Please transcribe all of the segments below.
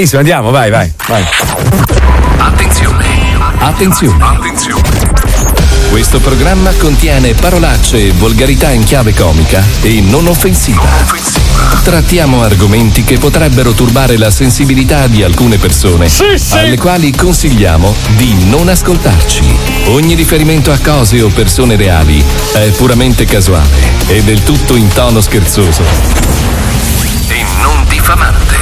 Benissimo, andiamo, vai, vai, vai. Attenzione. Attenzione. Attenzione. Questo programma contiene parolacce e volgarità in chiave comica e non offensiva. Trattiamo argomenti che potrebbero turbare la sensibilità di alcune persone, Sì, sì. alle quali consigliamo di non ascoltarci. Ogni riferimento a cose o persone reali è puramente casuale e del tutto in tono scherzoso. E non diffamante.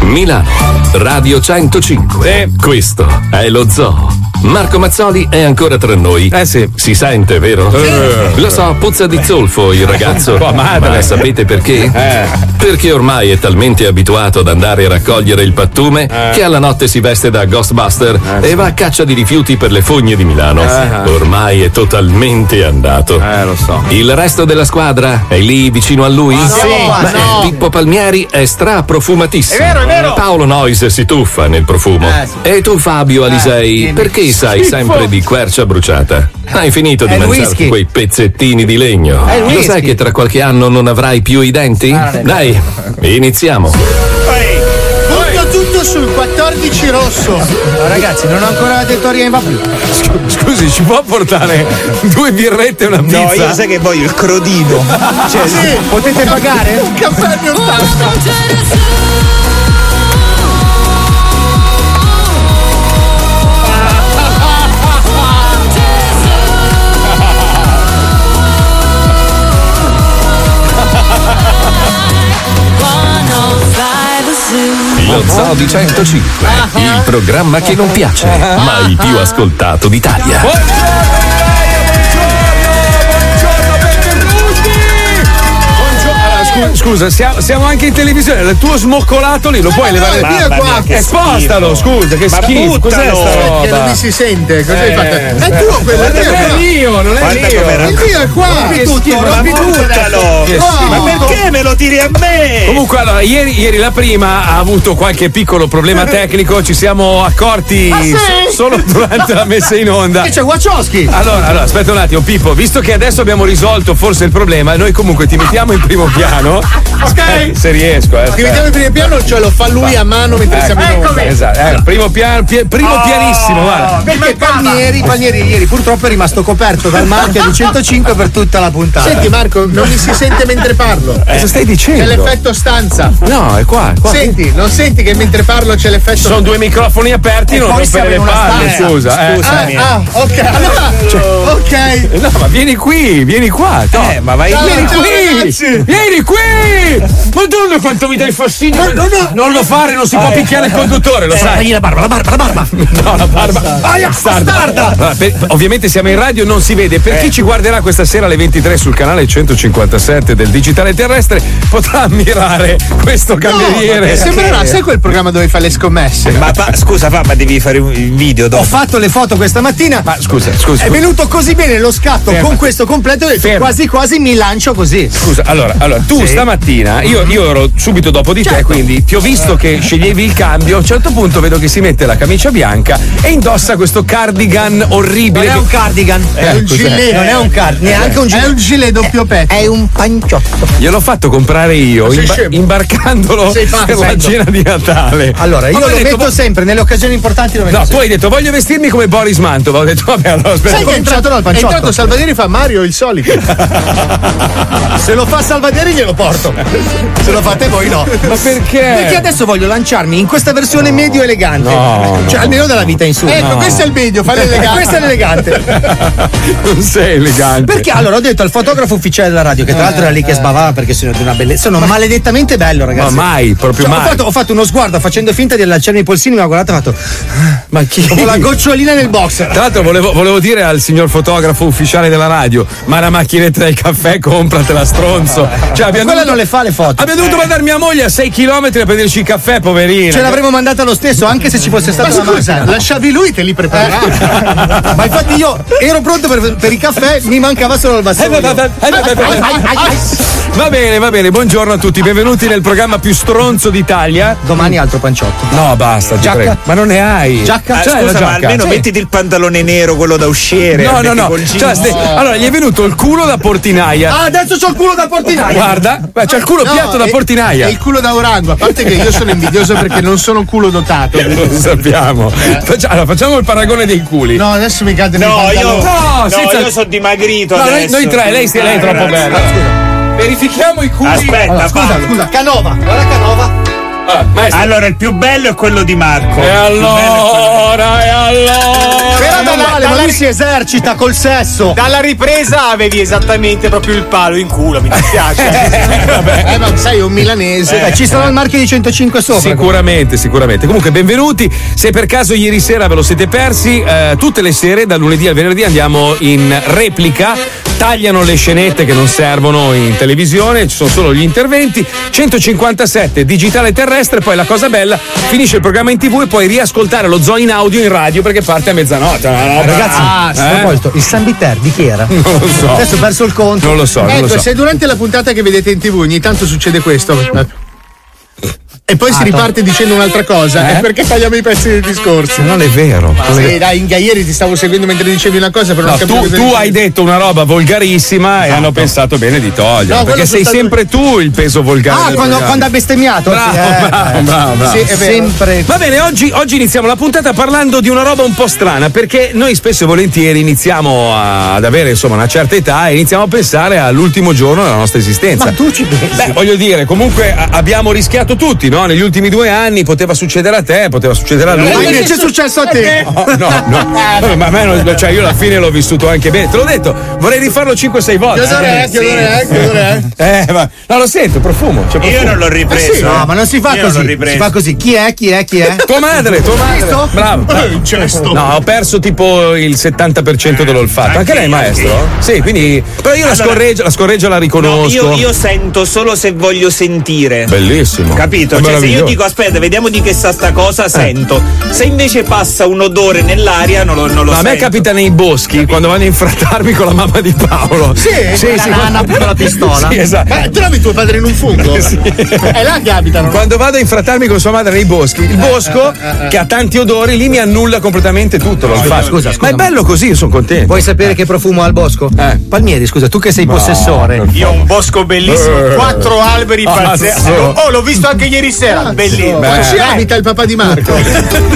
Milano, Radio 105. Questo è lo Zoo. Marco Mazzoli è ancora tra noi. Eh sì. Si sente, vero? Eh. Lo so, puzza di zolfo il ragazzo. Tua madre. Ma sapete perché? Eh. Perché ormai è talmente abituato ad andare a raccogliere il pattume Eh. che alla notte si veste da Ghostbuster e va a caccia di rifiuti per le fogne di Milano. Eh. Ormai è totalmente andato. Eh, lo so. Il resto della squadra è lì vicino a lui? Ma sì. Ma, no. eh, Pippo Palmieri è straprofumatissimo. È vero, è vero. Paolo Nois si tuffa nel profumo. Eh, sì. E tu, Fabio Alisei, dimmi. Perché sai Schifo. sempre di quercia bruciata? Hai finito di whisky. quei pezzettini di legno. Lo sai che tra qualche anno non avrai più i denti? Ah, è Dai, iniziamo. Butta tutto sul 14 rosso. No, ragazzi, non ho ancora detto a va più. Scusi, ci può portare due birrette e una pizza? No, io sai che voglio il crodino. Cioè, Sì. Potete pagare? Caffè anni 80. Lo Zoo di 105, il programma che non piace, ma il più ascoltato d'Italia. Scu- Scusa, siamo, siamo anche in televisione. Il tuo smoccolato lì lo puoi levare? no, via qua. che Eh, spostalo, schifo. scusa, che Ma schifo. Cos'è sta Che non roba? mi si sente. Cosa hai Eh, fatto? È tuo quello, Non è è mio. mio, non è mio. Il mio è qua. Schifo, buttalo! Che No. schifo. Ma perché me lo tiri a me? Comunque, allora, ieri, ieri la prima ha avuto qualche piccolo problema tecnico, ci siamo accorti Ah, solo durante la messa in onda. Che c'è Wachowski? Allora, allora, aspetta un attimo, Pippo, visto che adesso abbiamo risolto forse il problema, noi comunque ti mettiamo in primo piano. Ok. Se riesco, eh. Ti mettiamo in primo piano, cioè lo fa lui a mano mentre Ecco, siamo in onda. Esatto, eh, primo piano, pi- primo pianissimo, guarda. Perché Palmieri, Palmieri ieri purtroppo è rimasto coperto dal marchio di 105 per tutta la puntata. Senti Marco, non mi si sente mentre parlo. Cosa stai C'è dicendo? l'effetto stanza. No, è qua, è qua. Senti, non senti che mentre parlo c'è l'effetto sono due microfoni aperti, E non rompere le palle, stanza. scusa. eh. Scusami. Ah, ah, ok. Allora, ok. Eh, No, ma vieni qui, vieni qua. to. Eh, ma vai Ciao, Vieni ciao, qui! ragazzi. Vieni qui! Madonna quanto mi dai fastidio! Non lo fare, non si può picchiare il conduttore, lo sai. la barba, la barba, la barba. No, la barba. Aia, bastarda. Per- ovviamente siamo in radio, non si vede. Per chi ci guarderà questa sera alle 23 sul canale 157 del Digitale Terrestre potrà ammirare questo cameriere. Sembrerà, sai quel programma dove fa le scommesse? Ma fa- scusa, fa, ma devi fare un video Ho dopo. fatto le foto questa mattina. Ma scusa, scusa. È venuto così bene lo scatto Ferma. con questo completo. Ho detto, Ferma. quasi quasi mi lancio così. Scusa, allora, allora tu stamattina, io, io ero subito dopo di te, Certo. quindi ti ho visto che sceglievi il cambio. A un certo punto vedo che si mette la camicia bianca e indossa questo cardigan Non orribile. è un cardigan. È un cos'è? gilet. Non è un cardigan, neanche un È gilet. un gilet doppio petto. È un panciotto. Gliel'ho fatto comprare io, imba- imbarcandolo per la cena di Natale. Allora, io Ma lo detto, metto sempre nelle occasioni importanti. Lo metto No, tu sempre. hai detto voglio vestirmi come Boris Mantova. Ho detto vabbè, allora aspetta. Sai che è entrato, dal è panciotto. entrato Salvaderi fa Mario il solito. Se lo fa Salvaderi glielo porto. Se lo fate voi no. Ma perché? Perché adesso voglio lanciarmi in questa versione medio elegante. No, Cioè, almeno dalla vita in su. Ecco, questo è il medio, fa l'elegante. Questo è l'elegante. non sei elegante. Perché allora ho detto al fotografo ufficiale della radio, che tra l'altro era lì che sbavava perché sono di una bellezza. Sono maledettamente bello, Ma ragazzi. mai, proprio Cioè, ho, mai. fatto, ho fatto uno sguardo facendo finta di allacciarmi i polsini, mi ha guardato e ha fatto. Ma chi? Con la gocciolina nel boxer. Tra l'altro volevo, volevo dire al signor fotografo ufficiale della radio, ma la macchinetta del caffè compratela stronzo. Cioè, abbiamo Quella dovuto, non le fa le foto. abbiamo dovuto mandare mia moglie a 6 km a prenderci il caffè, poverina. Ce l'avremmo mandata lo stesso, anche se ci fosse stata Ma la scusa, macchina. lasciavi lui, te li preparava. Ma infatti io ero pronto per, per i caffè, mi mancava solo il Eh, vassoio. va- bene, va bene, buongiorno a tutti, benvenuti nel programma più stronzo d'Italia. Domani altro panciotto. No, basta, ti Giacca? prego. Ma non ne hai. Giacca? Ah, scusa, ma giacca? almeno Sì. mettiti il pantalone nero, quello da uscire. No, no, no. Cioè, allora, gli è venuto il culo da portinaia. Ah, adesso c'ho il culo da portinaia. Guarda, Guarda, ma c'ha il culo No, piatto da portinaia. È il culo da orango, a parte che io sono invidioso perché non sono culo dotato. Lo sappiamo. Faccia- allora, facciamo il paragone dei culi. No, adesso mi cadono No, io. No, no, senza- io sono dimagrito No, noi, adesso. noi tre, lei, lei è troppo bella. Verifichiamo i culi. Aspetta, Allora, scusa, scusa, Canova, guarda Canova. Ah. Allora, il più bello è quello di Marco. E allora, e allora. Dalla- male, ma dalla lui ri- si esercita col sesso. Dalla ripresa avevi esattamente proprio il palo in culo, mi dispiace. Eh, ma sai, è un milanese. Eh, ci sarà il marchio di 105 sopra. Sicuramente, sicuramente. Comunque, benvenuti. Se per caso ieri sera ve lo siete persi, eh, tutte le sere, dal lunedì al venerdì, andiamo in replica. Tagliano le scenette che non servono in televisione, ci sono solo gli interventi. 157 digitale terrestre, poi la cosa bella, finisce il programma in tv e puoi riascoltare lo zoo in audio in radio perché parte a mezzanotte. Una roba- Ragazzi, Ah, a eh? proposito, il San Biter di chi era? Non lo so. Adesso ho perso il conto. Non lo so, non lo Ecco, so. se durante la puntata che vedete in tv ogni tanto succede questo. E poi si riparte dicendo un'altra cosa, Eh? è perché tagliamo i pezzi del discorso. Non è vero. è Sì, dai, Inga, ieri ti stavo seguendo mentre dicevi una cosa, però No, non tu, tu hai detto una roba volgarissima e hanno pensato bene di toglierla. No, perché sei soltanto- sempre tu il peso volgare. Ah, quando, quando ha bestemmiato? Bravo, Sì, eh. bravo, bravo, bravo. Sì. Sempre. Va bene, oggi, oggi iniziamo la puntata parlando di una roba un po' strana, perché noi spesso e volentieri iniziamo a- ad avere insomma una certa età e iniziamo a pensare all'ultimo giorno della nostra esistenza. Ma tu ci pensi? Beh, voglio dire, comunque a- abbiamo rischiato tutti, no? Negli ultimi due anni poteva succedere a te, poteva succedere a lui. Ma invece è successo a te. No, no, no. Ma a me non, cioè io alla fine l'ho vissuto anche bene. Te l'ho detto, vorrei rifarlo 5-6 volte. Chiodore, chiodore, chiodore. Eh, ma no, lo sento, profumo. C'è Io profumo. non l'ho ripreso. Eh sì, No, ma non si fa Io non l'ho così. ripreso. Si fa così. Chi è? Chi è? Chi è? Tua madre, tua madre. Visto? Bravo. Incesto. No, ho perso tipo il 70% dell'olfatto. Anche lei, maestro? Sì, quindi. Però io la Allora- scorreggio, la scorreggio la No, riconosco. io, io sento solo se voglio sentire. Bellissimo. Capito? È Cioè, se io dico aspetta, vediamo di che sa sta cosa, sento. Se invece passa un odore nell'aria, non lo, non lo Ma a me sento. capita nei boschi quando vado a infrattarmi con la mamma di Paolo. Sì? sì, La sì. nana con la pistola. Sì, esatto. Ma trovi tuo padre in un fungo? È là che abitano. Quando vado a infrattarmi con sua madre nei boschi, il bosco che ha tanti odori lì mi annulla completamente tutto l'olfatto. scusa, scusa, Ma è bello così, io sono contento. Vuoi sapere che profumo ha il bosco? Eh. Palmieri, scusa, tu che sei possessore. Io ho un bosco bellissimo, Eh. quattro alberi pazzeschi. Cazzo. Oh, l'ho visto anche ieri sera, bellissimo. Ma ci abita il papà di Marco.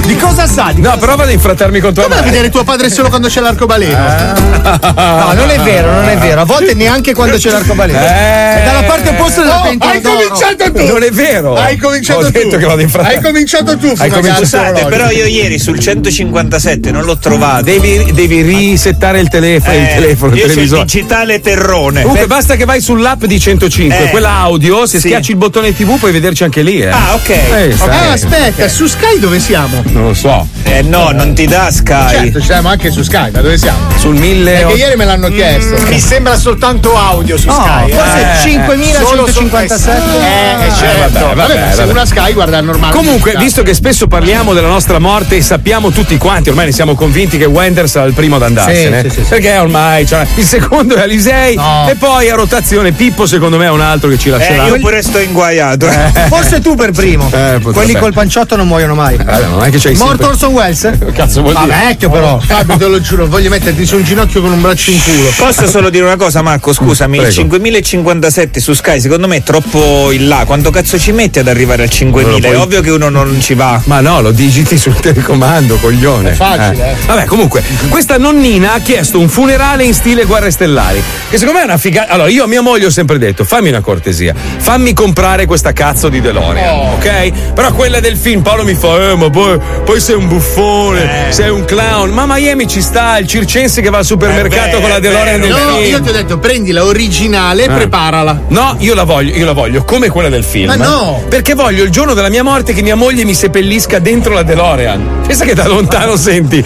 Di cosa sa? Di No, però vado a infrattarmi con tua Come a madre. vedere tuo padre solo quando c'è l'arcobaleno? No, non è vero, non è vero. A volte neanche quando c'è l'arcobaleno. Eh. È dalla parte opposta della Oh, pentola hai d'oro. cominciato tu! Non è vero. Hai cominciato Ho tu! detto che vado a infrattarmi. Hai cominciato tu, Hai cominciato- Scusate, però io ieri sul 157 non l'ho trovato. Devi, devi risettare il telefono, il Eh, telefono, il io c'ho televisore. digitale terrone. Comunque basta che vai sull'app di 105, Eh. quella audio, se Sì. schiacci il bottone TV puoi vederci anche lì. Eh. Ah, ok. Eh, Ah, sai. aspetta, su Sky dove siamo? Non lo so. Eh no, non ti dà Sky. Certo, ci siamo anche su Sky, ma dove siamo? Sul 1000. Perché ieri me l'hanno chiesto. Mi sembra soltanto audio su No, Sky. eh. forse Eh. 5157. Eh, eh, certo. vabbè, Vabbè, vabbè, se vabbè. una Sky guarda normale. Comunque, visto che spesso parliamo della nostra morte e sappiamo tutti quanti, ormai ne siamo convinti che Wender sarà il primo ad andarsene. Sì, sì, sì, sì. Perché ormai cioè, il secondo è Alisei No. e poi a rotazione Pippo, secondo me, è un altro che ci Eh, lascerà. io pure sto inguaiato. Forse tu per primo. Eh, potrebbe. Quelli col panciotto non muoiono mai. Vabbè, non è che c'hai Morto sempre... Orson Welles? Cazzo vuol Ma dire? vecchio però. Fabio, te lo giuro, voglio metterti su un ginocchio con un braccio in culo. Posso solo dire una cosa, Marco? Scusami, Prego. il 5057 su Sky secondo me è troppo in là. Quanto cazzo ci metti ad arrivare al 5000? È Poi- ovvio che uno non ci va. Ma no, lo digiti sul telecomando, coglione. È facile, eh. Vabbè, comunque, questa nonnina ha chiesto un funerale in stile Guerre Stellari. Che secondo me è una figata. Allora, io a mia moglie ho sempre detto: fammi una cortesia, fammi comprare questa cazzo di DeLorean, Oh. Ok? Però quella del film, Paolo mi fa: Eh, ma poi, poi sei un Eh. buffone, sei un clown. Ma a Miami ci sta il circense che va al supermercato È con la DeLorean del vero. No, film. io ti ho detto, prendi la originale e preparala. No, io la voglio, io la voglio come quella del film. Ma no! Perché voglio il giorno della mia morte che mia moglie mi seppellisca dentro la DeLorean. Pensa che da lontano senti.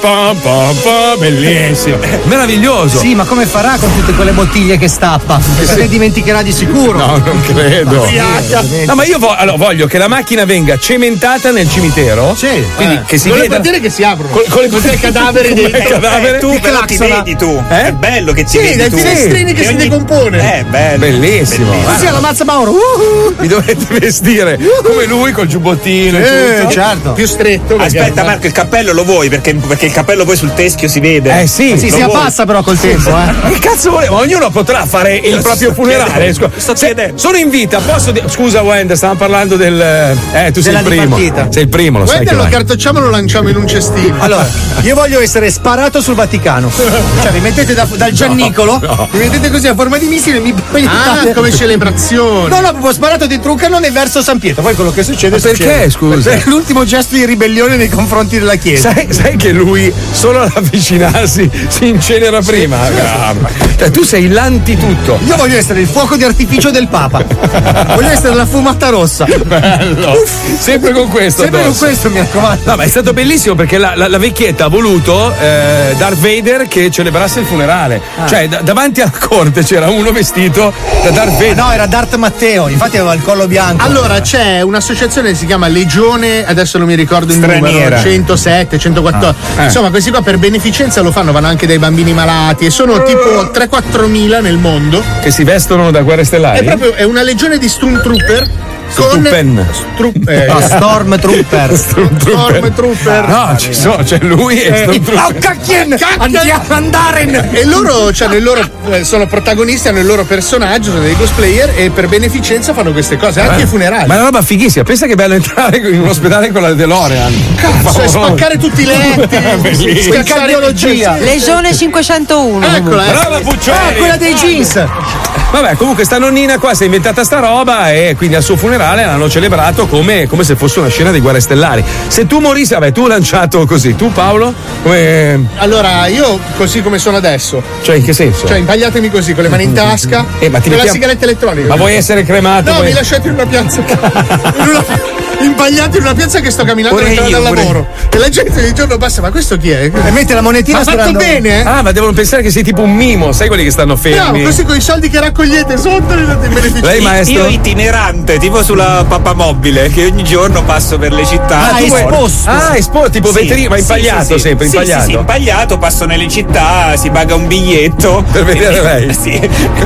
Pa, pa, pa, bellissimo. Meraviglioso. Sì, ma come farà con tutte quelle bottiglie che stappa? Se ne dimenticherà di sicuro. No, non credo. No, ma io vo- allora, voglio che la macchina venga cementata nel cimitero. Sì. Quindi Eh. che si con veda. le bandiere che si aprono. Con, con le con il cadavere dei- del cadavere. Eh, tu Che però ti vedi tu. Eh? È bello che ti Sì, vedi dai tu. finestrini che si ogni- decompone. Eh, bello. Bellissimo. Così alla mazza Mauro. Uh-huh. Mi dovete vestire come lui col giubbottino. e Eh, tutto. certo. Più stretto. Aspetta, Marco, il cappello lo vuoi perché perché il cappello poi sul teschio si vede. Eh sì, Sì, si abbassa però col tempo, eh. Che cazzo vuole? Ma ognuno potrà fare il proprio funerale. sto chiedendo. sono in vita, posso dire. Scusa, Wend, stavamo parlando del. Eh, tu sei Della il primo. dipartita. Sei il primo, lo sai. Guarda, Che lo vai. cartocciamo e lo lanciamo in un cestino. Allora, io voglio essere sparato sul Vaticano. Cioè, vi mettete da- dal Giannicolo, mi mettete così a forma di missile e mi Ah, come celebrazione. No, no, proprio sparato dentro un cannone verso San Pietro. Poi quello che succede perché, succede. scusa? Perché È l'ultimo gesto di ribellione nei confronti della Chiesa. Sai, sai che lui solo ad avvicinarsi si incenera prima? Mamma. Cioè, tu sei l'antitutto. Io voglio essere il fuoco di artificio del Papa. Voglio essere la fumata rossa. Bello. Sempre con questo. Sempre con addosso. questo, mi raccomando. No, ma è stato bellissimo perché la, la- la vecchietta ha voluto eh, Darth Vader che celebrasse il funerale. Cioè, da- davanti alla corte c'era uno vestito da Darth Vader. No, era Dart Matteo, infatti aveva il collo bianco. Allora c'è un'associazione che si chiama Legione, adesso non mi ricordo il Straniera. numero, 107, 114. Ah, eh. Insomma, questi qua per beneficenza lo fanno, vanno anche dai bambini malati e sono tipo 3-4 mila nel mondo. Che si vestono da guerre stellari. È proprio è una legione di Stormtrooper con Stormtrooper. Stru- eh, No, Stormtrooper. Stormtrooper. No, ci sono, c'è lui e Stormtrooper. Oh, cacchien! Andiamo andare! E loro, cioè, loro, eh, sono protagonisti, hanno il loro personaggio, sono dei cosplayer e per beneficenza fanno queste cose, anche i funerali. Ma è una roba fighissima, pensa che bello entrare in un ospedale con la DeLorean. Cazzo, e spaccare tutti i letti, in cardiologia. Legione 501. Eccola, eh. Brava Puccioni! Ah, quella dei jeans! Vabbè, comunque sta nonnina qua si è inventata sta roba e quindi al suo funerale l'hanno celebrato come, come se fosse una scena di guerre stellari. Se tu morissi, vabbè, tu lanciato così, tu Paolo? Come. Allora, io così come sono adesso, Cioè, in che senso? cioè impagliatemi così, con le mani in tasca, Eh, ma ti con la mettiamo- sigaretta elettronica. Ma vuoi essere cremato? No, Vuoi- mi lasciate in una piazza. in una- impagliato in una piazza che sto camminando per entrare io, dal pure lavoro. E la gente di giorno passa, ma questo chi è? E mette la monetina Ma fatto sperando- bene, eh? Ah, ma devono pensare che sei tipo un mimo, sai quelli che stanno fermi? così con i soldi che raccogliete sotto li date in beneficio. Lei, maestro? Io itinerante, tipo sulla papamobile, che ogni giorno passo per le città. Ah, esposto. Ah, esposto, tipo Sì, veterino, ma impagliato sì, sì. sempre, Sì, impagliato. Sì, sì, impagliato, passo nelle città, si paga un biglietto. Per vedere lei. Sì,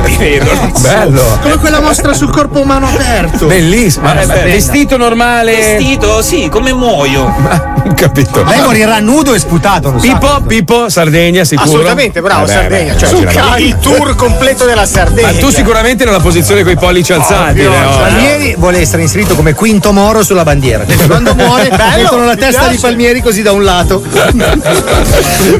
mi vedono. Bello. Come quella mostra sul corpo umano aperto. Bellissimo. Eh, ma bella. vestito normale. Vestito, sì, come muoio. Ho capito. Lei morirà nudo e sputato, lo sa. Pippo, Pippo, Sardegna, sicuro. Assolutamente, bravo, Eh beh, Sardegna. Cioè, ci eravamo. il tour completo della Sardegna. Ma tu sicuramente nella posizione con i pollici alzati. Ovvio, Leo. Palmieri vuole essere inserito come quinto moro sulla bandiera. Quando muore mettono la testa piace. di Palmieri così da un lato.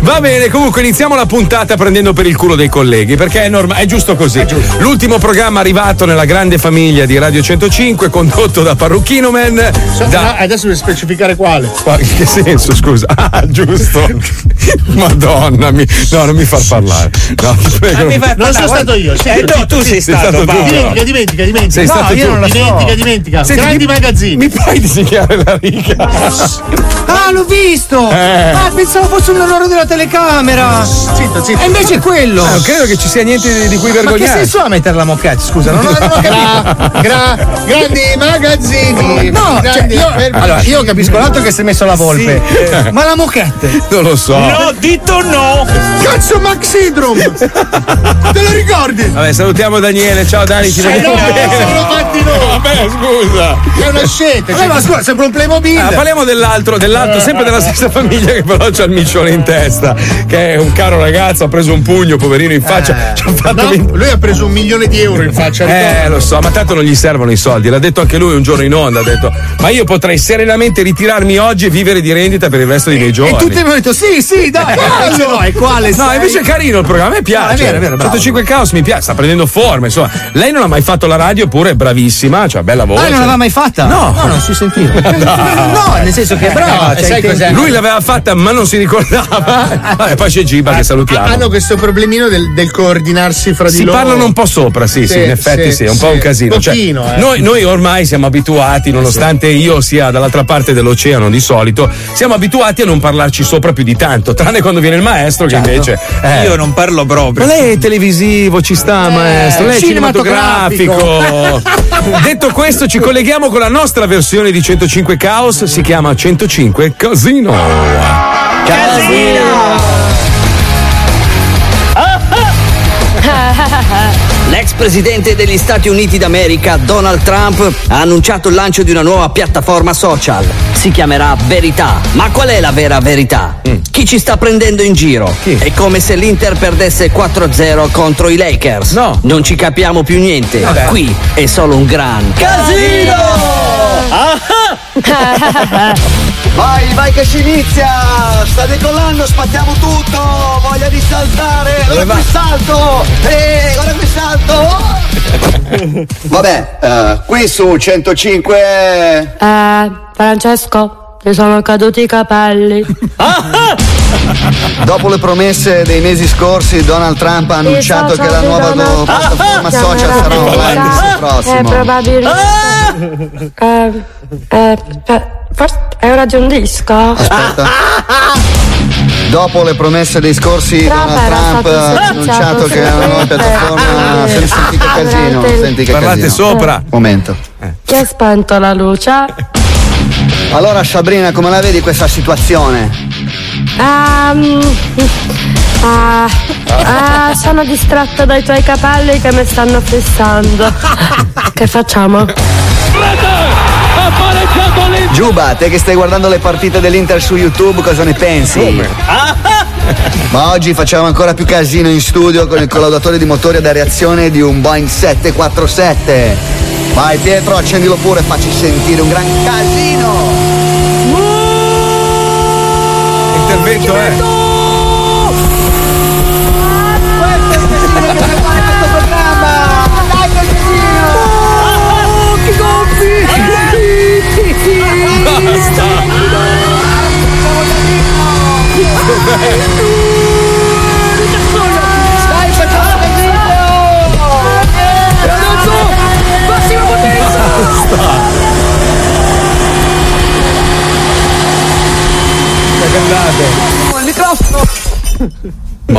Va bene, comunque iniziamo la puntata prendendo per il culo dei colleghi, perché è, norma- è giusto così. L'ultimo programma arrivato nella grande famiglia di Radio 105, condotto da Parrucchino Man. So- Da... no, adesso devi specificare quale. Ma In che senso, scusa? Ah, giusto. Madonna, mi... no, non mi far parlare. No, ti prego. mi fa- Non sono stato io. Eh, no, tu sei stato, stato tu. Paolo. Dimentica, dimentica, dimentica. Sei no, stato io tu. non la So. dimentica, dimentica. Senti, Grandi mi- magazzini. Mi puoi disegnare la riga? Ah, l'ho visto! Eh. Ah, pensavo fosse un errore della telecamera! Zitto, zitto. E invece è quello! Ah, non credo che ci sia niente di, di cui Ma che senso ha mettere la moquette? Scusa, non ho, non ho capito. Gra, gra, grandi magazzini. No, cioè, io, allora, io capisco l'altro che si è messo la volpe. Ma la moquette? Non lo so. No, dito no! Cazzo Maxidrum! Te lo ricordi? Vabbè, salutiamo Daniele. Ciao Dani, ti Eh vediamo no, bene. siamo fatti noi. Vabbè, scusa. È una scelta. Eh, ma scusa, sembra un Playmobil! Ah, parliamo dell'altro, dell'altro, sempre della stessa famiglia che però c'ha il miccione in testa. Che è un caro ragazzo, ha preso un pugno, poverino, in faccia. Ci fatto No, vent- lui ha preso un milione di euro in faccia. Eh, ricordo. lo so, ma tanto non gli servono i soldi. L'ha detto anche lui un giorno in onda. Ha detto, ma io potrei serenamente ritirarmi oggi e vivere di rendita per il resto dei miei E giorni. tutti abbiamo detto sì, sì, dai, invece no, è quale No, sei? invece è carino il programma, a me piace. No, è vero, è vero, bravo. 105 Chaos mi piace, sta prendendo forma. Insomma, lei non ha mai fatto la radio, eppure è bravissima, cioè bella voce. Ah, non l'aveva mai fatta? No. no, non si sentiva. No, nel senso che è brava. No, cioè? Lui l'aveva fatta, ma non si ricordava. Vabbè, poi c'è Giba che salutiamo. Hanno questo problemino del, del coordinarsi fra di Si loro. parlano un po' sopra, sì, sì, Sì, in effetti sì, sì, è un po' un casino. Cioè, Pochino, eh. noi, noi ormai siamo abituati, nonostante io sia dall'altra parte dell'oceano di solito, siamo abituati a non parlarci sopra più di tanto, tranne quando viene il maestro che invece. eh, Io non parlo proprio. Ma lei è televisivo, ci sta, maestro. Lei è cinematografico. cinematografico. Detto questo, ci colleghiamo con la nostra versione di 105 Chaos. Si chiama 105 Casino. L'ex presidente degli Stati Uniti d'America, Donald Trump, ha annunciato il lancio di una nuova piattaforma social. Si chiamerà Verità. Ma qual è la vera verità? Chi ci sta prendendo in giro? È come se l'Inter perdesse 4-0 contro i Lakers. No. Non ci capiamo più niente. Vabbè. Qui è solo un gran Vai, vai che si inizia! Sta decollando, spazziamo tutto! Voglia di saltare! Guarda qui salto! Eh, guarda qui salto! Vabbè, eh, qui su 105 Eh, Francesco, ti sono caduti i capelli. Dopo le promesse dei mesi scorsi, Donald Trump ha annunciato che la nuova do- piattaforma social sarà online il mese Eh, prossimo. probabilmente. Eh, eh, cioè, forse è ora di un disco. Aspetta. Dopo le promesse dei scorsi, Trump Donald Trump ha annunciato che la nuova piattaforma. Senti, che casino, senti che Parlate casino. sopra. Momento. Chi ha spento la luce? Allora, Sabrina, come la vedi questa situazione? Ehm, ah, ah, sono distratta dai tuoi capelli che mi stanno fissando. Che facciamo? Giuba, te che stai guardando le partite dell'Inter su YouTube, cosa ne pensi? Ma oggi facciamo ancora più casino in studio con il collaudatore di motori ad reazione di un Boeing 747. Vai Pietro, accendilo pure e facci sentire un gran casino! Intervento è.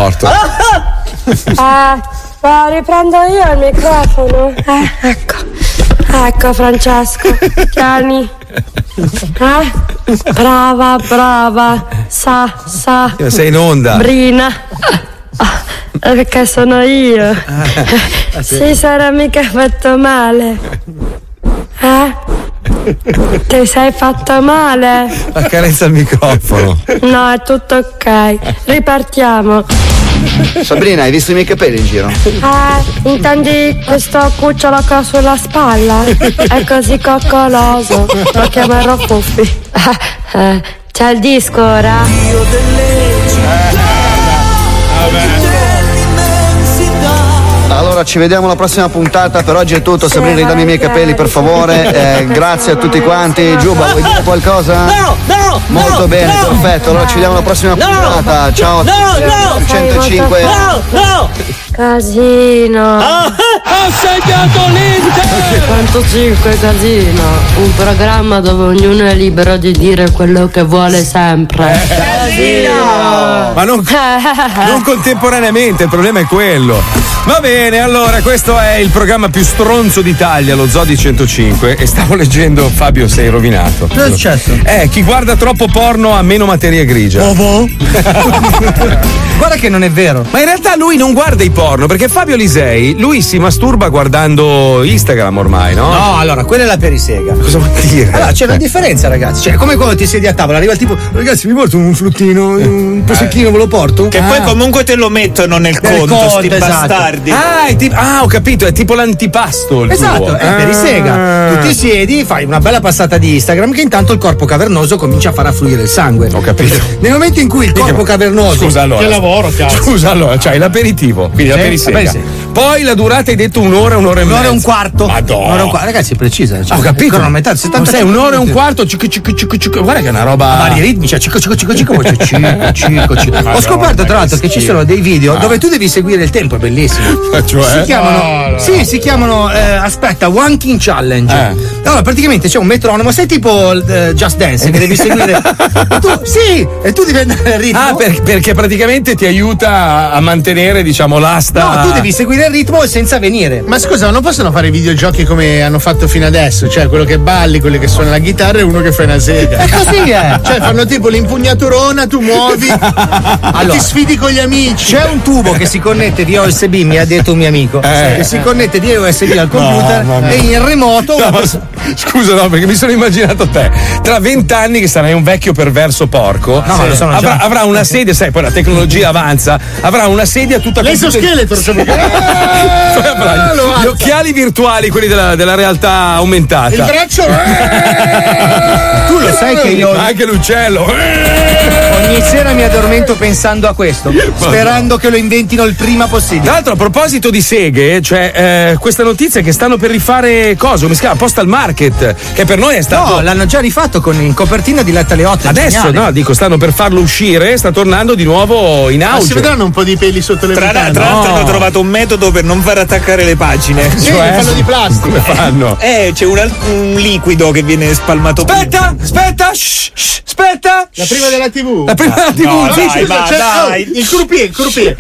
Morto. Eh, lo riprendo io il microfono. Eh, ecco. Ecco Francesco. Tieni. Eh? Brava, brava. Sa, sa. Sei in onda. Brina. Ah, Perché sono io. Ah, Si sarà mica fatto male. Eh? Ti sei fatto male? Accarezza il microfono. No, è tutto ok. Ripartiamo. Sabrina, hai visto i miei capelli in giro? Eh, intendi questo cucciolo che ho sulla spalla? È così coccoloso. Lo chiamerò Fuffi. Eh, eh, C'è il disco ora? Allora ci vediamo alla prossima puntata, per oggi è tutto, Sabrina ridammi i miei capelli per favore, Eh, grazie a tutti quanti, Giuba vuoi dire qualcosa? No, no! Molto no, bene, no. perfetto, allora ci vediamo alla prossima No, puntata, ciao a no, tutti, no, 105 No, no! Casino. Ha segnato l'Inter! 105 Casino. Un programma dove ognuno è libero di dire quello che vuole sempre. Ma non, non contemporaneamente, il problema è quello. Va bene, allora, questo è il programma più stronzo d'Italia, lo Zodi 105. E stavo leggendo, Fabio, sei rovinato. Cosa è successo? Eh, chi guarda troppo porno ha meno materia grigia. Guarda che non è vero. Ma in realtà lui non guarda i porno, perché Fabio Lisei, lui si masturba guardando Instagram ormai, no? No, allora, quella è la perisega. Cosa vuol dire? Allora, c'è una differenza, ragazzi. Cioè, come quando ti siedi a tavola, arriva il tipo, ragazzi, mi porto un fruttino, un prosecchino, ve lo porto? Che poi comunque te lo mettono nel Nel conto, conto, sti esatto. bastardi. Ah, è tipo- ah, ho capito, è tipo l'antipasto il Esatto, tuo. è Ah. perisega. Tu ti siedi, fai una bella passata di Instagram che intanto il corpo cavernoso comincia a far affluire il sangue. Ho capito. Nel momento in cui il corpo cavernoso Scusa allora. Che lavoro, cazzo. Scusa allora, c'hai l'aperitivo, quindi perisega. la perisega. Poi la durata hai detto un'ora, un'ora e mezza. Un'ora e un quarto. Madonna. Un'ora e un quarto. Ragazzi, è precisa. Cioè, Ho capito. Non 70 sai, un'ora e un quarto, cic, cic, cic, cic, guarda che è una roba. Vari ritmi, cioè cico cico cico cico, c'è cico cico cico. Ho scoperto tra l'altro che ci sono dei video dove tu devi seguire il tempo, è bellissimo. Cioè? Si chiamano, No, no. sì, si chiamano, eh, aspetta, Wanking Challenge. Eh. Allora, praticamente c'è un metronomo, sei tipo eh, Just Dance, che devi seguire. Tu, sì, e tu devi andare al ritmo. Ah, per- perché praticamente ti aiuta a mantenere, diciamo, l'asta. No, tu devi seguire il ritmo senza venire. Ma scusa, ma non possono fare i videogiochi come hanno fatto fino adesso? Cioè, quello che balli, quello che suona la chitarra e uno che fa una sega. E così è. Cioè, fanno tipo l'impugnaturone suona, tu muovi, ti sfidi con gli amici. C'è un tubo che si connette via USB, mi ha detto un mio amico, Eh. che si connette via USB al computer No, e in remoto ma scusa, no, perché mi sono immaginato te. Tra vent'anni che sarai un vecchio perverso porco, sono avrà, avrà una sedia, sai, poi la tecnologia avanza, avrà una sedia tutta L'esoscheletro, cioè, Eh, gli occhiali virtuali, quelli della, della realtà aumentata. Il braccio. eh, Tu lo sai che io Anche l'uccello. Ogni sera mi addormento pensando a questo, sperando che lo inventino il prima possibile. Tra l'altro, a proposito di seghe, cioè, eh, questa notizia è che stanno per rifare cosa? Come si chiama? Postal Market, che per noi è stato. No, l'hanno già rifatto con in copertina di Letta alle 8. Adesso, no, dico, stanno per farlo uscire, sta tornando di nuovo in Ma si auge. vedranno un po' di peli sotto le Tra, mutande. tra l'altro No. hanno trovato un metodo per non far attaccare le pagine. Sì, Cioè? fanno di plastica. Come fanno? Eh, c'è un, un liquido che viene spalmato. Aspetta, aspetta, shh, shh, aspetta. La prima della TV. La prima della TV. no, sì, dai, ma c'è- dai. Oh, il croupier, il croupier.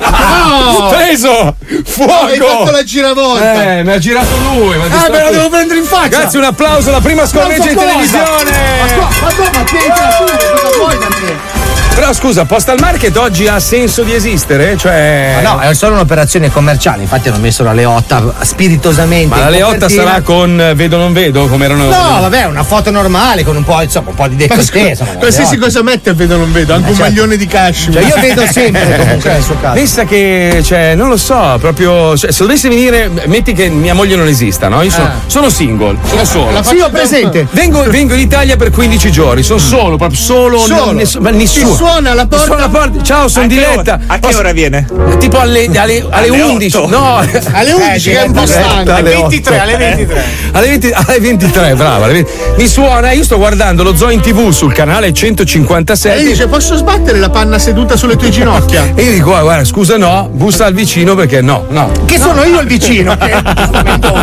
oh, preso! Hai Fuoco! fatto la giravolta. Eh, mi ha girato lui. ma Ah, me la devo prendere in faccia. Grazie, un applauso, la prima scorreggia in televisione. Ma qua- ma tu, ma tienitela tu, cosa vuoi da me? Però scusa, Postal Market oggi ha senso di esistere? Cioè. Ma no, è solo un'operazione commerciale, infatti hanno messo la Leotta spiritosamente. Ma la Leotta copertina. sarà con eh, vedo non vedo come erano. No, vabbè, una foto normale con un po', insomma, un po' di Ma insomma. la Qualsiasi cosa mette vedo non vedo, anche un certo. maglione di cashmere. Cioè, io vedo sempre comunque nel suo caso. Pensa che, cioè, non lo so, proprio. cioè, se dovesse venire, metti che mia moglie non esista, no? Io sono, Ah. sono single, sono solo. La Sì, ho presente. Vengo, vengo in Italia per 15 giorni, sono solo, proprio solo, Solo. non- ness- ma nessuno. Suona alla porta? suona alla porta. Ciao, sono A di che ora- Letta. a che ora viene? Tipo alle, alle, alle Alle 11. otto. No, Alle 11 che è un po' stanco. alle 23, alle 23. alle, 20 alle 23, brava. alle 20. Mi suona, io sto guardando lo zoo in tv sul canale E 157. lei dice, posso sbattere la panna seduta sulle tue ginocchia? E io dico, "Ah, guarda, scusa, no, bussa al vicino perché no, no. Che sono io il vicino. Che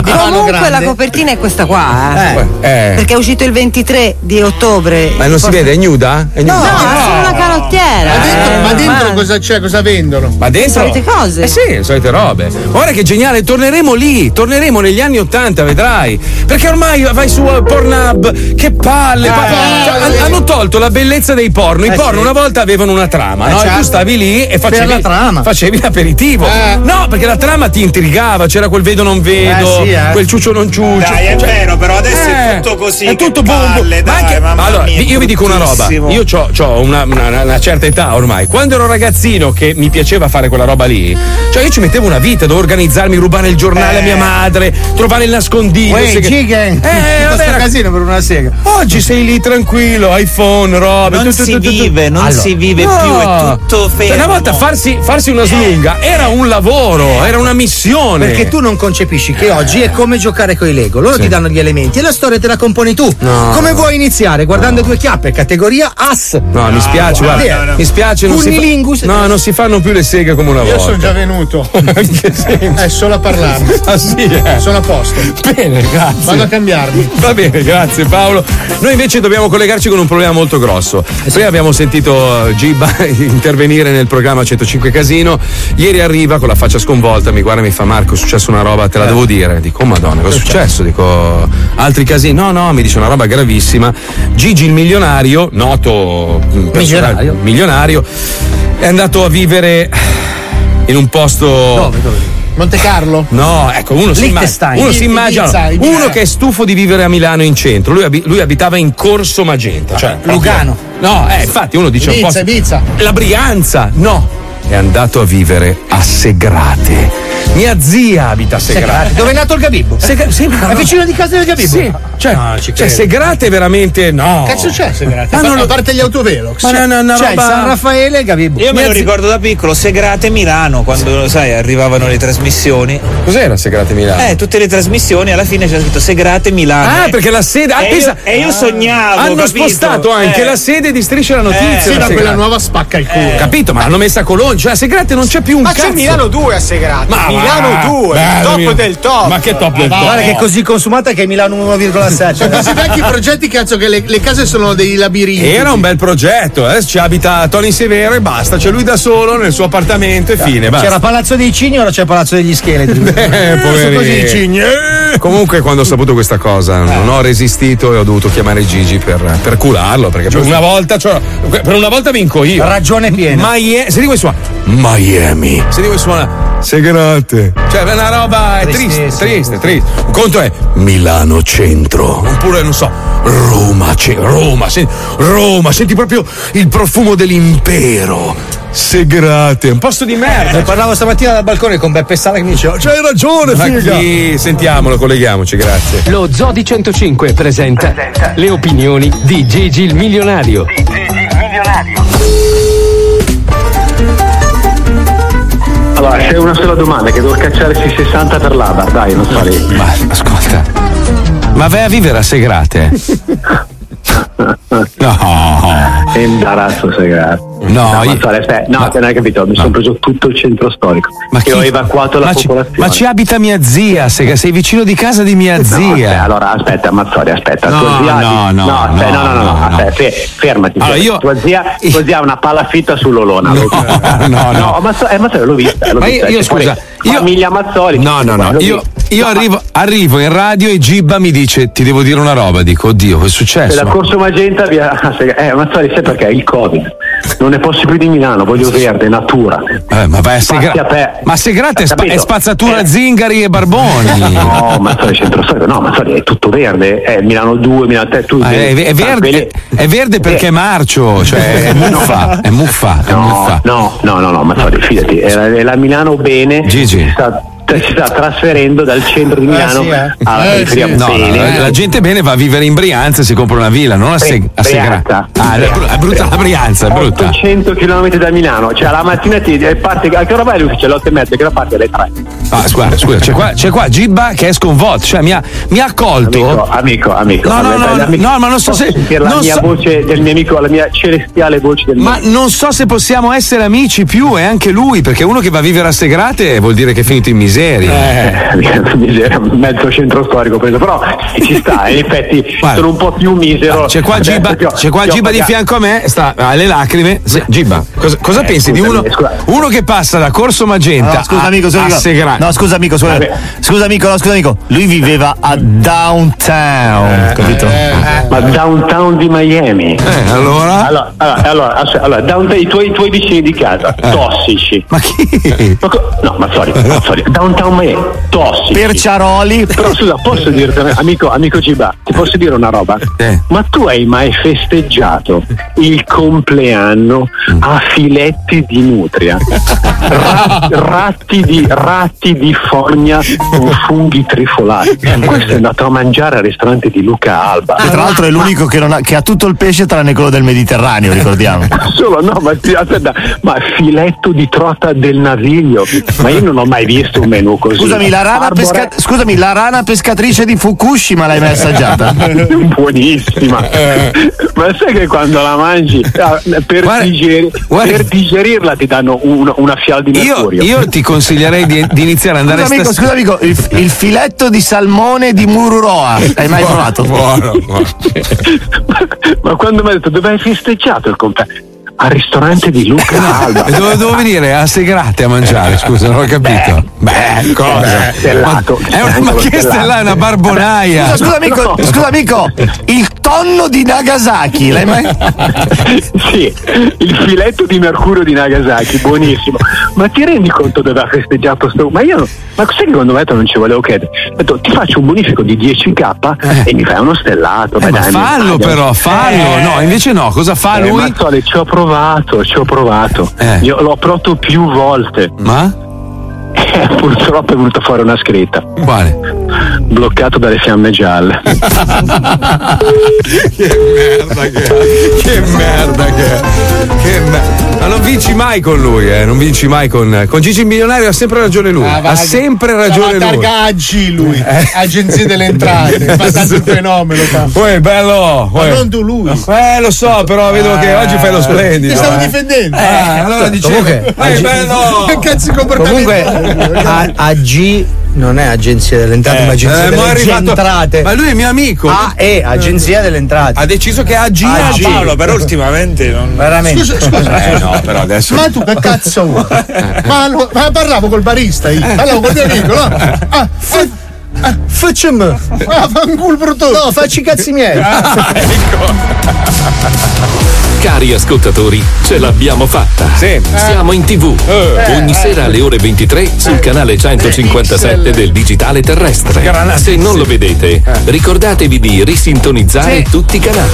Comunque grande. la copertina è questa qua, eh. Eh. Perché è uscito il 23 di ottobre. Ma non si Forse- vede, è nuda? È nuda? No, è solo canottiera. Ma dentro, eh, ma dentro normale. cosa c'è? Cosa vendono? Ma dentro. solite cose. Eh sì, le solite robe. Guarda che geniale, torneremo lì, torneremo negli anni Ottanta, vedrai. Perché ormai vai su Pornhub, che palle. pa- cioè, han- hanno tolto la bellezza dei porno. I Eh, porno sì. una volta avevano una trama, Eh, no? E certo. tu stavi lì e facevi la trama. Facevi l'aperitivo. Eh. No, perché la trama ti intrigava, c'era quel vedo non vedo, Eh, sì, eh. quel ciuccio non ciuccio. Dai, è Cioè, vero, però adesso eh, è tutto così. È tutto palle, Ma anche- mamma allora, mia, io vi dico una roba. Io ho una, una- una certa età ormai. Quando ero ragazzino che mi piaceva fare quella roba lì, cioè io ci mettevo una vita, dovevo organizzarmi, rubare il giornale a mia madre, trovare il nascondiglio. Uè, che- Gigan. Eh, vabbè, rag- casino per una sega. Oggi sei lì tranquillo, iPhone, robe. Non tu- tu- si tu- tu- tu- vive, non Allora. si vive No. più, è tutto Cioè, fermo. una volta farsi, farsi una slunga era un lavoro, era una missione. Perché tu non concepisci che oggi è come giocare con i Lego. Loro ti danno gli elementi e la storia te la componi tu. No. Come vuoi iniziare? Guardando due chiappe, categoria As. No, mi spiace, guarda, no, no. Mi spiace, non si, fa- no, non si fanno più le seghe come una Io volta. sono già venuto. È solo a parlarne. Ah sì, eh. Sono a posto. Bene, grazie. Vado a cambiarmi. Va bene, grazie Paolo. Noi invece dobbiamo collegarci con un problema molto grosso. Prima abbiamo sentito eh, Giba intervenire nel programma 105 Casino. Ieri arriva con la faccia sconvolta, mi guarda e mi fa Marco, è successo una roba, te la devo dire. Dico, oh madonna, cosa è successo? Dico, altri casini. No, no, mi dice una roba gravissima. Gigi il milionario, noto mm, personaggio- Milionario. milionario, è andato a vivere in un posto Dove, dove? Monte Carlo? No, ecco, uno si, immagina, uno si immagina Ibiza. uno che è stufo di vivere a Milano in centro. Lui, abi- lui abitava in Corso Magenta, cioè proprio- Lugano. No, eh, infatti uno dice un Ibiza, po'. Ibiza. La Brianza, no. È andato a vivere a Segrate. Mia zia abita a Segrate. Dove è nato il Gabibbo? Sega- sì, ma È no. vicino di casa del Gabibbo? Sì, cioè, No, ci cioè. Segrate veramente no. Cazzo c'è Segrate? Ma non a lo- parte gli autovelox. Ma no, no, no, C'è il roba- San Raffaele e il Gabibbo. Io me Mia lo zi- ricordo da piccolo, Segrate Milano, quando sai, arrivavano le trasmissioni. Cos'era Segrate Milano? Eh, tutte le trasmissioni alla fine c'era scritto Segrate Milano. Ah, Eh, perché la sede. ah, E pensa- io, e io sognavo. hanno capito? spostato anche Eh. la sede di Striscia la notizia. Eh, Sì, da ma quella nuova spacca il culo. Capito, ma l'hanno messa a Cologno, cioè a Segrate non c'è più un Ma cazzo. c'è Milano 2 a Segrate. Ma Milano Milano 2, bello, top Milano. del top. Ma che top del top? Guarda che è così consumata che è Milano 1,7. Sono così vecchi i progetti, cazzo, che le, le case sono dei labirinti. Era un bel progetto, adesso ci abita Tony Severo e basta, c'è lui da solo nel suo appartamento e fine. Basta. C'era Palazzo dei Cigni, ora c'è Palazzo degli Scheletri. Eh, poverini. così i cigni. Eh. Comunque, quando ho saputo questa cosa, non ho resistito e ho dovuto chiamare Gigi per, per cularlo. Perché per una volta, cioè, per una volta vinco io. Ragione piena. Miami, senti come suona? Miami. Senti come suona? Segrate. Cioè, è una roba è triste, triste, triste. Un conto è Milano centro. Oppure, non so, Roma, ce- Roma, sen- Roma, senti proprio il profumo dell'impero. Segrate, un posto di merda. Ne parlavo stamattina dal balcone con Beppe Sala che mi diceva C'hai ragione, Ma figa. chi? Sentiamolo, colleghiamoci, grazie. Lo Zodi 105 presenta le opinioni di Gigi il milionario. Allora, sola domanda che devo cacciare sui 60 per l'ABA, dai, non fare. Ma ascolta, ma vai a vivere a Segrate? No. È imbarazzo segreto. No, ma io- aspetta, no, ma- non hai capito, mi sono preso tutto il centro storico. Ma e chi- ho evacuato la ma ci, popolazione. ma ci abita mia zia, Sega, sei vicino di casa di mia No, zia. aspetta, allora aspetta, Mazzoli, aspetta. No, tua zia no, no, aspetta, no, no, no, no, no, no. aspetta, fe- fermati. Allora, io- tua, zia, tua zia ha una palla fitta sull'olona. No, no, no. Mazzoli, eh, Mazzoli, l'ho vista. L'ho Ma io- vista. io, pure scusa, io- Famiglia Mazzoli. No, no, no. Io, io arrivo, arrivo in radio e Gibba mi dice: Ti devo dire una roba. Dico, oddio, che è successo? la Corso Magenta via Eh, Mazzoli, sai perché? Il Covid. Non ne posso più di Milano, voglio verde, natura. Eh, ma vai a Segra-. Ma Segrate è, spa- è spazzatura Eh. zingari e barboni. No, Mazzoli centro storico, no, Mazzoli è tutto verde, è Milano 2, Milano 3, tu Ah, è, è ah, verde, è verde perché è marcio, cioè è muffa, è muffa, è No, muffa. no, no, no, no, Mazzoli, fidati, è la, è la Milano bene Gigi. Sta, si sta trasferendo dal centro di Milano sì, eh. alla Eh, periferia sì. No, bene. la, la gente bene va a vivere in Brianza e si compra una villa, non a, Seg- a Segrate. Brianza. Ah, è, bru- è brutta la Brianza, è brutta. 800 km da Milano, cioè la mattina ti eh, parte, a che ora vai l'ufficio? Alle 8 e mezza, che ora parte alle 3. Ah, guarda, scusa, c'è qua, c'è qua Gibba che è sconvolto, cioè mi ha, mi ha accolto. Amico, amico, amico. No, no, Vabbè, no, amico. no, ma non so se- sentire la non mia so- voce del mio amico, la mia celestiale voce del mio Ma non so se possiamo essere amici più, e anche lui, perché uno che va a vivere a Segrate vuol dire che è finito in miseria. Eh, miseria, mezzo centro storico preso, però ci sta, in effetti Guarda. sono un po' più misero. C'è qua ti ho- c'è qua Gibba di fianco a me, sta alle lacrime. Se- Gibba, cosa, cosa Eh, pensi di scusami, uno, scusa. uno che passa da Corso Magenta No, scusa a, amico, scusa a amico. Segrate? No, scusa amico, scusa, scusa amico, no, scusa amico. Lui viveva a downtown, capito? Ma downtown di Miami. Eh, allora? Allora, allora, allora, downtown, i, tuoi, i tuoi vicini di casa, tossici. Ma chi? Ma co- no, ma sorry, ma sorry, downtown Miami, tossici. Perciaroli. Però scusa, posso dirti, amico, amico Giba, ti posso dire una roba? Eh. Ma tu hai mai festeggiato il compleanno a filetti di nutria? Ra- ratti, di, ratti di fogna con funghi trifolati. Questo è andato a mangiare al ristorante di Luca Alba. Che tra l'altro è l'unico che, non ha, che ha tutto il pesce tranne quello del Mediterraneo, ricordiamo. Solo no, ma, aspetta, ma filetto di trota del naviglio. Ma io non ho mai visto un menù così. Scusami la, rana pesca- scusami, la rana pescatrice di Fukushima l'hai mai assaggiata? Buonissima. Ma sai che quando la mangi ah, per, Guarda- digeri- guarda- per digerirla ti danno un- una fiala di Io, mercurio? io ti consiglierei di, di iniziare ad andare Scusa amico, stas- scusa amico, il, il filetto di salmone di Mururoa, l'hai mai provato? Buono, buono. Ma quando mi ha detto dove hai festeggiato il compleanno? Al ristorante di Luca Alba. E dove devo venire? A Segrate a mangiare, scusa, non ho capito. Beh, cosa? stellato. Ma, è una- ma che stella è una barbonaia? Scusa, scusa amico, No. scusa amico, il tonno di Nagasaki, l'hai mai? sì, il filetto di mercurio di Nagasaki, buonissimo. Ma ti rendi conto dove ha festeggiato sto? Ma io, ma sai che quando detto non ci volevo chiedere? Ho detto ti faccio un bonifico di 10k e mi fai uno stellato. Eh, ma dai, fallo però, fallo. Eh. No, invece no, cosa fa Eh, lui? Mazzoli, ci ho provato, ci ho provato. Eh. Io l'ho provato più volte. Ma? Purtroppo è venuta fuori una scritta. Quale? Bloccato dalle fiamme gialle. che merda che è. Che merda che è. Che merda. Ma non vinci mai con lui, eh. Non vinci mai con. Con Gigi il milionario ha sempre ragione lui. Ah, ha sempre ragione a lui. targaggi lui, Eh. agenzie delle entrate, fa tanto il fenomeno. Fa. Uè, bello. Ma uè. non tu lui. Eh, lo so, però vedo che oggi fai lo splendido. Ti stavo eh. difendendo. Eh, allora dicevo. Comunque, Eh, bello. Che cazzo di comportamento? Comunque, A- AG non è agenzia delle entrate, ma agenzia Eh, delle ma è arrivato- entrate. Ma lui è mio amico. AE, agenzia delle entrate. Ha deciso che AG è AG. Paolo, però ultimamente non. Veramente. Scusa, scusa. Eh no, però adesso. Ma tu che cazzo vuoi? Ma, lo- ma parlavo col barista io, parlavo col mio amico, no? Ah, fa- ah, facciamo. Ah, fanculo brutto. No, facci i cazzi miei. Cari ascoltatori, ce l'abbiamo fatta. Sì. Siamo in tv. Ogni sera alle ore 23 sul canale 157 del digitale terrestre. Se non lo vedete, ricordatevi di risintonizzare tutti i canali.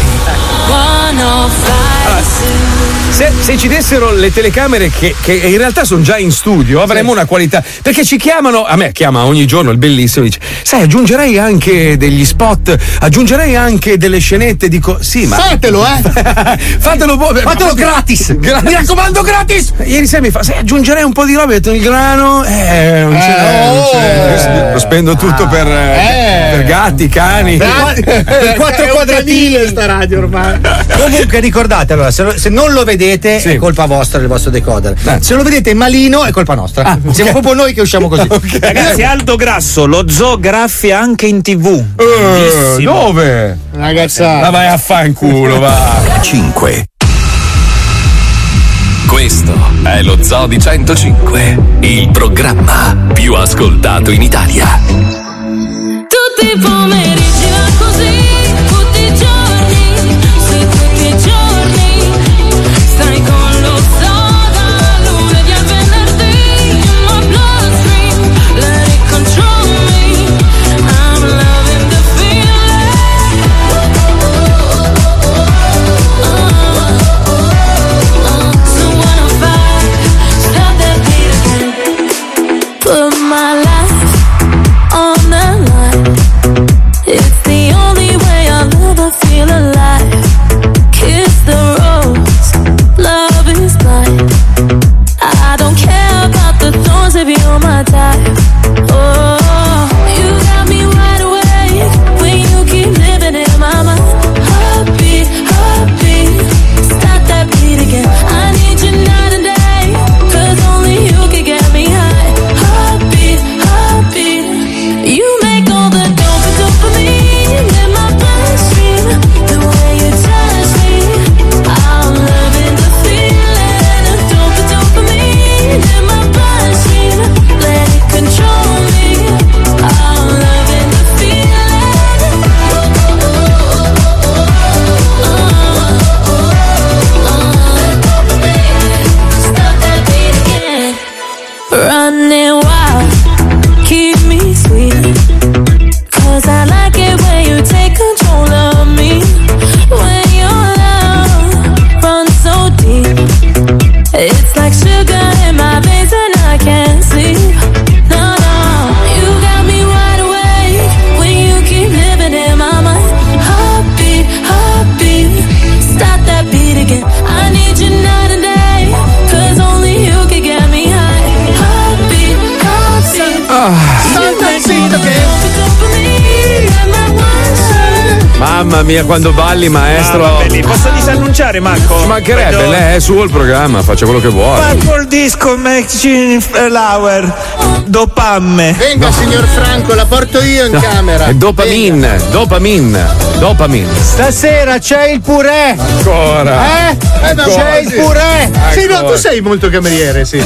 Se, se ci dessero le telecamere che, che in realtà sono già in studio, avremmo una qualità. Perché ci chiamano, a me chiama ogni giorno il bellissimo, dice: Sai, aggiungerei anche degli spot, aggiungerei anche delle scenette. Dico, sì, ma. Fatelo, eh! Fatelo voi. Fatelo gratis. Mi raccomando, gratis! Ieri sera mi fa, sai, aggiungerei un po' di roba, ho detto il grano. Eh, non c'è. non c'è. oh. Lo spendo tutto per, eh, per gatti, cani. Per quattro quadratini. sta radio ormai. Comunque ricordate, allora, se, se non lo vedete è colpa vostra del vostro decoder. Se lo vedete malino è colpa nostra. Siamo proprio noi che usciamo così. Ragazzi, Aldo Grasso, lo zoo graffia anche in tv. Eh, dove? Ragazza. Ma vai a fanculo, va. 5. Questo è lo Zoo di 105, il programma più ascoltato in Italia. Tutti i pomeriggi to be on my time mia, quando balli, maestro. Ah, va bene. Posso disannunciare, Marco? Ci mancherebbe, Vedo- lei è suo il programma, faccia quello che vuole. Purple Disco Machine Flower Dopamme. Venga, signor Franco, la porto io in No, camera. È dopamine, dopamine, dopamine. Stasera c'è il purè. Ancora. Eh? Eh, ma C'è il purè. Sì, no, tu sei molto cameriere, sì.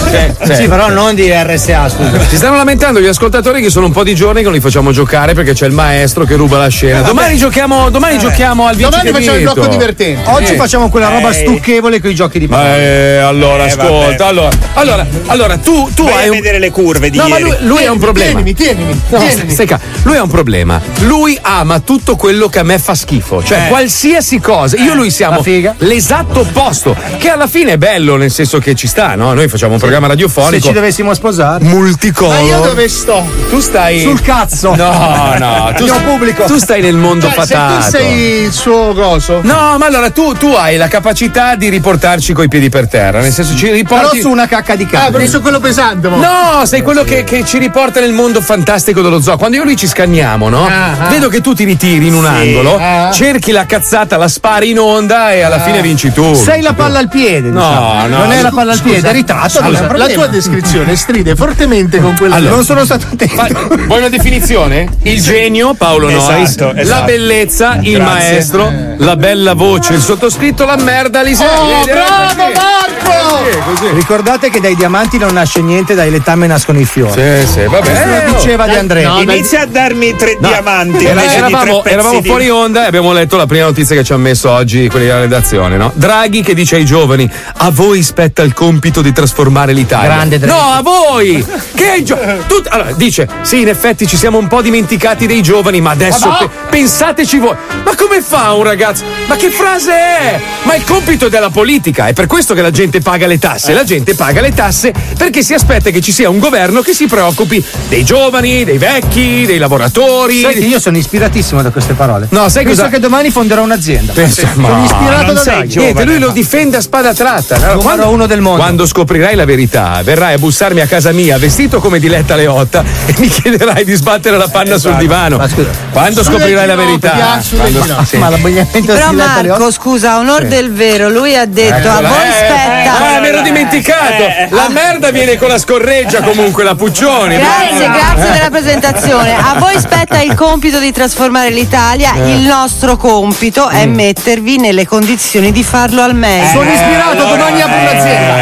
Sì, però non di RSA, scusa. Si stanno lamentando gli ascoltatori che sono un po' di giorni che non li facciamo giocare perché c'è il maestro che ruba la scena. Domani giochiamo, domani giochiamo al Domani facciamo il blocco divertente. Oggi Eh. facciamo quella roba Eh. stucchevole con i giochi di Ma parola. eh, allora, Eh, ascolta, vabbè. allora, allora, allora, tu, tu Vai hai a un. vedere le curve di No, ma ieri. lui, lui ha un problema. Tienimi, tienimi, No, tienimi. stai calmo. Lui ha un problema. Lui ama tutto quello che a me fa schifo. Cioè, Eh. qualsiasi cosa. Io e lui siamo l'esatto opposto. Che alla fine è bello, nel senso che ci sta, no? Noi facciamo un programma Se radiofonico. ci dovessimo sposare. multicolor. Ma io dove sto? Tu stai. Sul cazzo. No, no, tu, Io pubblico. tu stai nel mondo Cioè, se tu sei il suo coso? No, ma allora tu, tu hai la capacità di riportarci coi piedi per terra, nel senso ci riporti. Però su una cacca di Ah, cane. perché sono quello pesante, mo. No, sei quello che, che ci riporta nel mondo fantastico dello zoo. Quando io e lui ci scanniamo, no? Ah, ah. Vedo che tu ti ritiri in un angolo, Ah. cerchi la cazzata, la spari in onda e alla fine vinci tu. Sei la palla al piede. No, diciamo. no. Non è la palla al piede, è ritratto. Allora, la tua descrizione stride fortemente con quella Allora. Non sono stato attento. Fa- Vuoi una definizione? Il genio, Paolo Nois, Esatto, la esatto. bellezza, il Grazie. maestro, la bella voce, il sottoscritto, la merda, Lisei. Oh, bravo. Marco! Così, così. Ricordate che dai diamanti non nasce niente, dai letame nascono i fiori. Sì, sì, vabbè. Eh, lo diceva di Andrea. No. Inizia a darmi tre No, diamanti era- di eravamo, tre pezzi eravamo di- fuori onda e abbiamo letto la prima notizia che ci ha messo oggi quelli della redazione, no? Draghi che dice ai giovani: A voi spetta il compito di trasformare l'Italia. Grande Draghi. No, a voi! Che i gio- tut- allora, dice: Sì, in effetti ci siamo un po' dimenticati dei giovani, ma adesso Ma no! pe- pensateci voi. Ma come fa un ragazzo? Ma che frase è? Ma il compito è della politica, è per questo che la gente paga le tasse. La gente paga le tasse perché si aspetta che ci sia un governo che si preoccupi dei giovani, dei vecchi, dei lavoratori. Sai che io sono ispiratissimo da queste parole. No, sai Penso cosa- che domani fonderò un'azienda. Penso- sono ma- ispirato non da sei giovane. Niente, lui lo difende a spada tratta. Allora, Numero uno del mondo. Quando scoprirai la verità, verrai a bussarmi a casa mia vestito come Diletta Leotta e mi chiederai di sbattere la panna sul divano. Ma scusa, Quando sulle scoprirai la verità. quando- ginocchia. sì. Ma l'abbigliamento Però di Marco, Leotta- scusa, a onor del vero, lui ha detto a Eccola, voi eh, spetta. Ah, mi ero dimenticato. La merda viene con la scorreggia comunque, la Puccioni. Grazie, grazie della presentazione. A voi spetta il compito di trasformare l'Italia. Eh. Il nostro compito Mm. è mettervi nelle condizioni di farlo al meglio. Sono ispirato, domani apro un'azienda.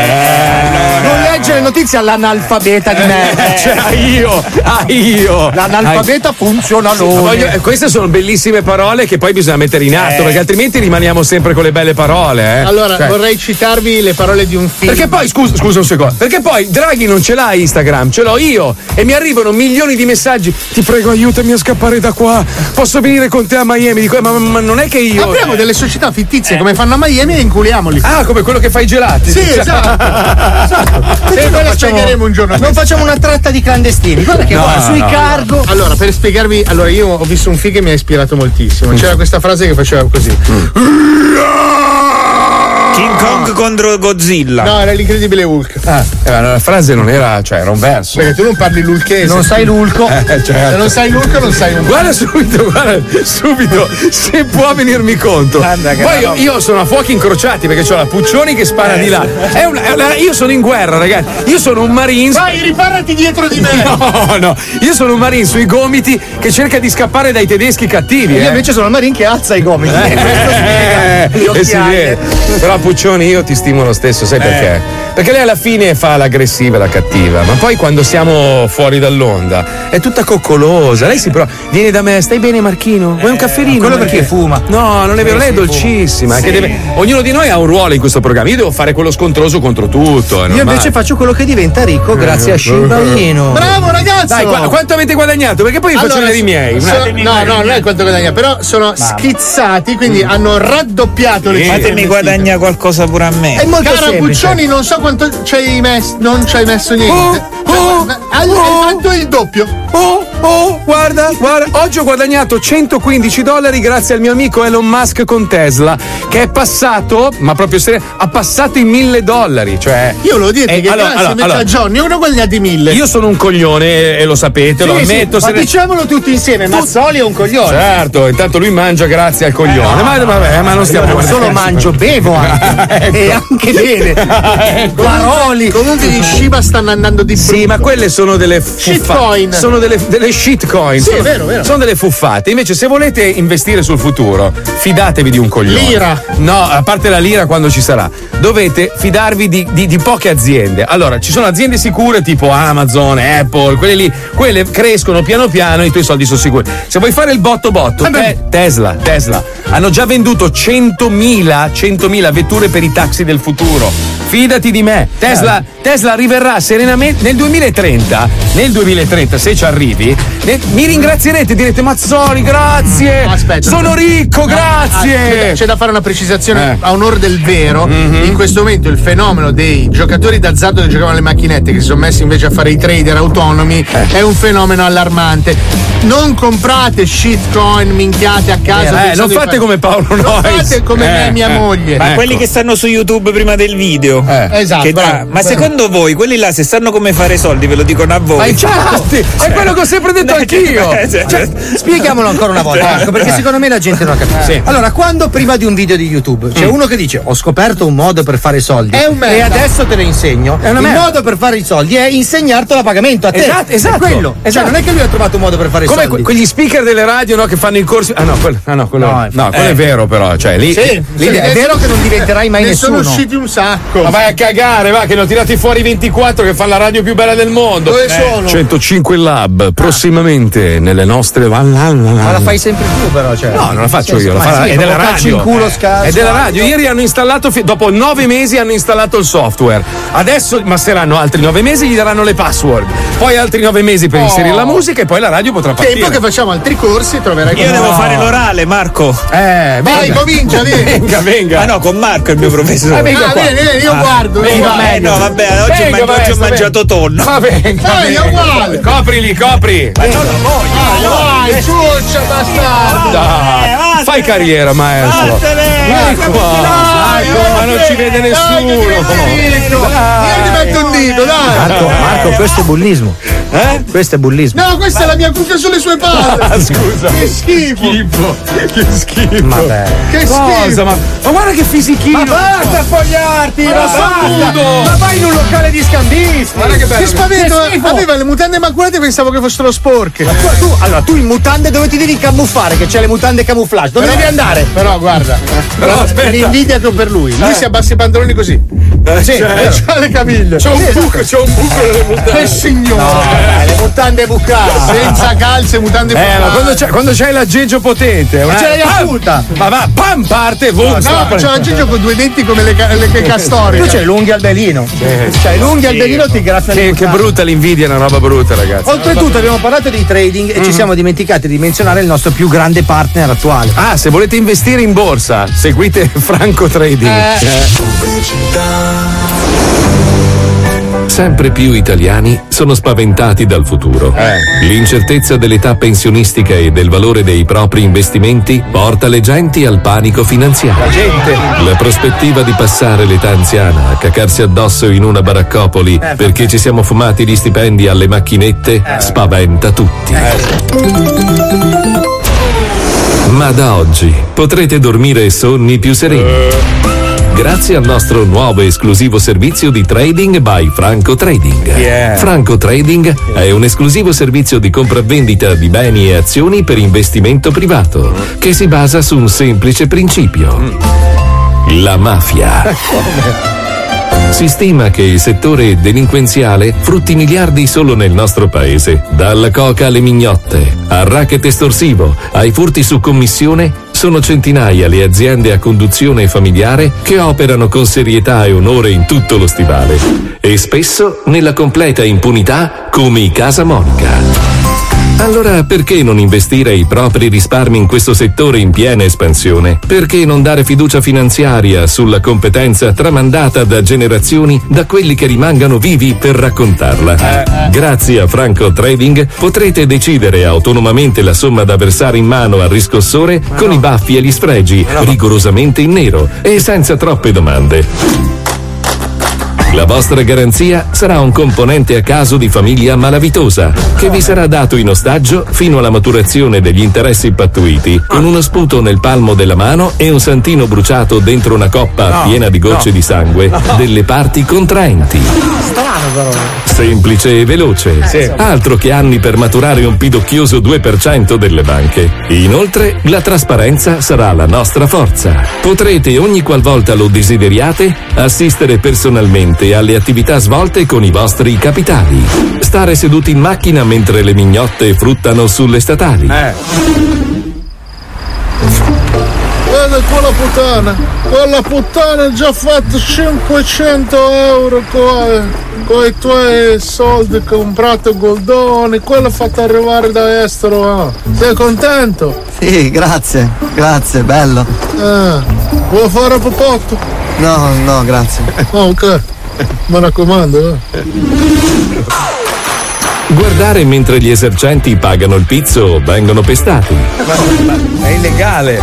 Non legge le notizie all'analfabeta di me. Cioè, ah, io, ah, io. L'analfabeta funziona Ma voglio- eh, queste sono bellissime parole che poi bisogna mettere in atto, perché altrimenti rimaniamo sempre con le belle parole. Eh. Allora, Cioè, vorrei citarvi le parole di un film. Perché poi, scusa, scusa un secondo, perché poi Draghi non ce l'ha Instagram, ce l'ho io e mi arrivano milioni di messaggi. Ti prego, aiutami a scappare da qua. Posso venire con te a Miami? Dico, "Eh, ma, ma non è che io. Apriamo delle società fittizie come fanno a Miami e inculiamoli. Ah, come quello che fa i gelati. Sì, esatto. esatto. E poi la facciamo- spiegheremo un giorno. Non facciamo una tratta di clandestini. Guarda che No, qua no, sui no. cargo. Allora, per spiegarvi, allora io ho visto un film che mi ha ispirato moltissimo. C'era questa frase che faceva così. King Kong contro Godzilla. No, era l'incredibile Hulk. Ah, eh, la frase non era, cioè, era un verso. Perché tu non parli l'ulchese. Non sai l'ulco. Eh, certo. Se non sai l'ulco, non sai un Guarda subito, guarda subito se può venirmi contro. Poi io, io sono a fuochi incrociati perché ho la Puccioni che spara di là. È una- è una- io sono in guerra, ragazzi. Io sono un marines. Vai, riparati dietro di me. No, no, io sono un marine sui gomiti che cerca di scappare dai tedeschi cattivi. Io eh. invece sono il marin che alza i gomiti. Eh, Gli e si occhiali. vede. Però Puccioni io ti stimo lo stesso, sai perché? Perché lei alla fine fa l'aggressiva e la cattiva, ma poi quando siamo fuori dall'onda è tutta coccolosa. Lei si prova, viene da me, stai bene Marchino? Vuoi un cafferino? quello Marchino?" perché fuma. No, non è vero, lei è dolcissima. che deve- ognuno di noi ha un ruolo in questo programma. Io devo fare quello scontroso contro tutto. Io invece faccio quello che diventa ricco grazie a Scimballino. Bravo ragazzo! Dai, qua- quanto avete guadagnato? Perché poi vi faccio Allora, vedere i miei. so- no, no, non è quanto guadagna, però sono schizzati, quindi hanno raddoppiato le cifre. Fatemi guadagnare qualcosa pure a me. È molto Cara semplice. Puccioni, non so quanto ci hai messo, non ci hai messo niente. Oh, Cioè, hai, hai fatto il doppio. Oh, oh, guarda, guarda, oggi ho guadagnato 115 dollari grazie al mio amico Elon Musk con Tesla, che è passato, ma proprio se ha passato i 1000 dollari. Cioè, Io volevo dirti Eh, che allora, allora, allora. a Johnny uno guadagnati mille. io sono un coglione e lo sapete, lo Sì, sì, ammetto. ma se ne- Diciamolo tutti insieme, Mazzoli è un coglione. Certo, intanto lui mangia grazie al coglione. ma vabbè, ma non stiamo non solo mangio, bevo anche. Ecco. E anche bene. Paroli. Comunque gli Shiba stanno andando di Sì, ma quelle sono delle fuffate. Shitcoin. Sono delle, delle shitcoin. Sì, sono, vero, vero. Sono delle fuffate. Invece, se volete investire sul futuro, fidatevi di un coglione. Lira. No, a parte la lira quando ci sarà. Dovete fidarvi di, di- di poche aziende. Allora, ci sono aziende sicure tipo Amazon, Apple, quelle lì, quelle crescono piano piano e i tuoi soldi sono sicuri. Se vuoi fare il botto botto, te- Tesla, Tesla, hanno già venduto 100.000, 100.000 vetture per i taxi del futuro. Fidati di me, Tesla, Tesla arriverà serenamente nel 2030. Nel 2030, se ci arrivi, ne- mi ringrazierete, direte Mazzoli, grazie. Aspetta. Sono ricco, Ah, grazie. c'è, c'è da fare una precisazione Eh. a onore del vero. In questo momento il fenomeno dei giocatori d'azzardo che giocavano alle macchinette, che si sono messi invece a fare i trader autonomi, è un fenomeno allarmante. Non comprate shitcoin minchiate a caso. Eh, non pensando di fate fare- come Paolo Non Noyes. fate come me Eh, e mia eh. moglie. Ma Ecco. quelli che stanno su YouTube prima del video. Esatto, Che tra- bravo, ma bravo. secondo voi, quelli là, se sanno come fare soldi, ve lo dicono a voi. Ma infatti, è quello che ho sempre detto anch'io. Eh, cioè, Cioè, spieghiamolo ancora una volta, Marco, perché secondo me la gente non ha capito. Sì. Allora, quando prima di un video di YouTube c'è uno che dice ho scoperto un modo per fare soldi È un merda. e adesso te lo insegno, È una il merda. modo per fare i soldi è insegnartelo a pagamento a te. Esatto, esatto. È quello. Cioè, Esatto. non è che lui ha trovato un modo per fare i Come que- quegli speaker delle radio no, che fanno i corsi. Ah no, quello, ah, no, quello, No, no, quello eh. è vero però. Cioè, lì, Sì, lì- sì, è vero che non diventerai mai ne nessuno. sono usciti un sacco. Ma vai a cagare, va, che ne ho tirati fuori 24 che fanno la radio più bella del mondo. Dove sono? 105 Lab, prossimamente nelle nostre. Ma Ma la fai sempre tu, però. Cioè. No, non la faccio Sì, io, la ma fa, sì, è della radio. culo, Eh, scarso. È della radio. Ieri hanno installato, dopo nove mesi hanno installato il software. Adesso masseranno altri nove mesi, gli daranno le password. Poi altri nove mesi per Oh. inserire la musica e poi la radio potrà partire. Tempo che facciamo altri corsi troverai Io devo No. fare l'orale, Marco. Eh, Vai, comincia, vieni. Venga, venga. Ma no, con Marco è il mio professore. Ah, venga Ah, qua. vieni, vieni, io Ah, guardo. io venga, guardo. eh, no, vabbè, oggi, Venga, ho, man- oggi ho mangiato tonno. Va bene, Dai, bene. uguale. Coprili, copri. Vai, vai, ciuccia, bastardo. Dai, fai carriera, maestro. Dai, ma non ci vede nessuno. Io ti metto un dito, dai. Marco, Marco, questo è bullismo. Eh? Questo è bullismo. No, questa è la mia cuccia sulle sue palle. Ah, scusa. Che schifo. Schifo. Che schifo. Vabbè. Che Cosa? schifo. Ma, ma guarda che fisichino. Ma basta spogliarti, Ma ma basta! Ma vai in un locale di scambisti! Guarda che bello. Che spavento. Che. Aveva le mutande immacolate e pensavo che fossero sporche. Tu, tu- allora, tu in mutande dove ti devi camuffare? Che c'è le mutande camouflage? Dove Però- devi andare? Però guarda, Però aspetta. l'invidia che ho per lui. Lui si abbassa i pantaloni così. Sì, E c'ha le caviglie. C'è un buco, c'è un buco nelle mutande. Che signore. Eh, le mutande bucate! Senza calze, mutande Eh, ma quando c'è, quando c'hai l'aggeggio potente, una, c'è la pam! puta. Ma va, pam, parte, boom, No, sopra. c'è l'aggeggio con due denti come le, le che castori. Tu c'hai l'unghia al belino. C'hai l'unghia al belino ti graffia le Che, che brutta l'invidia, è una roba brutta, ragazzi. Oltretutto abbiamo parlato di trading e ci siamo dimenticati di menzionare il nostro più grande partner attuale. Ah, se volete investire in borsa, seguite Franco Trading. Sempre più italiani sono spaventati dal futuro. L'incertezza dell'età pensionistica e del valore dei propri investimenti porta le genti al panico finanziario. La prospettiva di passare l'età anziana a cacarsi addosso in una baraccopoli perché ci siamo fumati gli stipendi alle macchinette spaventa tutti. Ma da oggi potrete dormire sonni più sereni. Grazie al nostro nuovo esclusivo servizio di trading by Franco Trading. Yeah. Franco Trading è un esclusivo servizio di compravendita di beni e azioni per investimento privato che si basa su un semplice principio. La mafia. Si stima che il settore delinquenziale frutti miliardi solo nel nostro paese, dalla coca alle mignotte, al racket estorsivo, ai furti su commissione. Sono centinaia le aziende a conduzione familiare che operano con serietà e onore in tutto lo stivale e spesso nella completa impunità come i Casa Monica. Allora perché non investire i propri risparmi in questo settore in piena espansione? Perché non dare fiducia finanziaria sulla competenza tramandata da generazioni da quelli che rimangano vivi per raccontarla? Grazie a Franco Trading potrete decidere autonomamente la somma da versare in mano al riscossore con i baffi e gli sfregi, rigorosamente in nero e senza troppe domande. La vostra garanzia sarà un componente a caso di famiglia malavitosa che vi sarà dato in ostaggio fino alla maturazione degli interessi pattuiti con uno sputo nel palmo della mano e un santino bruciato dentro una coppa No, piena di gocce no. di sangue delle parti contraenti. Strano però. Semplice e veloce. Sì. Altro che anni per maturare un pidocchioso 2% delle banche. Inoltre, la trasparenza sarà la nostra forza. Potrete ogni qualvolta lo desideriate assistere personalmente alle attività svolte con i vostri capitali. Stare seduti in macchina mentre le mignotte fruttano sulle statali. Guarda quella puttana. Quella puttana ha già fatto 500 euro con, con i tuoi soldi comprato goldoni. Quello fatto arrivare da estero. ah. Sei contento? Sì, grazie, grazie, bello. Eh, vuoi fare popotto? No, no, grazie. Ok. Mi raccomando, eh. Guardare mentre gli esercenti pagano il pizzo o vengono pestati. è illegale.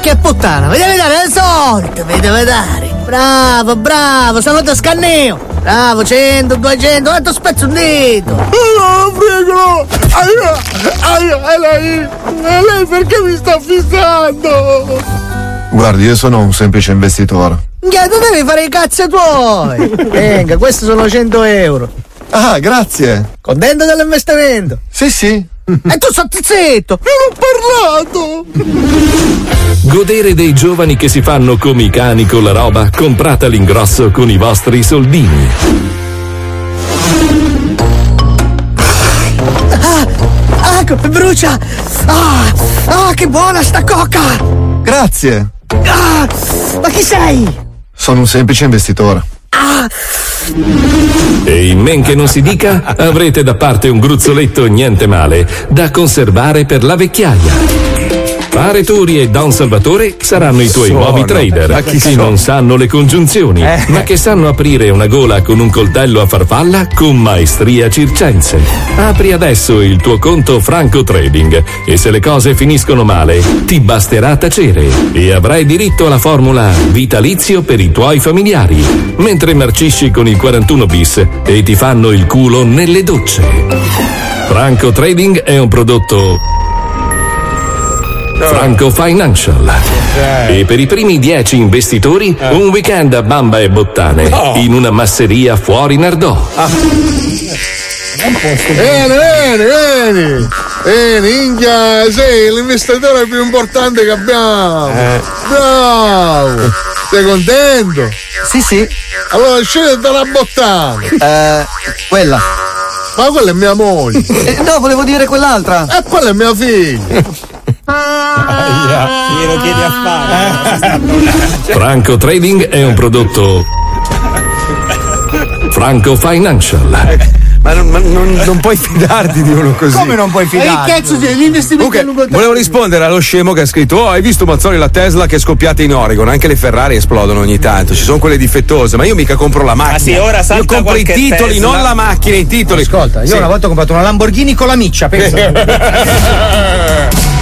Che puttana, mi devi dare il solito, mi devi dare. Bravo, bravo, sono da scanneo. Bravo, 100, 200, quanto spezzo un dito. No, prego! Aia, aia, è lei! È lei perché mi sta fissando? Guardi, io sono un semplice investitore. Tu devi fare i cazzi tuoi. Venga, questi sono 100 euro. Ah, grazie. Contento dell'investimento? Sì, sì. E tu stai zitto! Non ho parlato! Godere dei giovani che si fanno come i cani con la roba comprata all'ingrosso con i vostri soldini. Ah, ecco, brucia! Ah, ah, che buona sta coca! Grazie. Ah, ma chi sei? Sono un semplice investitore. E in men che non si dica, avrete da parte un gruzzoletto niente male da conservare per la vecchiaia. Pare Turi e Don Salvatore saranno i tuoi Sono. nuovi trader, chi che sono? non sanno le congiunzioni, Eh. ma che sanno aprire una gola con un coltello a farfalla con maestria circense. Apri adesso il tuo conto Franco Trading e se le cose finiscono male, ti basterà tacere e avrai diritto alla formula vitalizio per i tuoi familiari, mentre marcisci con il 41 bis e ti fanno il culo nelle docce. Franco Trading è un prodotto Franco Financial. E per i primi 10 investitori, un weekend a Bamba e Bottane in una masseria fuori Nardò. Vieni, vieni, vieni! Vieni, Inghia, sei l'investitore più importante che abbiamo! Bravo! Sei contento? Sì, sì. Allora scegli dalla bottana! Eh, quella. Ma quella è mia moglie! Eh, no, volevo dire quell'altra! E quella è mia figlia! Glielo chiedi a fare. Franco Trading è un prodotto Franco Financial. Ma, non, ma non- non puoi fidarti di uno così. Come non puoi fidarti? E che cazzo di gli investimenti a lungo termine? Volevo rispondere allo scemo che ha scritto: Oh, hai visto Mazzoli la Tesla che è scoppiata in Oregon? Anche le Ferrari esplodono ogni tanto, ci sono quelle difettose, ma io mica compro la macchina. sì, ora salta Io compro i titoli, Tesla. non la macchina, i titoli. Ascolta, io Sì. una volta ho comprato una Lamborghini con la miccia, pensa.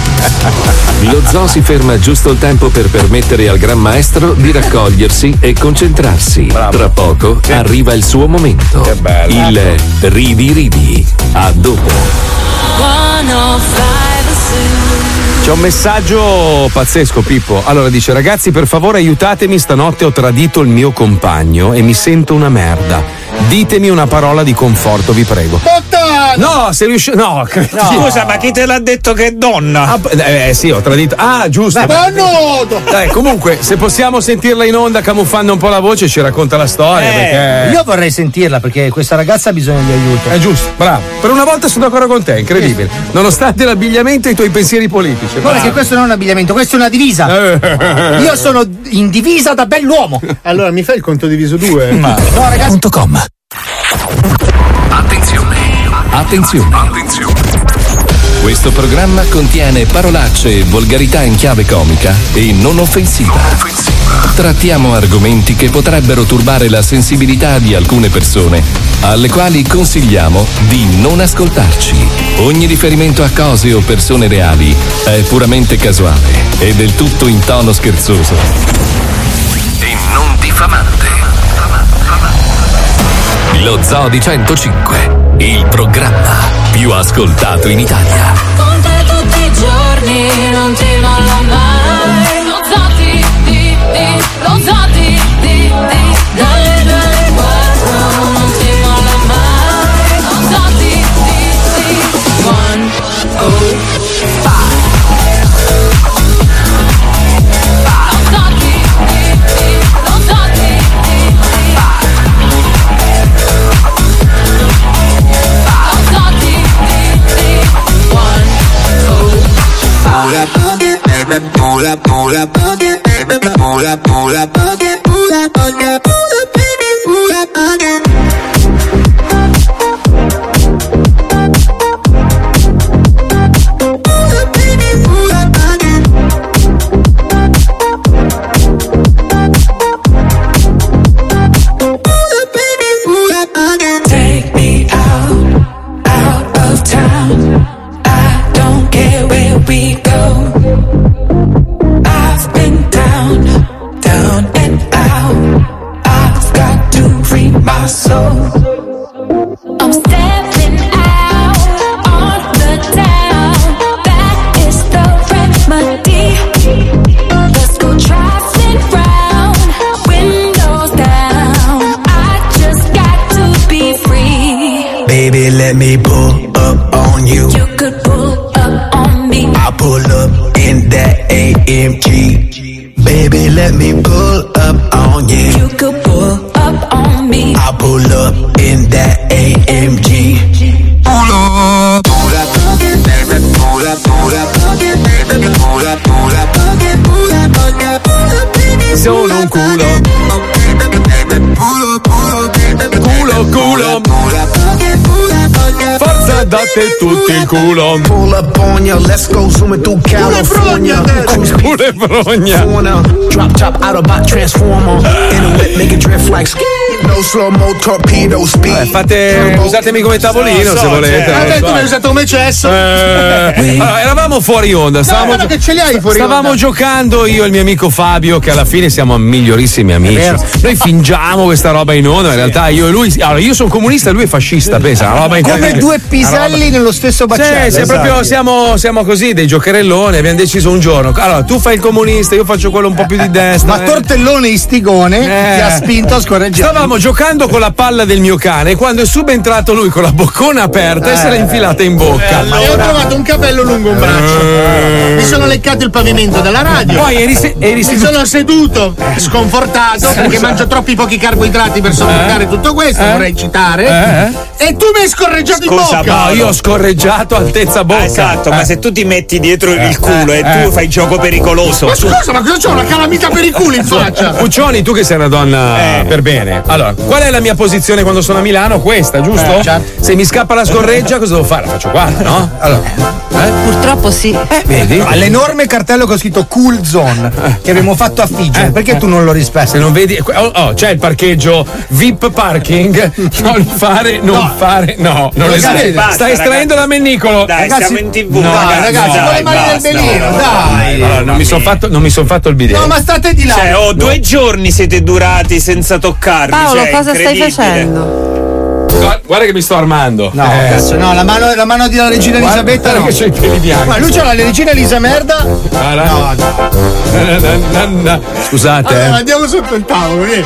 Lo zoo si ferma giusto il tempo per permettere al gran maestro di raccogliersi e concentrarsi. Tra poco arriva il suo momento. Il ridi ridi. A dopo. C'è un messaggio pazzesco, Pippo. Allora dice: Ragazzi, per favore aiutatemi, stanotte ho tradito il mio compagno e mi sento una merda. Ditemi una parola di conforto, vi prego. Bottana! No, sei riuscito. No, Scusa, ma chi te l'ha detto che è donna? eh, eh, sì, ho tradito. Ah, giusto. Ma noto! Dai, comunque, se possiamo sentirla in onda camuffando un po' la voce, ci racconta la storia. Eh, perché... Io vorrei sentirla perché questa ragazza ha bisogno di aiuto. È giusto, bravo. Per una volta sono d'accordo con te, incredibile. Nonostante l'abbigliamento e i tuoi pensieri politici. Guarda bravo. che questo non è un abbigliamento, questa è una divisa. Io sono in divisa da bell'uomo. Allora mi fai il conto diviso due? No, ragazzi. Com. Attenzione. Attenzione. Questo programma contiene parolacce e volgarità in chiave comica e non offensiva. Trattiamo argomenti che potrebbero turbare la sensibilità di alcune persone, alle quali consigliamo di non ascoltarci. Ogni riferimento a cose o persone reali è puramente casuale e del tutto in tono scherzoso. E non diffamante. Lo Zoo di 105, il programma più ascoltato in Italia. Con te tutti i giorni non ti molla mai. Lo zoti, di, di, lo zoti, di, di Dalle due alle quattro non ti molla mai. Lo zoti, di, di. One, oh, Eh ben, pour la pour la eh ben, pour la pour la pour la pour la pour la pour la Date tutti il culo. Pull up on ya, let's go zooming through California. Culo e brogna. Drop top, Autobot transformer. In a whip, make it drift like No speed. Eh, fate, usatemi come tavolino se volete. Vabbè, non tu so. mi hai usato come cesso. Eh, allora, eravamo fuori onda, stavamo, guarda che ce li hai fuori stavamo onda. giocando io e il mio amico Fabio, che alla fine siamo migliorissimi amici. Noi fingiamo questa roba in onda, in realtà io e lui. Allora, io sono comunista e lui è fascista, pensa, una roba Come incredibile. due piselli roba- nello stesso baccello. Sì, sì, Esatto. proprio siamo, siamo così, dei giocherelloni, abbiamo deciso un giorno. Allora, tu fai il comunista, io faccio quello un po' più di destra. Ma eh. Tortellone istigone Eh. ti ha spinto a scorreggiare. Stavamo giocando con la palla del mio cane quando è subentrato lui con la boccona aperta e se l'ha infilata in bocca. Ma io ho trovato un capello lungo un braccio. Mi sono leccato il pavimento della radio. Poi eri se- eri Mi seduto- sono seduto, sconfortato, perché mangio troppi pochi carboidrati per sopportare tutto questo, Eh? vorrei citare. Eh? E tu mi hai scorreggiato in Scusa, bocca. No, io ho scorreggiato altezza bocca. Ah, esatto, ma Eh. se tu ti metti dietro il culo e eh. tu fai gioco pericoloso. Ma scusa, ma cosa c'ho? Una calamita per i culi in faccia. Puccioni, tu che sei una donna per bene. Allora, qual è la mia posizione quando sono a Milano? Questa, giusto? Eh, certo. Se mi scappa la scorreggia, cosa devo fare? La faccio qua, no? Allora, eh? Purtroppo sì. Vedi? All'enorme cartello che ho scritto Cool Zone che abbiamo fatto a Figi, perché tu non lo rispetti? Se non vedi, oh, oh, c'è il parcheggio VIP parking. Non fare, non fare, no, non Ragazzi, basta, Stai estraendo ragazzi. da Mennicolo. Dai, Ragazzi- siamo in tv. No, Dai, ragazzi, no, con le mani basta, del belino, no, dai. Allora, non mi sono fatto, non mi son fatto il bidet. No, ma state di là. Cioè, oh, due giorni siete durati senza toccarvi. Paolo, cioè, cosa stai facendo? Guarda, che mi sto armando. No, Eh, cazzo, no, la mano, la mano della regina Elisabetta guarda no. che c'ho i peli bianchi. Ma lui c'ha la regina Elisa merda. Guarda. No, no. Na, na. Scusate, Allora, eh. andiamo sotto il tavolo, vieni.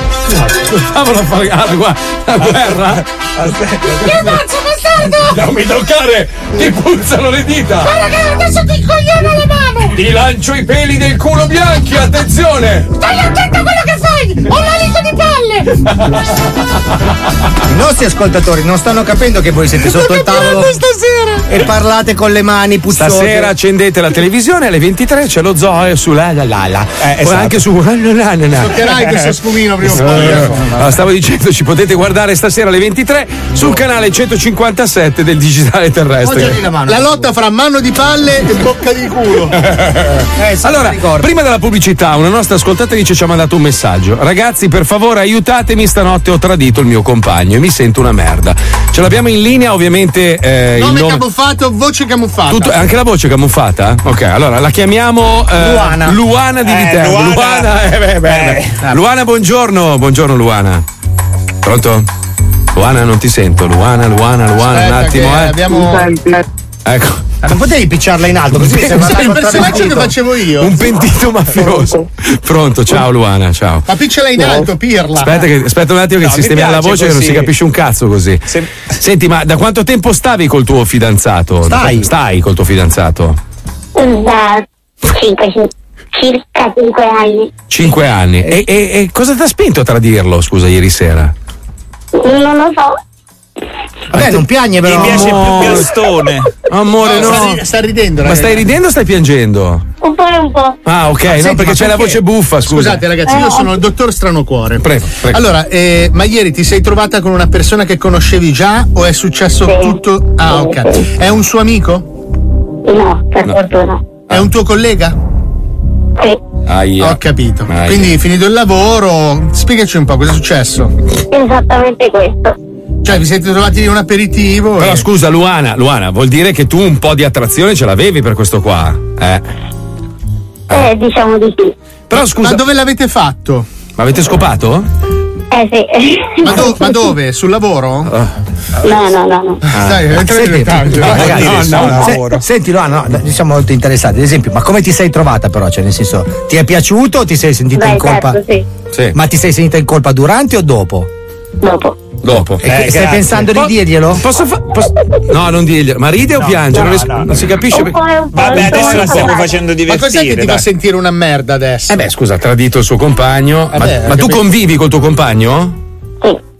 Stavano a fare ah, guarda, la guerra. Che mazzo, bastardo! Non mi toccare! Ti puzzano le dita! Guarda che adesso ti coglione la mano! Ti lancio i peli del culo bianchi, attenzione! Stai attento a quello che fai! Ho l'alito di palle! I nostri ascoltatori non stanno capendo che voi siete sotto il tavolo stasera. e parlate con le mani puzzose. Stasera accendete la televisione alle 23 c'è lo zoo su la la la la. Poi esatto. anche su la la la la la. Toccherai questo sfumino prima o poi. Eh, no, stavo dicendo, ci potete guardare stasera alle 23 sul canale 157 del digitale terrestre. La lotta fra mano di palle e bocca di culo. Eh, Allora, prima della pubblicità, una nostra ascoltatrice ci ha mandato un messaggio. Ragazzi, per favore, aiutatemi, stanotte ho tradito il mio compagno e mi sento una merda. Ce l'abbiamo in linea, ovviamente. eh, il Nome nome- camuffato, voce camuffata. Tutto- anche la voce camuffata? Ok, allora la chiamiamo eh, Luana. Luana di Eh, Viterbo. Luana. Luana, eh, beh, beh, beh. Luana, buongiorno. Buongiorno, Luana. Pronto? Luana, non ti sento. Luana, Luana, Luana, un Aspetta attimo, che eh. Abbiamo... Ecco. Non potevi picciarla in alto così sembra una il personaggio che facevo io. Un pentito mafioso. Pronto, ciao Luana, ciao. Ma picciola in alto, pirla. Aspetta, che- aspetta un attimo che No, mi sistemiamo la voce che non così. si capisce un cazzo così. Senti, ma da quanto tempo stavi col tuo fidanzato? Stai. Stai col tuo fidanzato? Da 5, circa 5 anni. Cinque anni. E, e- e cosa ti ha spinto a tradirlo, scusa, ieri sera? Non lo so. Vabbè, non piagne però. Mi piace più Amore. Gastone. Amore, no. Sta, ri- sta ridendo. Ma ragazzi. stai ridendo o stai piangendo? Un po' un po'. Ah, ok, Ma no, senti, perché ma c'è la voce buffa, scusa. Scusate ragazzi, io sono il dottor Stranocuore. Prego, prego. Allora, eh, ma ieri ti sei trovata con una persona che conoscevi già o è successo tutto? Ah, ok. È un suo amico? No, per fortuna. È un tuo collega? Sì. Aia. Ho capito. Aia. Quindi finito il lavoro, spiegaci un po' cosa è successo. Esattamente questo. Cioè, vi siete trovati in un aperitivo? Però e- scusa, Luana, Luana, vuol dire che tu un po' di attrazione ce l'avevi per questo qua? Eh. Eh, diciamo di sì. Però scusa. Ma dove l'avete fatto? Ma avete scopato? Eh sì. Ma, do- ma dove? Sul lavoro? No, no, no, no. Dai, Ah, entra in senti, dettaglio. no, Dai. ragazzi, No, no, se- senti, Luana, no, siamo molto interessati. Ad esempio, ma come ti sei trovata però? Cioè, nel senso, ti è piaciuto o ti sei sentita Beh, in colpa? certo, sì. Sì. Ma ti sei sentita in colpa durante o dopo? Dopo. Dopo. E che- stai pensando di dirglielo? Posso fa- posso- No, non dirglielo. Ma ride o piange? non, ris- non si capisce. Un po' un po', Vabbè, un po' adesso la po'. stiamo facendo Ma divertire. cos'è che ti fa dai. sentire una merda adesso? Eh beh, scusa, ha tradito il suo compagno. Eh ma beh, ma tu convivi col tuo compagno?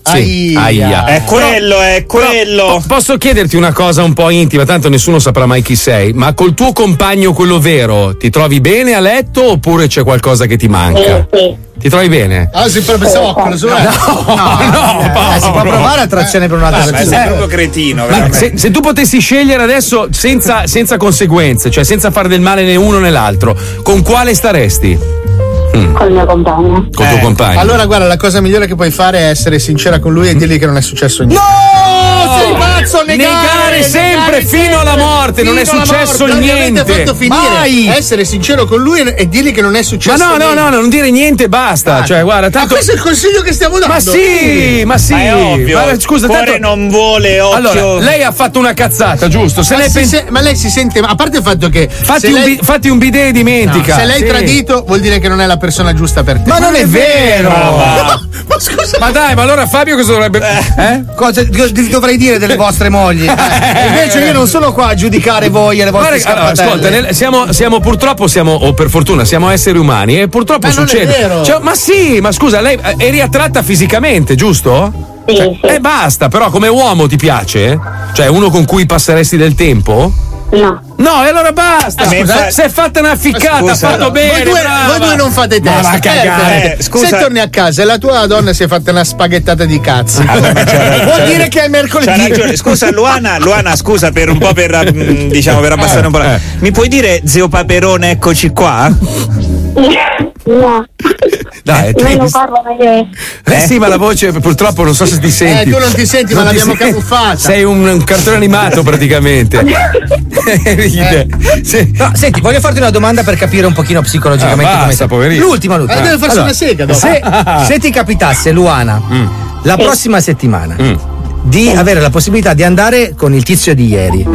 Sì. Aia. È quello, è quello. Po- posso chiederti una cosa un po' intima, tanto nessuno saprà mai chi sei, ma col tuo compagno, quello vero, ti trovi bene a letto oppure c'è qualcosa che ti manca? Ti trovi bene? Ah, sì, però pensavo quello su No, no, Eh, si può provare attrazione per un'altra persona. sei proprio cretino, se, se tu potessi scegliere adesso senza, senza conseguenze, cioè senza fare del male né uno né l'altro, con quale staresti? Col mio compagno. Col tuo compagno. Allora, guarda, la cosa migliore che puoi fare è essere sincera con lui e dirgli che non è successo niente. No! Sei pazzo, Negare sempre fino alla morte, non è successo morte, non niente. avete fatto finire. Mai. Essere sincero con lui e dirgli che non è Ma successo no, no, niente. no, no, non dire niente, basta. Cioè, guarda, Ma tanto. questo è il consiglio che stiamo dando. Ma sì, ma sì. Ma è ovvio. Ma scusa, Cuore tanto- non vuole, occhio. Allora, lei ha fatto una cazzata, giusto? Se Ma, lei si pen- se- ma lei si sente. A parte il fatto che. fatti, un lei, bi- fatti un bidet e dimentica. no, se lei Sì. tradito, vuol dire che non è la persona giusta per te. Ma non è vero! Ma, ma scusa. Ma dai, ma allora Fabio cosa dovrebbe. Eh? Cosa di- dovrei dire delle vostre mogli? Eh, Invece io non sono qua a giudicare voi e le vostre Guarda, allora, ascolta, nel- siamo, siamo purtroppo, siamo, o per fortuna, siamo esseri umani e purtroppo Ma non è succede. vero. Cioè, ma sì, ma scusa, lei eh, eri attratta fisicamente, giusto? Sì, Cioè, sì. E basta, però come uomo ti piace? Cioè, uno con cui passeresti del tempo? No. No, e allora basta! Ah, Scusa, si è fatta una ficcata, ha fatto bene! voi, due, voi due non fate Ma testa. va a cagare. Eh, scusa. Se torni a casa e la tua donna si è fatta una spaghettata di cazzi. Vuol dire che è mercoledì. Scusa, Luana, Luana, scusa per un po' per mm, diciamo per abbassare un po'. la- Mi puoi dire zio Paperone, eccoci qua? No. Dai, ti- non parlo meglio. Eh sì, ma la voce purtroppo non so se ti senti. Eh, tu non ti senti, ma Non ti l'abbiamo senti. camuffata. Sei un, un cartone animato praticamente. Ride. Sì. No, senti, voglio farti una domanda per capire un pochino psicologicamente Ah, come basta, sei. poverino. L'ultima, l'ultima. Eh, deve farsi una sega dopo. Se, se ti capitasse, Luana, la prossima settimana di avere la possibilità di andare con il tizio di ieri,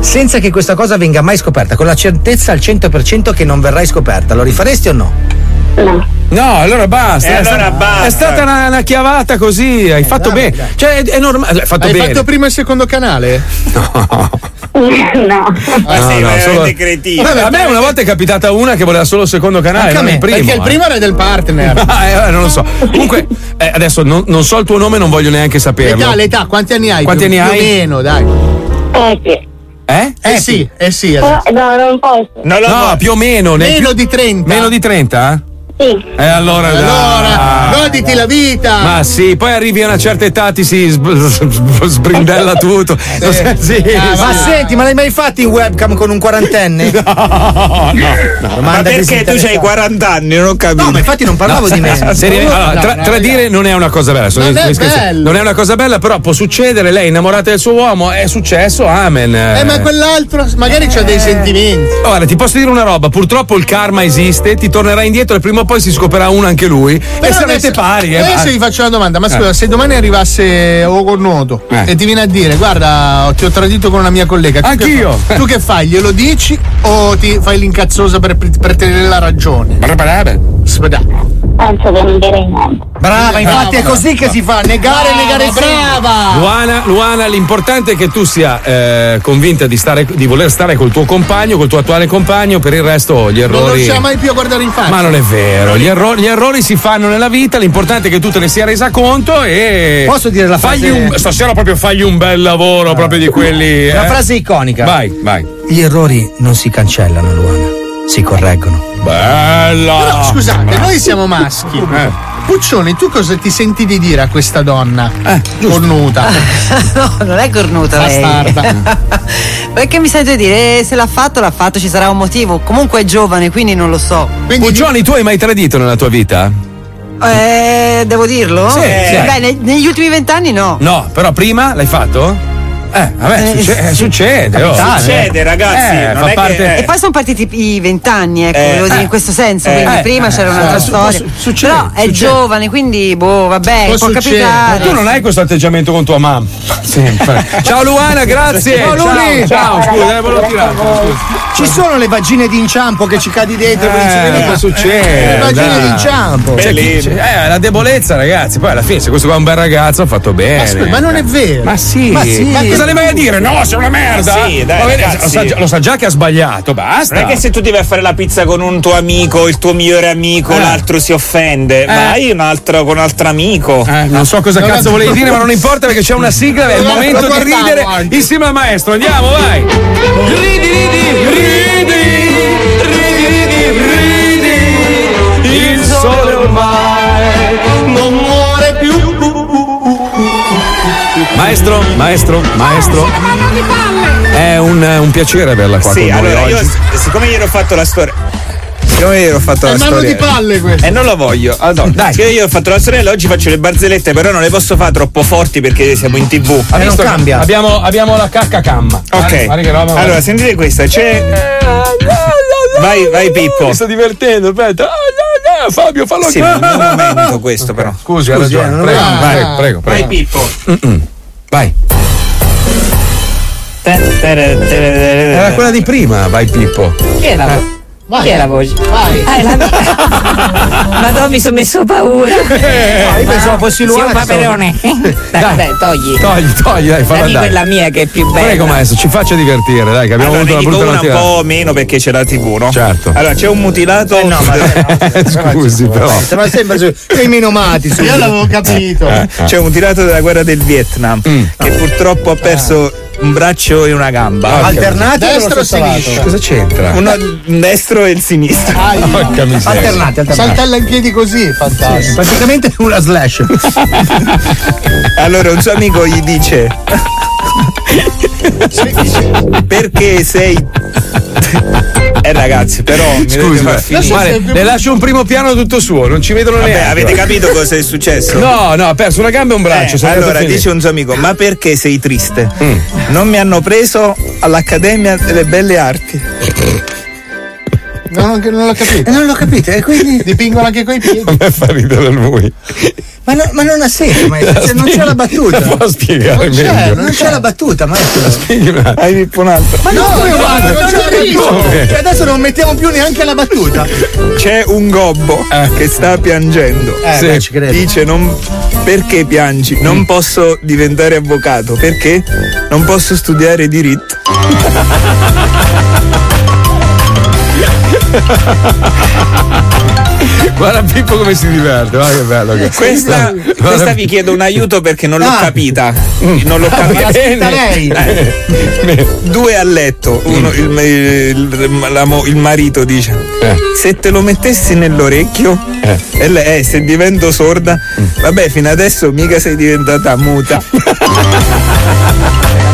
senza che questa cosa venga mai scoperta, con la certezza al 100% che non verrai scoperta, lo rifaresti o no? No. No, allora basta. E è, allora stata, basta. è stata una, una chiavata così, hai fatto dai, bene. dai. Cioè, è, è normale. Hai fatto Hai bene. fatto prima il secondo canale? No. Ma No, sei no, veramente solo- cretino. Vabbè, a me una volta è capitata una che voleva solo il secondo canale, Anche a non me, il primo. perché il eh. primo era del partner. Ah, eh, non lo so. Comunque, eh, adesso non, non so il tuo nome, non voglio neanche saperlo. L'età, l'età, quanti anni hai? Quanti più, anni più hai? o meno, dai. Eh sì. Eh? Eh sì, eh sì. Però- no, non posso. Non lo No, più o meno. ne- Meno più- di 30. Meno di 30? Sì. E allora, Allora, dai. goditi la vita. Ma sì, poi arrivi a una certa età, ti si sb- sb- sbrindella tutto. Sì, sì, Ah, Ma sì. senti, ma l'hai mai fatto in webcam con un quarantenne? No, no. Ma Domanda perché tu hai 40 anni? Non ho capito. No, ma infatti non parlavo di me. Seri- allora, No, tra- no, tradire non è una cosa bella. sono- Non è. Non è una cosa bella, però può succedere. Lei è innamorata del suo uomo, è successo, amen. Eh, ma quell'altro magari c'ha dei sentimenti. Guarda, ti posso dire una roba, purtroppo il karma esiste, ti tornerà indietro e prima o poi si scoprirà uno anche lui. e sarete pari. eh, adesso vi faccio una domanda, ma scusa, Eh. se domani arrivasse Ogo Nuoto Eh. e ti viene a dire, guarda, ti ho tradito con una mia collega, tu Anch'io. Che, tu che fai? Glielo dici o ti fai l'incazzosa per, per tenere la ragione? Spada. Penso che non direi niente. Brava, infatti è così che si fa, negare, Brava, negare brava. Luana, Luana, l'importante è che tu sia eh, convinta di, stare, di voler stare col tuo compagno, col tuo attuale compagno, per il resto gli Non errori. riusciamo mai più a guardare in faccia. Ma non è vero, gli, erro- gli errori si fanno nella vita, l'importante è che tu te ne sia resa conto e. Posso dire la frase- un- stasera proprio fagli un bel lavoro, proprio di quelli. Una eh. frase iconica. Vai, vai. Gli errori non si cancellano, Luana, si correggono. Bella! Però scusate, noi siamo maschi. Eh. Puccioni, tu cosa ti senti di dire a questa donna Eh, cornuta? no, non è cornuta lei. Bastarda. Perché mi sento di dire, eh, se l'ha fatto, l'ha fatto, ci sarà un motivo. Comunque è giovane, quindi non lo so. Quindi Puccioni, tu hai mai tradito nella tua vita? Eh, devo dirlo? Sì, sì. Beh, ne- negli ultimi vent'anni no. No, però prima l'hai fatto? Eh, vabbè, succe- eh, succede. oh. Succede, ragazzi, Eh, è che- parte. E poi sono partiti i vent'anni, ecco, Eh, volevo dire eh, in questo senso, eh, quindi eh, prima eh, c'era eh, un'altra su- storia. su- succede, Però è succede. giovane, quindi boh, vabbè, può, capitare. Ma tu non hai questo atteggiamento con tua mamma. Sempre. Ciao Luana, grazie. Ciao, Luli. Ciao, ciao, scusa, eh, volevo tirare. Ci sono le vagine d'inciampo che ci cadi dentro. Eh, qua. succede. Le vagine chi- c'è- eh, la debolezza, ragazzi. Poi alla fine, se questo qua è un bel ragazzo, ha fatto bene. Ma non è vero. Ma sì. Ma sì. Ma cosa ne vai a dire? No, sei una merda. Sì, dai, ragazzi. lo, sa, già- lo sa già che ha sbagliato, basta. Non è che se tu ti vai a fare la pizza con un tuo amico, il tuo migliore amico, Eh. l'altro si offende. Vai un altro con un altro amico. Eh, non so cosa Non cazzo volevi dire, ma non importa perché c'è una sigla, è il momento di ridere anche. insieme al maestro. Andiamo, vai! Ridi, ridi, ridi, ridi, ridi, ridi. Il sole ormai Maestro, maestro, maestro. È un, un piacere averla qua Sì, con noi allora io, oggi. siccome ieri ho fatto la storia. Siccome ieri ho fatto È la mano storia. di palle questo. E non lo voglio. Allora, dai. Siccome io ho fatto la storia, oggi faccio le barzellette, però non le posso fare troppo forti perché siamo in tv. Ha visto che Abbiamo, abbiamo la cacca camma. Ok. Guarda roba, allora, sentite questa, c'è. Vai, vai Pippo. Mi sto divertendo, aspetta. Ah, Fabio, fallo Sì, non un momento questo però. Scusi, ha ragione. eh, non Prego, Ah. prego, prego. Vai Pippo. Mm-mm. Vai. Era quella di prima, vai Pippo. Chi è la voce? Chi è la voce? Ah, è la Madonna, mi sono messo paura. No, io pensavo fossi Luana Sì, un paperone. Dai, dai, togli. Togli, togli, dai, falla andare. quella mia che è più bella. Prego, maestro, ci faccia divertire, dai, che abbiamo Allora, avuto una brutta un notizia. po' meno perché c'è la TV, no? Certo. Allora, c'è un mutilato. Eh no, ma Scusi, però. Sembra sempre su- i menomati. su- Io l'avevo capito. Eh, C'è un tirato della guerra del Vietnam che purtroppo ha perso un braccio e una gamba. Alternati o Destro nello o stesso lato? sinistra? Cosa c'entra? Uno destro e il sinistro. Porca miseria. Alternati, alternati. Saltella in piedi così, fantastico. Praticamente una slash. Allora un suo amico gli dice perché sei ragazzi però mi dovete Scusi, far ma- finire. guarda, le lascio un primo piano tutto suo, non ci vedono Vabbè, neanche. avete capito cosa è successo? No, no, ha perso una gamba e un braccio. Eh, allora dice un suo amico ma perché sei triste? non mi hanno preso all'Accademia delle Belle Arti No, che non l'ho capito. Eh, non l'ho capito, e quindi. Dipingono anche coi piedi. Me fa ridere lui. Ma, no- ma non ha senso, maestro. cioè, non c'è la battuta. Può spiegare Non c'è, meglio. non c'è la battuta, maestro. Spieghi un attimo. hai Pippo un altro Ma no, No, no, guarda, non non c'è? Cioè, adesso non mettiamo più neanche la battuta. c'è un gobbo che sta piangendo Eh, Sì. beh, ci credo. Dice non perché piangi? Non posso diventare avvocato perché non posso studiare diritto. Guarda Pippo come si diverte, guarda che bello. che- Questa, questa vi chiedo un aiuto perché non l'ho Ah. capita. Non l'ho Va capita. bene. lei. Eh, Due a letto, uno, il, il- la il marito dice: Eh. Se te lo mettessi nell'orecchio, Eh. e lei, eh, se divento sorda, vabbè, fino adesso mica sei diventata muta.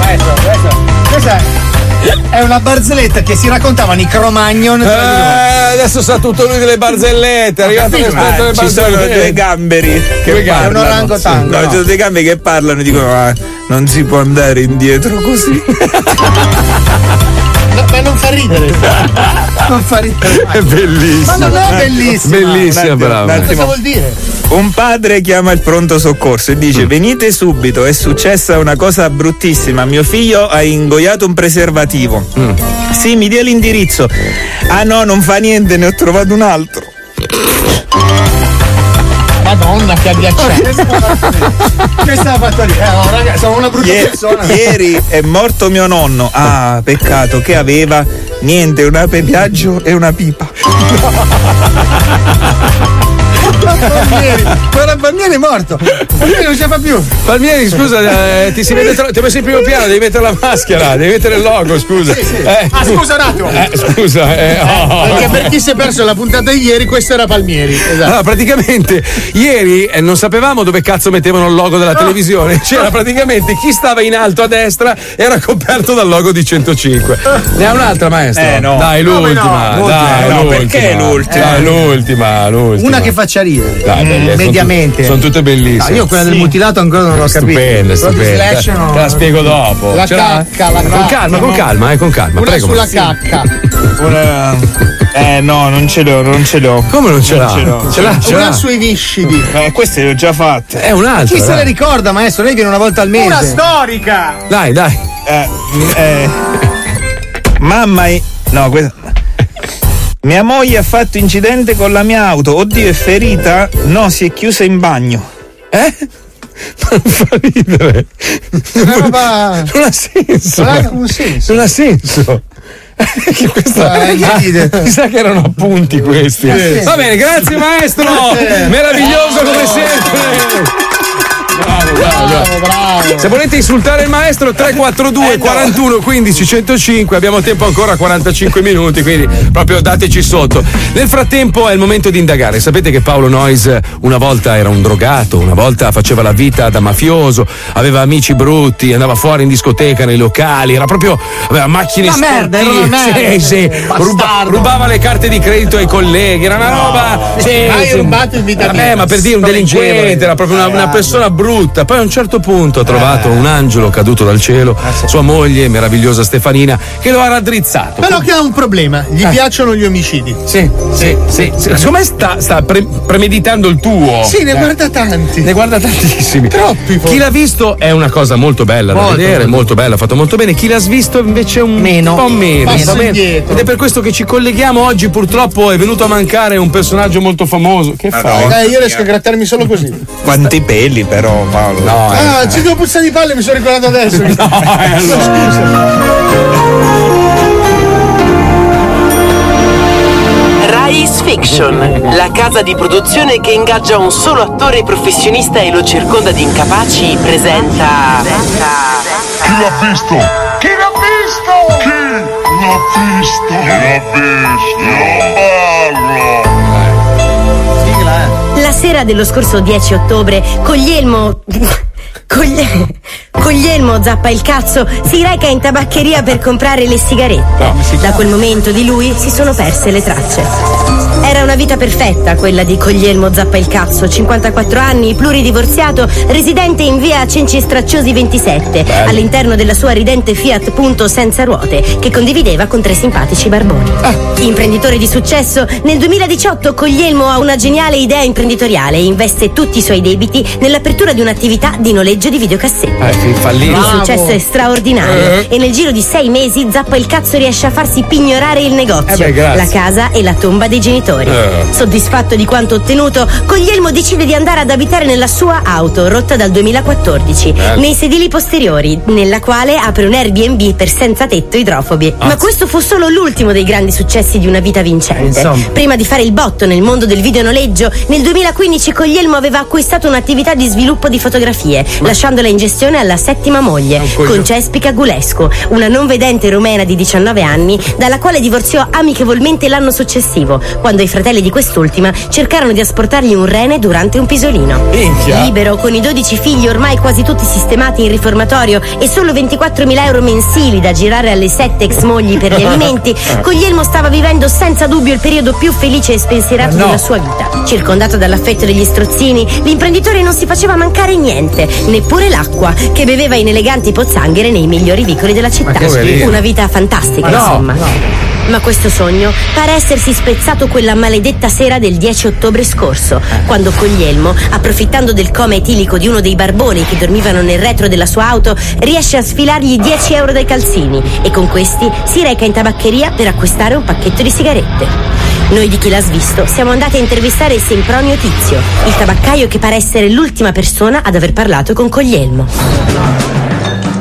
Maestro, questa, questa è una barzelletta che si raccontavano i Cro-Magnon. Eh, adesso sa tutto lui delle barzellette. È arrivato l'esperto delle Ah, ci sono barzellette. due gamberi che Due parlano. È un orangotango, No, no. ci sono dei gamberi che parlano e dicono: "Ah, non si può andare indietro così. Ma non fa ridere. Non fa ridere. È bellissimo. Ma non è bellissima. Bellissima, Un attimo, brava. un attimo. Cosa vuol dire? Un padre chiama il pronto soccorso e dice: Venite subito, è successa una cosa bruttissima. Mio figlio ha ingoiato un preservativo. Sì, mi dia l'indirizzo. Ah no, non fa niente, ne ho trovato un altro. Madonna, che agghiacciante. Questa è la fattoria. Eh, oh, raga, sono una brutta Ie- persona. ieri è morto mio nonno. Ah, peccato, che aveva niente, un ape viaggio e una pipa. Palmieri. Guarda, Palmieri è morto. Palmieri non ce la fa più. Palmieri, scusa, eh, ti, si vede tro- ti ho messo in primo piano, devi mettere la maschera, devi mettere il logo, scusa. Eh, Ah, scusa un attimo. eh, scusa, eh, oh. Perché per chi si è perso la puntata di ieri, questo era Palmieri. Esatto. Allora, praticamente ieri eh, non sapevamo dove cazzo mettevano il logo della televisione. C'era praticamente chi stava in alto a destra era coperto dal logo di 105. Ne ha un'altra maestra? Eh, no. Dai, l'ultima. no? Dai, No, l'ultima. perché l'ultima? Dai, l'ultima, l'ultima. Una che faccia ridere. Dai, belle, sono mediamente. Sono tutte bellissime. No, io quella del mutilato ancora non l'ho capito. Stupenda, Quella di stupenda. Slash no. Te la spiego dopo. La cacca, la Con cacca, calma, con no? calma, eh, con calma. Una Prego. sulla Massimo. cacca. Una... Eh no, non ce l'ho, non ce l'ho. Come non ce l'ha? ce l'ho. Ce l'ha, ce Una l'ha. sui viscidi. Eh, queste le ho già fatte. È un'altra. Chi se ne dai. ricorda, maestro? Lei viene una volta al mese. Una storica! Dai, dai. Eh, eh, mamma. i- No, questa. Mia moglie ha fatto incidente con la mia auto. Oddio, è ferita? No, si è chiusa in bagno. Eh? Non fa ridere. Roba. Non ha senso. Non ha un senso. Non ha senso. Che questa- che Ah, ride? mi sa che erano appunti questi. Va bene, grazie maestro. Meraviglioso come sempre. Bravo, bravo, Bravo, bravo. Se volete insultare il maestro 342 41 15 105 abbiamo tempo ancora 45 minuti quindi proprio dateci sotto. Nel frattempo è il momento di indagare. Sapete che Paolo Noyes una volta era un drogato, una volta faceva la vita da mafioso, aveva amici brutti, andava fuori in discoteca, nei locali, era proprio aveva macchine Una merda, era una merda. Sì, sì. Ruba- rubava le carte di credito ai colleghi, era una roba sì, Hai sì. rubato in vita Vabbè, mia. ma per dire un delinquente, era proprio una, una persona brutta. Poi a un certo punto ha trovato un angelo caduto dal cielo, sua moglie, meravigliosa Stefanina, che lo ha raddrizzato. Però che ha un problema, gli piacciono gli omicidi. Sì, sì, sì. sì. Secondo me sta, sta pre- premeditando il tuo. Sì, ne Eh. guarda tanti. Ne guarda tantissimi. Troppi. Chi l'ha visto è una cosa molto bella da Molto, vedere, molto. molto bella, fatto molto bene. Chi l'ha svisto invece un Meno. po' meno. Passo indietro. Ed è per questo che ci colleghiamo oggi. Purtroppo è venuto a mancare un personaggio molto famoso. Che fai? Eh, io riesco a grattarmi solo così. Quanti peli però, Paolo. No, eh. Ah, ci devo puzza di palle, mi sono ricordato adesso. eh, Scusa. Rise Fiction, la casa di produzione che ingaggia un solo attore professionista e lo circonda di incapaci, presenta. Chi l'ha visto? Chi l'ha visto? Chi l'ha visto? Chi l'ha visto? Non parlo. La sera dello scorso 10 ottobre, Coglielmo. Coglie... Coglielmo zappa il cazzo, si reca in tabaccheria per comprare le sigarette. Da quel momento di lui si sono perse le tracce. Era una vita perfetta quella di Coglielmo zappa il cazzo, 54 anni, pluridivorziato, residente in via Cenci Stracciosi 27, all'interno della sua ridente Fiat Punto senza ruote, che condivideva con tre simpatici barboni. Imprenditore di successo, nel 2018 Coglielmo ha una geniale idea imprenditoriale e investe tutti i suoi debiti nell'apertura di un'attività di noleggio di videocassette. Eh, fallito. Il successo è straordinario Eh. e nel giro di sei mesi Zappa il cazzo riesce a farsi pignorare il negozio, Eh beh, la casa e la tomba dei genitori. Eh. Soddisfatto di quanto ottenuto, Coglielmo decide di andare ad abitare nella sua auto, rotta dal 2014, Bello. nei sedili posteriori, nella quale apre un Airbnb per senza tetto idrofobi. Ma questo fu solo l'ultimo dei grandi successi di una vita vincente. Insomma. Prima di fare il botto nel mondo del videonoleggio, nel 2015 Coglielmo aveva acquistato un'attività di sviluppo di fotografie, lasciandola in gestione alla settima moglie, coglione. Concespica Gulescu, una non vedente rumena di 19 anni, dalla quale divorziò amichevolmente l'anno successivo, quando i fratelli di quest'ultima cercarono di asportargli un rene durante un pisolino. Minchia. Libero, con i 12 figli ormai quasi tutti sistemati in riformatorio e solo 24.000 euro mensili da girare alle sette ex mogli per gli alimenti, Coglielmo stava vivendo senza dubbio il periodo più felice e spensierato No. della sua vita. Circondato dall'affetto degli strozzini, l'imprenditore non si faceva mancare niente, neppure l'acqua, che beveva in eleganti pozzanghere nei migliori vicoli della città. Una vita fantastica, no, insomma. no. Ma questo sogno pare essersi spezzato quella maledetta sera del 10 ottobre scorso, quando Coglielmo, approfittando del coma etilico di uno dei barboni che dormivano nel retro della sua auto, riesce a sfilargli 10 euro dai calzini e con questi si reca in tabaccheria per acquistare un pacchetto di sigarette. Noi di chi l'ha svisto siamo andati a intervistare Sempronio Tizio, il tabaccaio che pare essere l'ultima persona ad aver parlato con Coglielmo.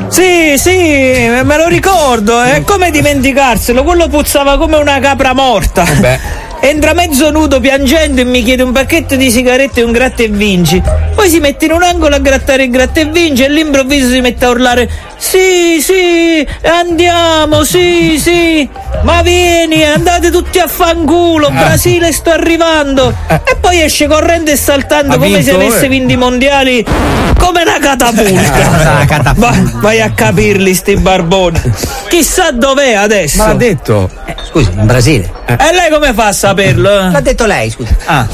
Sì, sì, me lo ricordo, è come dimenticarselo, quello puzzava come una capra morta. beh. Entra mezzo nudo piangendo e mi chiede un pacchetto di sigarette e un gratta e vinci. Poi si mette in un angolo a grattare il gratta e vinci e all'improvviso si mette a urlare Sì, sì, andiamo, sì, sì. Ma vieni, andate tutti a fanculo. Eh. Brasile, sto arrivando. E poi esce correndo e saltando Ha come se vinto, avesse eh. vinto i mondiali come una catapulta. Va- vai a capirli, sti barboni. Chissà dov'è adesso. Ma l'ha detto. scusi, in Brasile. E lei come fa a saperlo? eh? L'ha detto lei, scusi. Ah.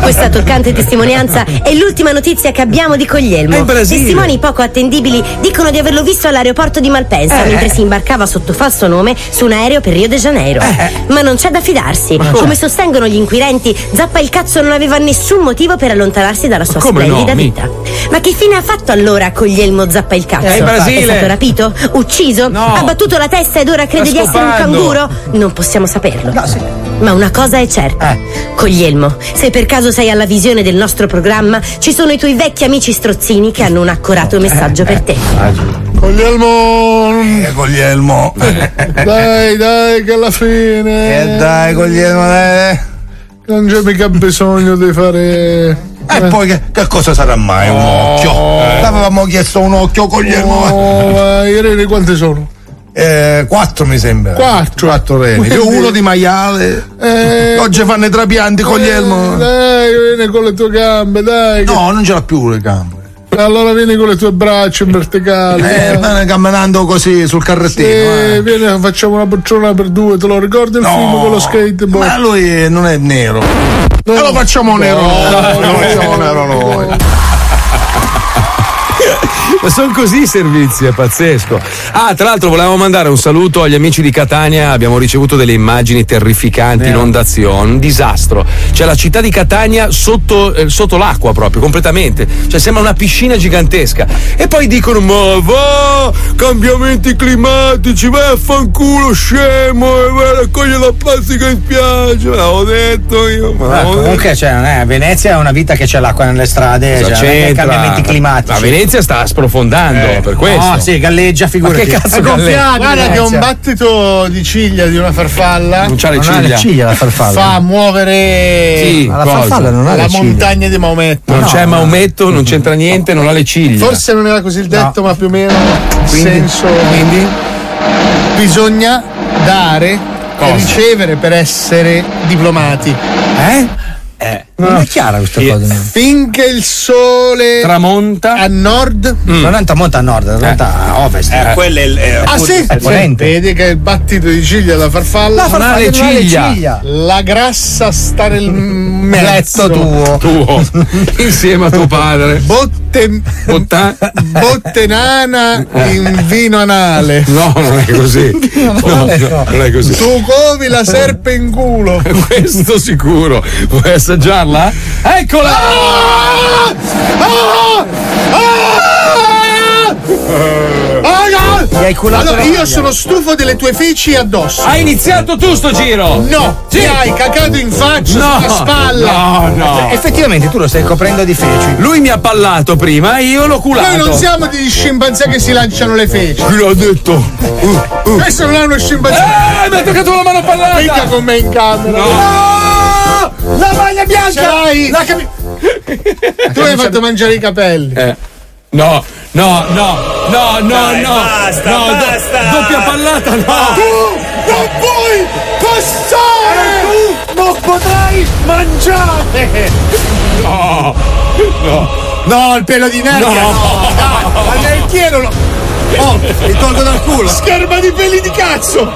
Questa toccante testimonianza è l'ultima notizia che abbiamo di Coglielmo. Testimoni poco attendibili dicono di averlo visto all'aeroporto di Malpensa Eh. mentre si imbarcava sotto falso nome su un aereo per Rio de Janeiro. Ma non c'è da fidarsi. come? Sostengono gli inquirenti, Zappa il cazzo non aveva nessun motivo per allontanarsi dalla sua come no, splendida mi- vita. Ma che fine ha fatto allora Coglielmo Zappa il cazzo? In Brasile. È stato rapito? Ucciso? Ha battuto la testa ed ora crede di essere un canguro? Non possiamo saperlo. Ma una cosa è certa. Coglielmo, se per caso sei alla visione del nostro programma, ci sono i tuoi vecchi amici strozzini che hanno un accorato messaggio per te. Coglielmo. Eh, Coglielmo. Dai, dai, che alla fine. Eh, dai, Coglielmo, dai. Non c'è mica bisogno di fare. E poi che, che cosa sarà mai un occhio? L'avevamo chiesto un occhio, Coglielmo. Oh, i reni quanti sono? Eh, quattro mi sembra. Quattro. Quattro reni. Più uno di maiale. Eh. Oggi fanno i trapianti, Coglielmo. Eh, Dai, vieni con le tue gambe, dai. No, non ce l'ha più le gambe. Allora vieni con le tue braccia in verticale. Eh, ma camminando così sul carrettino. Sì, eh. vieni, facciamo una bocciona per due, te lo ricordi il film con lo skateboard? Ma lui non è nero. E lo facciamo nero noi. Lo facciamo nero noi. Ma sono così i servizi, è pazzesco. Ah, tra l'altro volevamo mandare un saluto agli amici di Catania, abbiamo ricevuto delle immagini terrificanti, inondazione, un disastro. C'è la città di Catania sotto, eh, sotto l'acqua proprio, completamente. Cioè sembra una piscina gigantesca. E poi dicono, ma va, cambiamenti climatici, vai a fanculo scemo, e vai a raccogliere la plastica in spiaggia. L'avevo detto io, ma Ah, comunque, cioè, non è, Venezia è una vita che c'è l'acqua nelle strade, Cosa cioè, non è che cambiamenti climatici. La Venezia sta sprofondando per questo. No, sì, galleggia, figurati. Ma che cazzo gonfiato, Guarda che un battito di ciglia di una farfalla Non c'ha le Non ha ciglia. le ciglia la farfalla. fa muovere Sì, la cosa? farfalla non ha la le ciglia. montagna di Maometto. Non c'è Maometto, non c'entra niente, non ha le ciglia. Forse non era così il detto, ma più o meno Quindi? senso. Quindi? Bisogna dare Cosa? e ricevere per essere diplomati. Eh? Non è chiara questa cosa. Finché il sole tramonta a nord. Non è tramonta a nord, tramonta a ovest. Eh, quello è il. è Ah sì? È ponente. Vedi che il battito di ciglia della farfalla La farfalla le non ciglia. ciglia. La grassa sta nel mezzo Letto tuo. tuo insieme a tuo padre. Botte, Botta- botte nana in vino anale. No, non è così. No, no, non è così. Tu covi la serpe in culo. Questo sicuro. Vuoi assaggiarla? Eccola! Ah! Ah! Ah, no! Gli hai culato Allora, la io sono stufo delle tue feci addosso. Hai iniziato tu sto giro? No, Sì. mi hai cacato in faccia No, sulla spalla. no, no. Effettivamente tu lo stai coprendo di feci. Lui mi ha pallato prima e io l'ho culato. Noi non siamo degli scimpanzé che si lanciano le feci. Chi l'ha detto? Questo non è uno scimpanzé. Eh, mi ha toccato la mano pallata! Mica con me in camera. No! La maglia bianca! Ce l'hai? La cami- Tu mi hai fatto mangiare i capelli. Eh. No, no, no, no, no, Dai, no. basta, no, do- basta. doppia pallata, no. Tu non puoi passare! Non potrai mangiare! No, no. No, il pelo di merda! No. No, dai, ma nel chiero lo... Oh, mi tolgo dal culo! Scherma di peli di cazzo!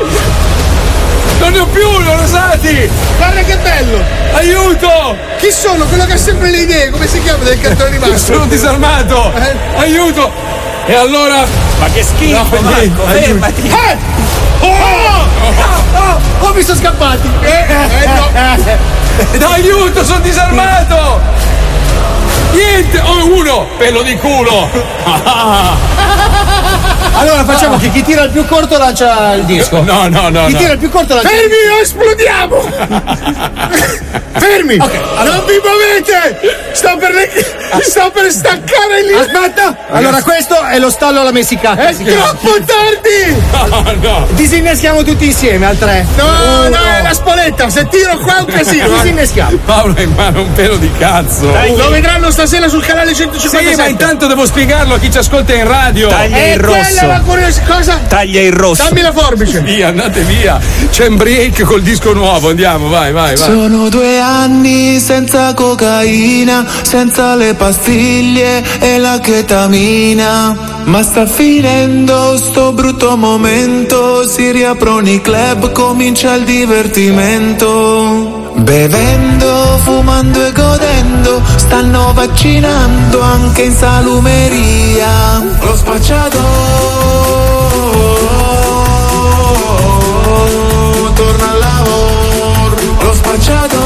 Non ne ho più, li ho usati! Guarda che bello! Aiuto! Chi sono? Quello che ha sempre le idee, come si chiama del cartone animato? Sono disarmato! Eh? Aiuto! E allora. Ma che schifo, No, Marco, fermati. Eh! Oh! Oh! Oh, mi sono scappati! Eh, eh, no! Aiuto, sono disarmato! Niente! Oh, uno! Pelo di culo! Allora facciamo che chi tira il più corto lancia il disco. No, no, no. Chi no. tira il più corto lancia Fermi o esplodiamo! Fermi! Non vi muovete! Sto per, le... Sto per staccare lì! Aspetta! Allora questo è lo stallo alla messicana. È troppo tardi! No, no. Disinneschiamo tutti insieme al 3. No, no, è la spoletta! Se tiro qua è un casino! eh. Disinneschiamo. Paolo ha in mano un pelo di cazzo. Lo vedranno stasera sul canale 157. Sì, ma intanto devo spiegarlo a chi ci ascolta in radio. Taglia È il quella rosso. Curioso, cosa? Taglia il rosso. Dammi la forbice. Via, andate via. C'è un break col disco nuovo. Andiamo, vai, vai, vai. Sono due anni senza cocaina, senza le pastiglie e la chetamina. Ma sta finendo sto brutto momento, si riaprono i club, comincia il divertimento. Bevendo, fumando e godendo, stanno vaccinando anche in salumeria. Lo spacciato. Torna al lavoro, lo spacciato.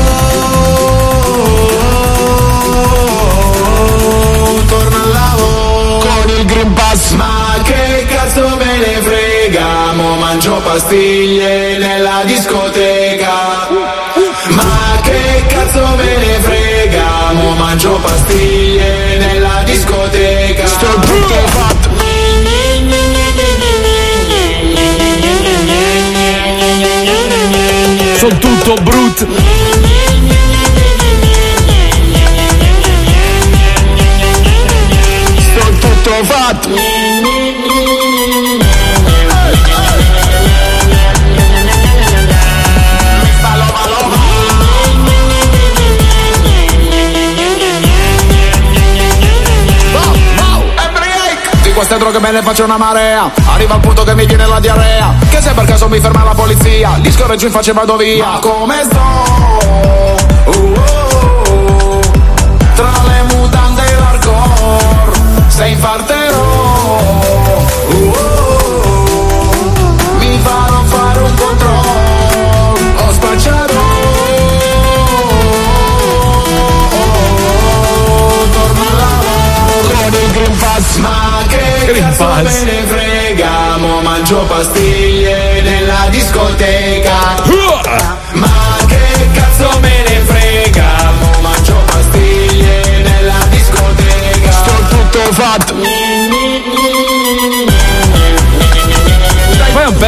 Torna al lavoro. Con il Green Pass. Ma che cazzo me ne frega, mo mangio pastiglie tutto brut. Queste droghe me ne faccio una marea. Arriva al punto che mi viene la diarrea. Che se per caso mi ferma la polizia? Li scorreggio in faccia e vado via. Ma come sto? Uh, oh. Tra le mutande e l'hardcore Se infarterò Green Pass. me ne frega Mo mangio pastiglie nella discoteca. Ma che cazzo me ne frega Mo mangio pastiglie nella discoteca. Sto tutto fatto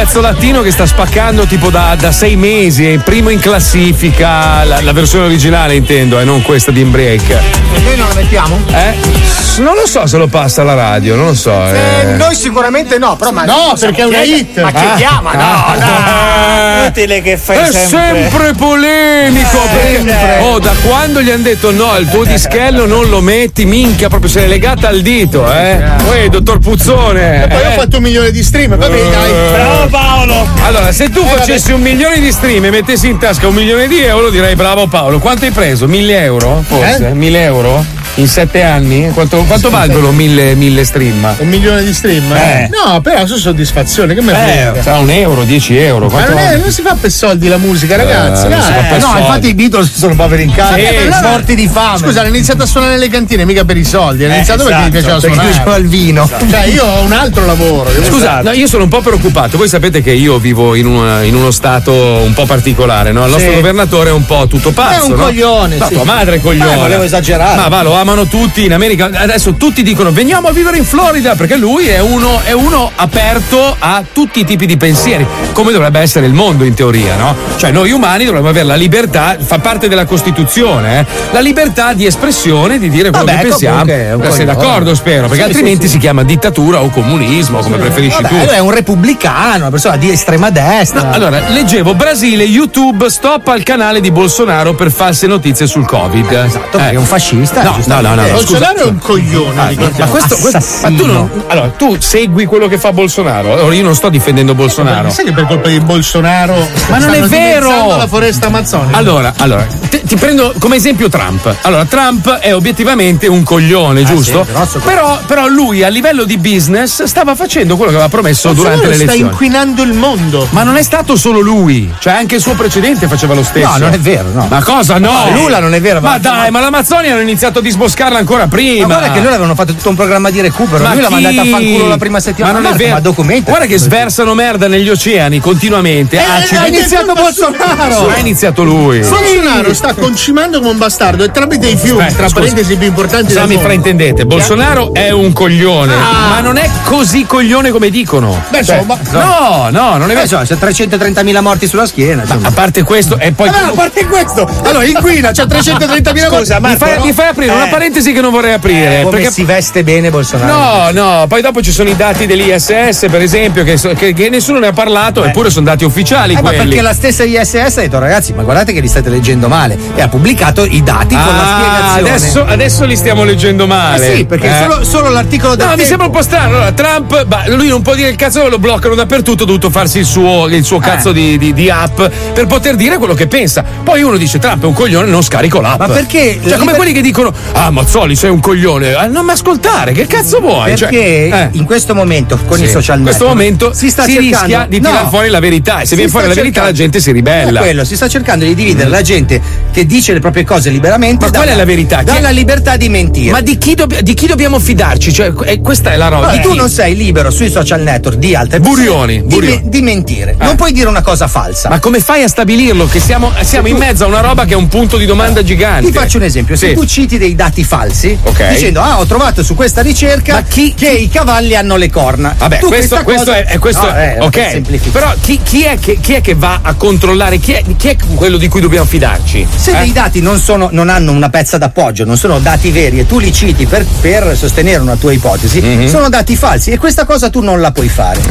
pezzo latino che sta spaccando tipo da, da sei mesi, è primo in classifica, la, la versione originale intendo, e non questa di Break. E noi non la mettiamo? Eh? Non lo so se lo passa alla radio, non lo so. Eh, eh. noi sicuramente no, però ma No, perché è una hit. Ma che Ah. chiama? No, no. Inutile che fai È sempre. sempre polemico. perché- Sempre. Oh, da quando gli hanno detto no, il tuo dischello non lo metti, minchia, proprio se l'è legata al dito, eh. Uè, dottor Puzzone. E poi eh. ho fatto un milione di stream. Va bene, dai. Bravo Paolo! Allora, se tu Eh, facessi un milione di stream e mettessi in tasca un milione di euro, direi bravo Paolo. Quanto hai preso? Mille euro? Forse? Eh? Mille euro? In sette anni? Quanto, quanto valgono mille, mille stream? Un milione di stream? Eh. No, però su soddisfazione, che me Eh, sarà un euro, dieci euro. Ma non, è- non si fa per soldi la musica, ragazzi. Eh, dai. si fa per no, infatti i Beatles sono poveri in casa, Sì, eh, allora- morti di fame. Scusa, hanno iniziato a suonare nelle cantine, mica per i soldi, hanno Eh, iniziato perché esatto, mi piaceva perché suonare. il vino. Cioè, io ho un altro lavoro. Scusa, no, io sono un po' preoccupato. Voi sapete che io vivo in, una- in uno stato un po' particolare, no? Il nostro Sì. governatore è un po' tutto pazzo. È un no? coglione, No, sì. tua madre è coglione. Eh, volevo esagerare. Ma va, lo amano tutti in America. Adesso tutti dicono veniamo a vivere in Florida perché lui è uno, è uno aperto a tutti i tipi di pensieri, come dovrebbe essere il mondo in teoria, no? Cioè noi umani dovremmo avere la libertà, fa parte della Costituzione, eh, la libertà di espressione, di dire quello Vabbè, che pensiamo. comunque Eh, Sei d'accordo, spero, perché Sì, altrimenti sì, sì. si chiama dittatura o comunismo, come preferisci Vabbè, tu. lui è un repubblicano, una persona di estrema destra. No, allora, leggevo Brasile, YouTube, stop al canale di Bolsonaro per false notizie sul Covid. Esatto, è un fascista. No, no, no, no, no, scusa. Bolsonaro è un coglione. Ah, ma questo, questo- ma tu non, allora, tu segui quello che fa Bolsonaro. Allora, io non sto difendendo Bolsonaro. Ma sai che per colpa di Bolsonaro Ma non è vero! la foresta amazzonica? Allora, allora ti, ti prendo come esempio Trump. Allora, Trump è obiettivamente un coglione, giusto? Ah, sì, grosso coglione. però, però lui a livello di business stava facendo quello che aveva promesso durante le sta elezioni. inquinando il mondo. Ma non è stato solo lui, cioè anche il suo precedente faceva lo stesso. No, non è vero, no. Ma cosa no? Ma Lula non è vero, Ma ma- dai, ma l'Amazzonia hanno iniziato a disboscarla ancora prima. Ma guarda che loro avevano fatto tutto un programma di recupero. Ma lui l'ha chi? mandata a fanculo la prima settimana. Ma non è Marco, vero. Ma documenta. Guarda che sversano merda negli oceani continuamente. Eh, acido. ha iniziato Bolsonaro. Ha iniziato lui. Bolsonaro sta concimando come un bastardo e tramite i fiumi, Aspetta, tra scusa. parentesi più importanti non mi fraintendete, Bolsonaro è un coglione, Ah. ma non è così coglione come dicono. Beh, Cioè, insomma. no, no, non è Eh, vero. c'è 330.000 morti sulla schiena. Ma a parte questo, e poi. Ah, a parte questo, allora inquina, c'è 330.000 Scusa, morti. mi, fai, mi fai aprire una Eh. Parentesi che non vorrei aprire. Come perché si veste bene Bolsonaro. No, no, poi dopo ci sono i dati dell'ISS, per esempio, che, che- che nessuno ne ha parlato, eppure sono dati ufficiali Eh, ma quelli. perché la stessa ISS ha detto ragazzi ma guardate che li state leggendo male e ha pubblicato i dati con la Ah, spiegazione adesso, adesso li stiamo leggendo male. Eh sì, perché solo- solo l'articolo del No, mi tempo. sembra un po' strano. Allora, Trump, bah, lui non può dire il cazzo, lo bloccano dappertutto, ha dovuto farsi il suo, il suo cazzo Eh. di, di- di app per poter dire quello che pensa. Poi uno dice Trump è un coglione, non scarico l'app. Ma perché Cioè, come liber- quelli che dicono Ah, Mazzoli, sei un coglione. Ah, non mi ascoltare, che cazzo vuoi? Cioè, perché eh. in questo momento con Sì. i social In questo network momento si sta si cercando rischia di No. tirar fuori la verità e se Si viene fuori la verità cercando- la gente si ribella. È quello, si sta cercando di dividere la gente che dice le proprie cose liberamente Ma qual dalla- è la verità? Dalla libertà di mentire. Ma di chi, dobb- di chi dobbiamo fidarci? Cioè, eh, questa è la roba. Di tu non sei libero sui social network di altre persone Burioni, di, burioni. di mentire. Non puoi dire una cosa falsa. Ma come fai a stabilirlo? Che siamo, siamo in mezzo a una roba che è un punto di domanda gigante. Ti faccio un esempio, se Sì. tu citi dei dati falsi, Ok. dicendo ah ho trovato su questa ricerca che i cavalli hanno le corna. Vabbè, Tu questo, questo cosa- è, è questo. No, eh, ok. per. Però chi, chi è che, chi è che va a controllare? Chi è, chi è quello di cui dobbiamo fidarci? Se Eh? dei dati non, sono, non hanno una pezza d'appoggio, non sono dati veri e tu li citi per, per sostenere una tua ipotesi, Mhm. sono dati falsi e questa cosa tu non la puoi fare.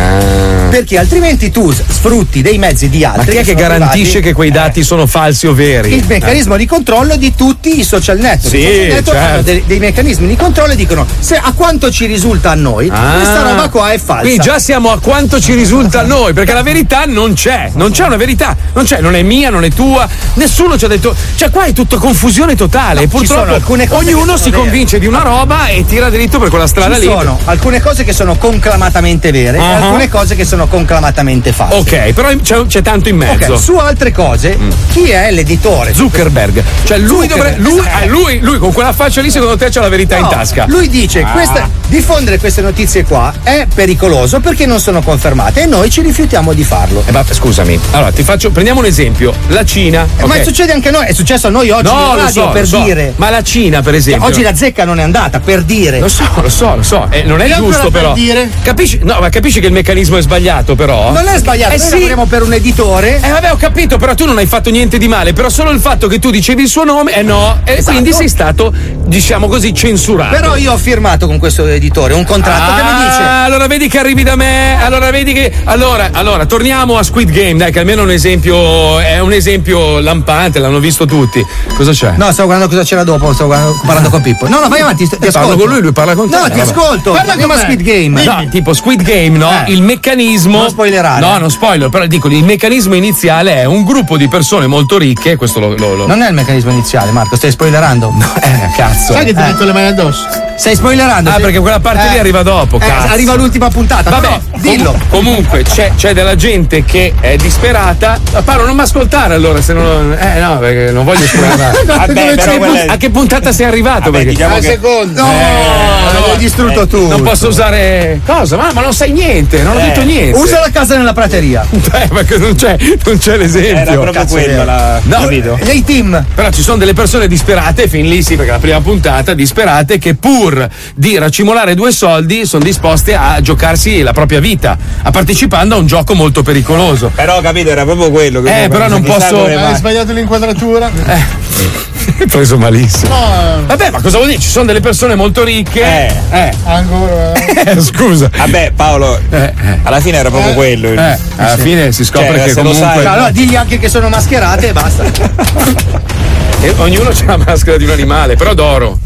Perché altrimenti tu sfrutti dei mezzi di altri. Ah. Ma chi è che sono garantisce privati. che quei dati sono falsi o veri? Il meccanismo di controllo di tutti i social network. Sì, Network certo. dei, dei meccanismi di controllo e dicono se a quanto ci risulta a noi, Ah. questa roba qua è falsa. Quindi già siamo a quanto ci risulta a noi, perché la verità non c'è, non c'è una verità, non c'è, non è mia, non è tua, nessuno ci ha detto, cioè qua è tutta confusione totale, No, ci purtroppo ognuno si vere. convince di una roba e tira dritto per quella strada Ci lì. sono alcune cose che sono conclamatamente vere Ah. e alcune cose che sono conclamatamente false. Ok, però c'è, c'è tanto in mezzo. Ok, su altre cose, chi è l'editore? Zuckerberg, cioè lui Zuckerberg, dovrebbe. Lui, esatto. eh, lui, lui con quella faccia lì, secondo te c'ha la verità in No, tasca. Lui dice Ah. questa- diffondere queste notizie qua è pericoloso perché non sono confermate e noi ci rifiutiamo di farlo. Eh, ma scusami, allora ti faccio. Prendiamo un esempio. La Cina. Eh, Ma ok. succede anche a noi, è successo a noi oggi No, in lo so, per lo so. dire. Ma la Cina, per esempio. Oggi la zecca non è andata, per dire. Lo so, lo so, lo so. Eh, non è E giusto, per però. dire? Capisci? No, ma capisci che il meccanismo è sbagliato, però? Non è sbagliato, Eh noi sì. lavoriamo per un editore. Eh vabbè ho capito, però tu non hai fatto niente di male, però solo il fatto che tu dicevi il suo nome, eh no, e Esatto. quindi sei stato, diciamo così, censurato. Però io ho firmato con questo editore un contratto che mi dice. Ah, allora vedi che arrivi da me, allora vedi che. Allora, allora, torniamo a Squid Game, dai, che almeno è un esempio. È un esempio lampante, l'hanno visto tutti. Cosa c'è? No, stavo guardando cosa c'era dopo, stavo guardando- parlando con Pippo. No, no, vai avanti, ti Eh, ascolto. parlo con lui, lui parla con te. No, ti Vabbè. ascolto. Parla come con me. Squid Game. No, tipo Squid Game, no? Eh. Il meccanismo. Non spoilerare. No, non spoiler, però dico, il meccanismo iniziale è un gruppo di persone molto ricche, questo lo. lo, lo- Non è il meccanismo iniziale, Marco, stai spoilerando. eh, cazzo. Sai che ti Eh. metto le mani addosso? Stai spoilerando. Ah, perché quella parte lì Eh. arriva dopo, Eh, cazzo. arriva l'ultima puntata. Vabbè, però, dillo. com- comunque c'è, c'è della gente che è disperata. Ma Paolo, non mi ascoltare allora, se non. Eh no, perché non voglio spoilerare. Vabbè, però quella A che puntata sei arrivato? Vabbè, perché... diciamo che- secondo. No, Eh, l'hai distrutto eh, tu. Non posso usare. Cosa? Ma, ma non sai niente, non ho Eh, detto niente. Usa la casa nella prateria. Eh, perché non c'è, non c'è l'esempio. Era proprio quello, vero. la, No. capito? Dei team. Però ci sono delle persone disperate, fin lì sì, perché la prima puntata, disperate, che pur di racimolare due soldi sono disposte a giocarsi la propria vita, a partecipando a un gioco molto pericoloso. Però capito, era proprio quello. che Eh, però non posso- Hai mai. sbagliato l'inquadratura? Preso malissimo. No, Vabbè, ma cosa vuol dire? Ci sono delle persone molto ricche. Eh. eh. ancora. Eh, scusa. Vabbè, Paolo, Eh, eh. alla fine era proprio quello. il- Eh, alla fine si scopre Cioè, che se lo comunque sai- Allora digli anche che sono mascherate e basta. e ognuno ha la maschera di un animale, però d'oro.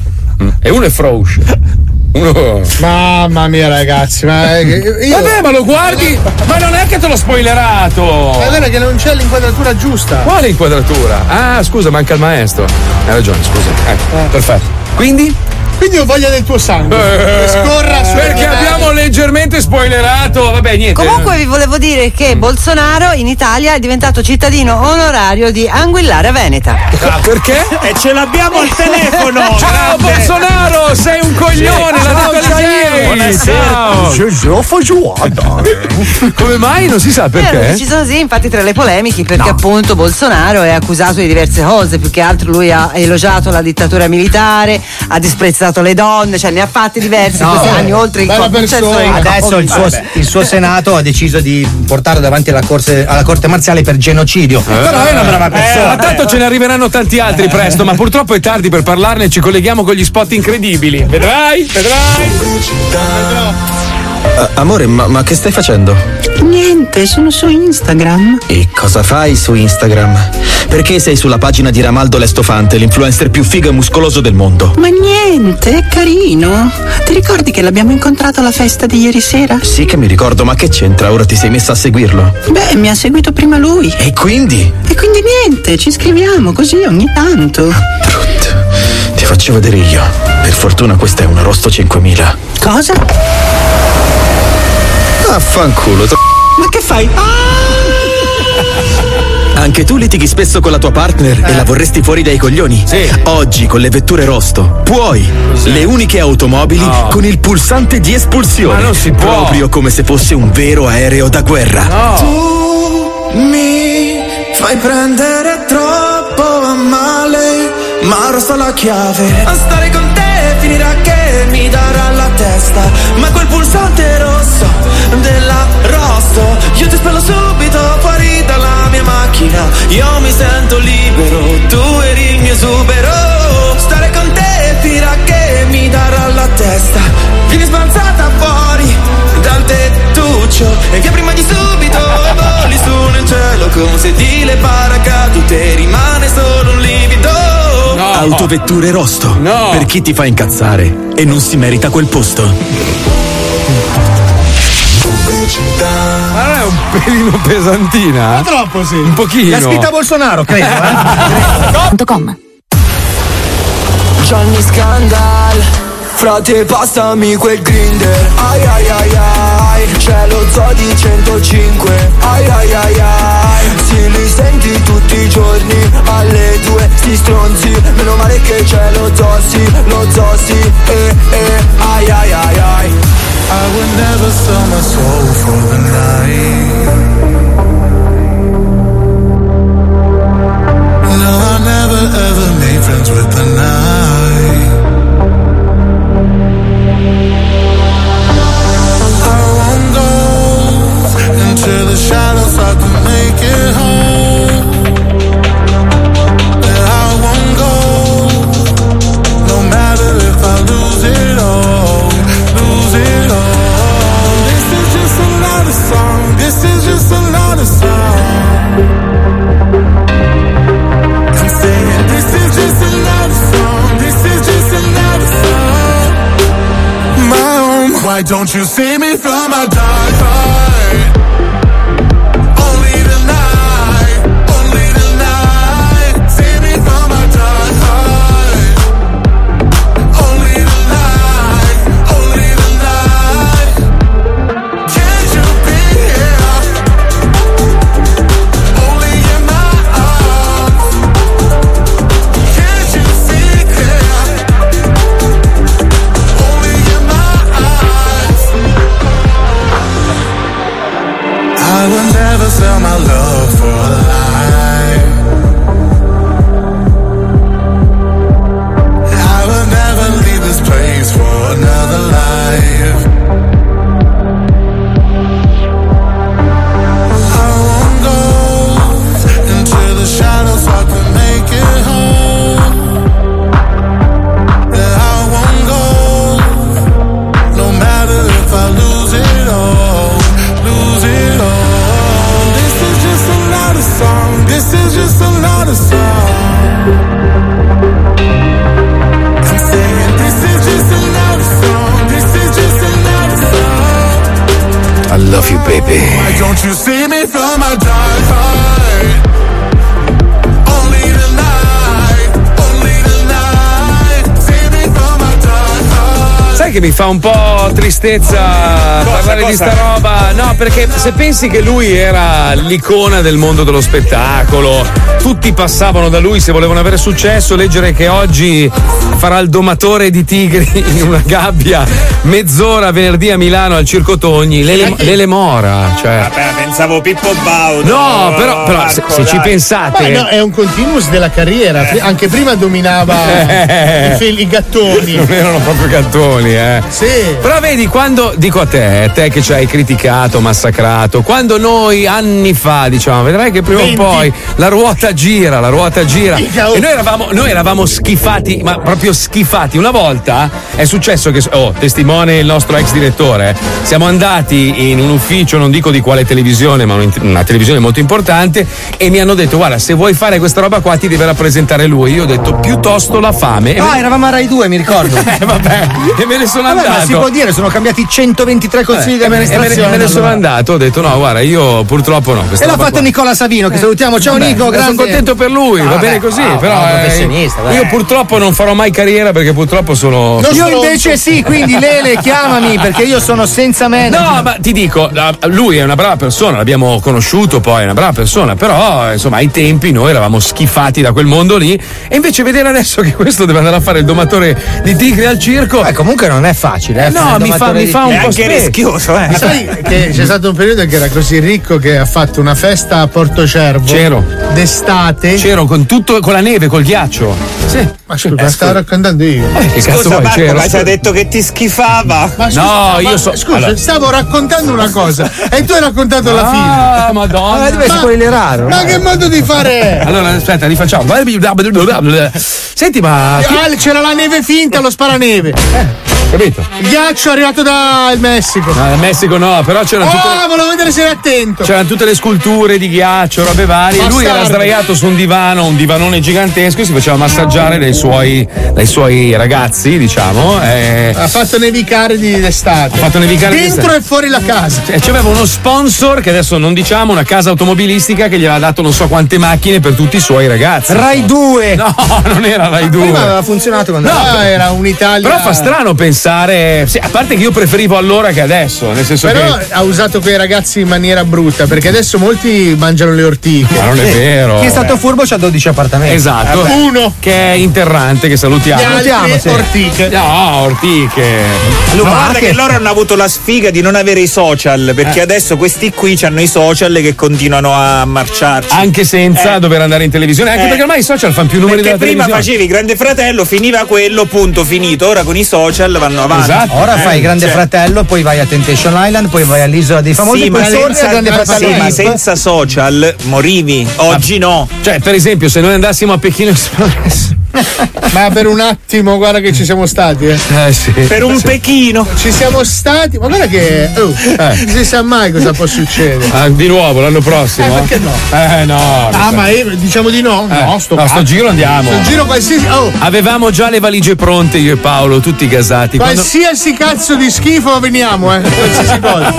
E uno è Frosh. Uno. Mamma mia, ragazzi, ma io. Vabbè, ma lo guardi? Ma non è che te l'ho spoilerato! È vero che non c'è l'inquadratura giusta. Quale inquadratura? Ah, scusa, manca il maestro. Hai ragione, scusa. Ecco, perfetto. Quindi? Quindi ho voglia del tuo sangue. Che scorra su Perché abbiamo leggermente spoilerato. Vabbè, niente. Comunque vi volevo dire che Bolsonaro in Italia è diventato cittadino onorario di Anguillara Veneta. Ah, perché? E ce l'abbiamo al telefono! Ciao grande. Bolsonaro, sei un coglione, l'ha Ciao, detto Jair. Jair. ciao. Come mai? Non si sa Eh, perché? ci sono sì, infatti tra le polemiche perché appunto Bolsonaro è accusato di diverse cose, più che altro lui ha elogiato la dittatura militare, ha disprezzato le donne, cioè ne ha fatte diverse in No. questi anni oltre il Bella processo persona. Adesso il suo, il suo senato ha deciso di portarlo davanti alla corte, alla corte marziale per genocidio. Però è una brava persona. Eh, ma tanto ce ne arriveranno tanti altri presto, ma purtroppo è tardi per parlarne, ci colleghiamo con gli spot incredibili. Vedrai? Vedrai? Eh, amore, ma, ma che stai facendo? Niente, sono su Instagram. E cosa fai su Instagram? Perché sei sulla pagina di Ramaldo Lestofante, l'influencer più figo e muscoloso del mondo? Ma niente, è carino. Ti ricordi che l'abbiamo incontrato alla festa di ieri sera? Sì che mi ricordo, ma che c'entra? Ora ti sei messa a seguirlo. Beh, mi ha seguito prima lui. E quindi? E quindi niente, ci scriviamo così ogni tanto. Ti faccio vedere io. Per fortuna questa è una Rosto 5000. Cosa? Affanculo. tro- Ma che fai? Anche tu litighi spesso con la tua partner e la vorresti fuori dai coglioni? Sì. Oggi con le vetture Rosto puoi. Le uniche automobili con il pulsante di espulsione. Ma non si può. Proprio come se fosse un vero aereo da guerra. Tu mi fai prendere troppo a male, ma resta la chiave. A stare con te finirà che mi darà la testa, ma quel pulsante rosso della rosto, io ti spello subito fuori dalla mia macchina. Io mi sento libero, tu eri il mio esubero. Stare con te finirà che mi darà la testa, vieni sbalzata fuori dal tettuccio e via prima di subito voli su nel cielo come se di le paracadute rimane solo un livido Autovetture Rosto. Per chi ti fa incazzare e non si merita quel posto. Ma non è un pelino pesantina? troppo sì. Un pochino. L'ha scritta Bolsonaro, credo. Eh? Johnny Scandal Frate passami quel grinder Ai ai ai ai C'è lo zoo di 105 Ai ai ai ai Sì li senti tutti i giorni Alle due sti stronzi Meno male che c'è lo zoo sì Lo zoo sì Eh eh Ai ai ai ai I would never sell my soul for the night. No, I never ever made friends with the night. Why don't you see me from my dark fa un po' tristezza parlare di sta roba? No, perché se pensi che lui era l'icona del mondo dello spettacolo, tutti passavano da lui se volevano avere successo, leggere che oggi farà il domatore di tigri in una gabbia mezz'ora venerdì a Milano al Circo Togni, Lele, Lele Mora, cioè. Vabbè, pensavo Pippo Baudo. No, però, però se, Marco, se ci dai. pensate. Ma no, è un continuous della carriera. Pri- Anche prima dominava Eh. i, fil- i gattoni. Non erano proprio gattoni, eh. Sì. Però vedi, quando dico a te, te che ci hai criticato, massacrato, quando noi anni fa diciamo, vedrai che prima o Venti. poi la ruota gira, la ruota gira. E noi eravamo, noi eravamo schifati, ma proprio schifati. Una volta è successo che, oh, testimone il nostro ex direttore, siamo andati in un ufficio, non dico di quale televisione, ma un- una televisione molto importante, e mi hanno detto, guarda, se vuoi fare questa roba qua ti deve rappresentare lui. Io ho detto, piuttosto la fame. Ah, me- eravamo a Rai 2, mi ricordo. eh, vabbè, e me ne sono Vabbè, andato. Dire, sono cambiati 123 consigli di Eh, e me ne- me ne- amministrazione. me ne sono andato, ho detto no, guarda, io purtroppo no. E l'ha fatto qua- Nicola Savino, che salutiamo. Ciao Vabbè, Nico, sono grazie. contento per lui, va Ah, bene beh, così, ah, però un eh, io purtroppo non farò mai carriera perché purtroppo sono Io invece sì, quindi Lele, chiamami perché io sono senza me. No, ma ti dico, lui è una brava persona, l'abbiamo conosciuto poi, è una brava persona, però insomma ai tempi noi eravamo schifati da quel mondo lì e invece vedere adesso che questo deve andare a fare il domatore di tigri al circo. Eh, comunque non è facile, eh, no, mi fa, mi fa un tigri. po' È anche rischioso, eh. Ma sai che c'è stato un periodo che era così ricco che ha fatto una festa a Porto Cervo. C'ero. D'estate. C'ero con tutto, con la neve, col ghiaccio. Sì. Ma scusa, la stavo raccontando io. Eh, che cazzo Scusa vuoi? Marco, ma ci ha detto che ti schifava. Ma scusa, No, ma- io so- Scusa, allora- stavo raccontando una cosa e tu hai raccontato la fine. Ah, madonna. Ah, deve spoilerare. Ma che modo di fare è? Allora, aspetta, rifacciamo. Senti, ma. Ah, c'era la neve finta, lo sparaneve. Capito? Il ghiaccio è arrivato dal Messico. No, in Messico no, però c'erano tutte, Ah, volevo vedere se eri attento. c'erano tutte le sculture di ghiaccio, robe varie. Lui era Bastardo. sdraiato su un divano, un divanone gigantesco, e si faceva massaggiare dai suoi, dai suoi ragazzi, diciamo. E... Ha fatto nevicare di d'estate. Ha fatto nevicare di Dentro d'estate. e fuori la casa. E c'aveva uno sponsor che adesso non diciamo, una casa automobilistica che gli aveva dato non so quante macchine per tutti i suoi ragazzi. Rai 2. No, non era Rai 2. Prima aveva funzionato quando No, era- era un'Italia. Però fa strano pensare. Sì, a parte che io preferivo allora che adesso, nel senso Però che. ha usato quei ragazzi in maniera brutta perché adesso molti mangiano le ortiche. Ma non è vero. Chi è stato furbo c'ha 12 appartamenti. Esatto. Vabbè. Uno. Che è interrante, che salutiamo. Salutiamo, sì. ortiche. No, ortiche. Ma guarda che loro hanno avuto la sfiga di non avere i social, Eh. perché adesso questi qui hanno i social che continuano a marciarci. Anche senza Eh. dover andare in televisione, anche Eh. perché ormai i social fanno più numeri Perché della prima televisione. facevi Grande Fratello, finiva quello, punto, finito. Ora con i social vanno avanti. Esatto. Ora Eh, fai Grande cioè, Fratello, poi vai a Temptation Island, poi vai all'isola dei famosi, Sì, poi ma torni senza, Grande ma Fratello. sì, ma senza social morivi. Oggi no. Cioè, per esempio, se noi andassimo a Pechino Express. Ma per un attimo, guarda che ci siamo stati, eh. Eh sì. Per un pechino. Ci siamo stati, ma guarda che. Oh, Eh. Non si sa mai cosa può succedere. Ah, di nuovo l'anno prossimo. Eh, perché no? Eh no. Ah, ma eh, diciamo di no? Eh, No, sto, no, sto giro andiamo. Sto giro qualsiasi. Oh, Avevamo già le valigie pronte, io e Paolo, tutti gasati. Quando- qualsiasi cazzo di schifo veniamo, eh. Qualsiasi cosa.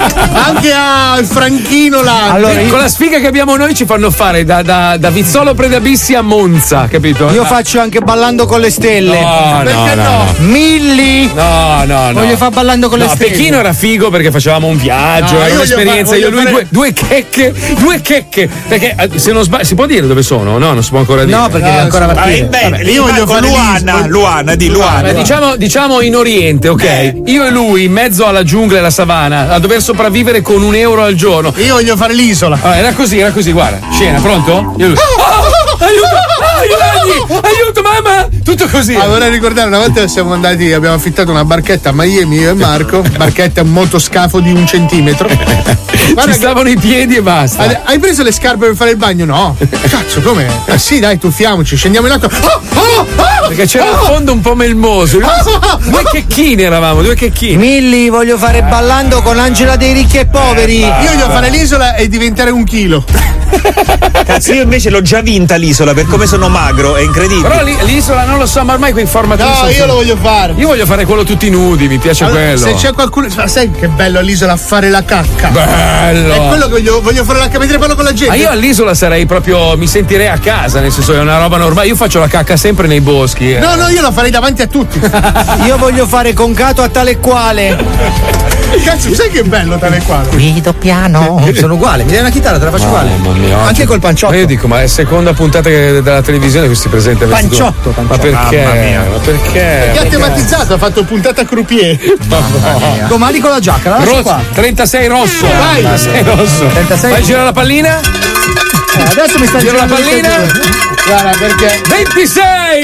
Anche al franchino là. Allora, con la sfiga che abbiamo noi ci fanno fare da, da, da Vizzolo Predabissi a Monza, capito? Io faccio anche ballando con le stelle. No, Perché no, no? no. Milli. No, no, no. Voglio far ballando con le No, a stelle. Pechino era figo perché facevamo un viaggio, No, era io voglio un'esperienza. fare- Io e lui voglio due, due checche, due checche. Perché eh, se non sbaglio, si può dire dove sono? No, non si può ancora dire. No, perché No, deve ancora sì. Ma partire. è. Vabbè, Io io voglio fare Luana. Luana, di Luana. Beh, diciamo, diciamo in Oriente, ok? Io e lui in mezzo alla giungla e alla savana a dover sopravvivere con un euro al giorno. Io voglio fare l'isola. Ah, era così, era così, guarda. Scena, pronto? Io e lui. Ah, aiuto! Aiuto! Aiuto, mamma! Tutto così. Ah, vorrei ricordare una volta siamo andati, abbiamo affittato una barchetta a Miami io e Marco. Barchetta un motoscafo di un centimetro. Ci Guarda che- stavano i piedi e basta. Hai- preso le scarpe per fare il bagno? No. Cazzo, com'è? Eh sì, dai, tuffiamoci, scendiamo in alto. Ah, ah, ah, Perché c'era il ah! fondo un po' melmoso. Due checchini eravamo, due checchini. Milli, voglio fare ballando con Angela dei ricchi e poveri. Io voglio fare l'isola e diventare un chilo. Cazzo, io invece l'ho già vinta l'isola. L'isola per come sono magro, è incredibile. Però l'isola non lo so, ma ormai quei formatori No, sono io lo voglio fare. Io voglio fare quello tutti nudi, mi piace Allora, quello. Se c'è qualcuno. ma sai che bello all'isola fare la cacca? Bello. È quello che voglio, voglio fare la cacca mentre parlo con la gente. Ma io all'isola sarei proprio. mi sentirei a casa, nel senso è una roba normale. Io faccio la cacca sempre nei boschi. eh. No, no, io la farei davanti a tutti. Io voglio fare concato a tale e quale. Cazzo, sai che bello tale quale? Guido piano. Sono uguale, mi dai una chitarra, te la faccio uguale. Anche col panciotto. Ma io dico, ma è seconda puntata che- della televisione che si presenta vestito- Panciotto, Ma panciotto. perché? Mamma mia. Ma perché? Che ha tematizzato, ha fatto puntata croupier. Domani con la giacca, la lascio Rosso, qua. 36 rosso. Vai. 36 rosso. 36. Fai girare la pallina? Eh, Adesso mi sta Gira la girando pallina? Guarda, perché. 26!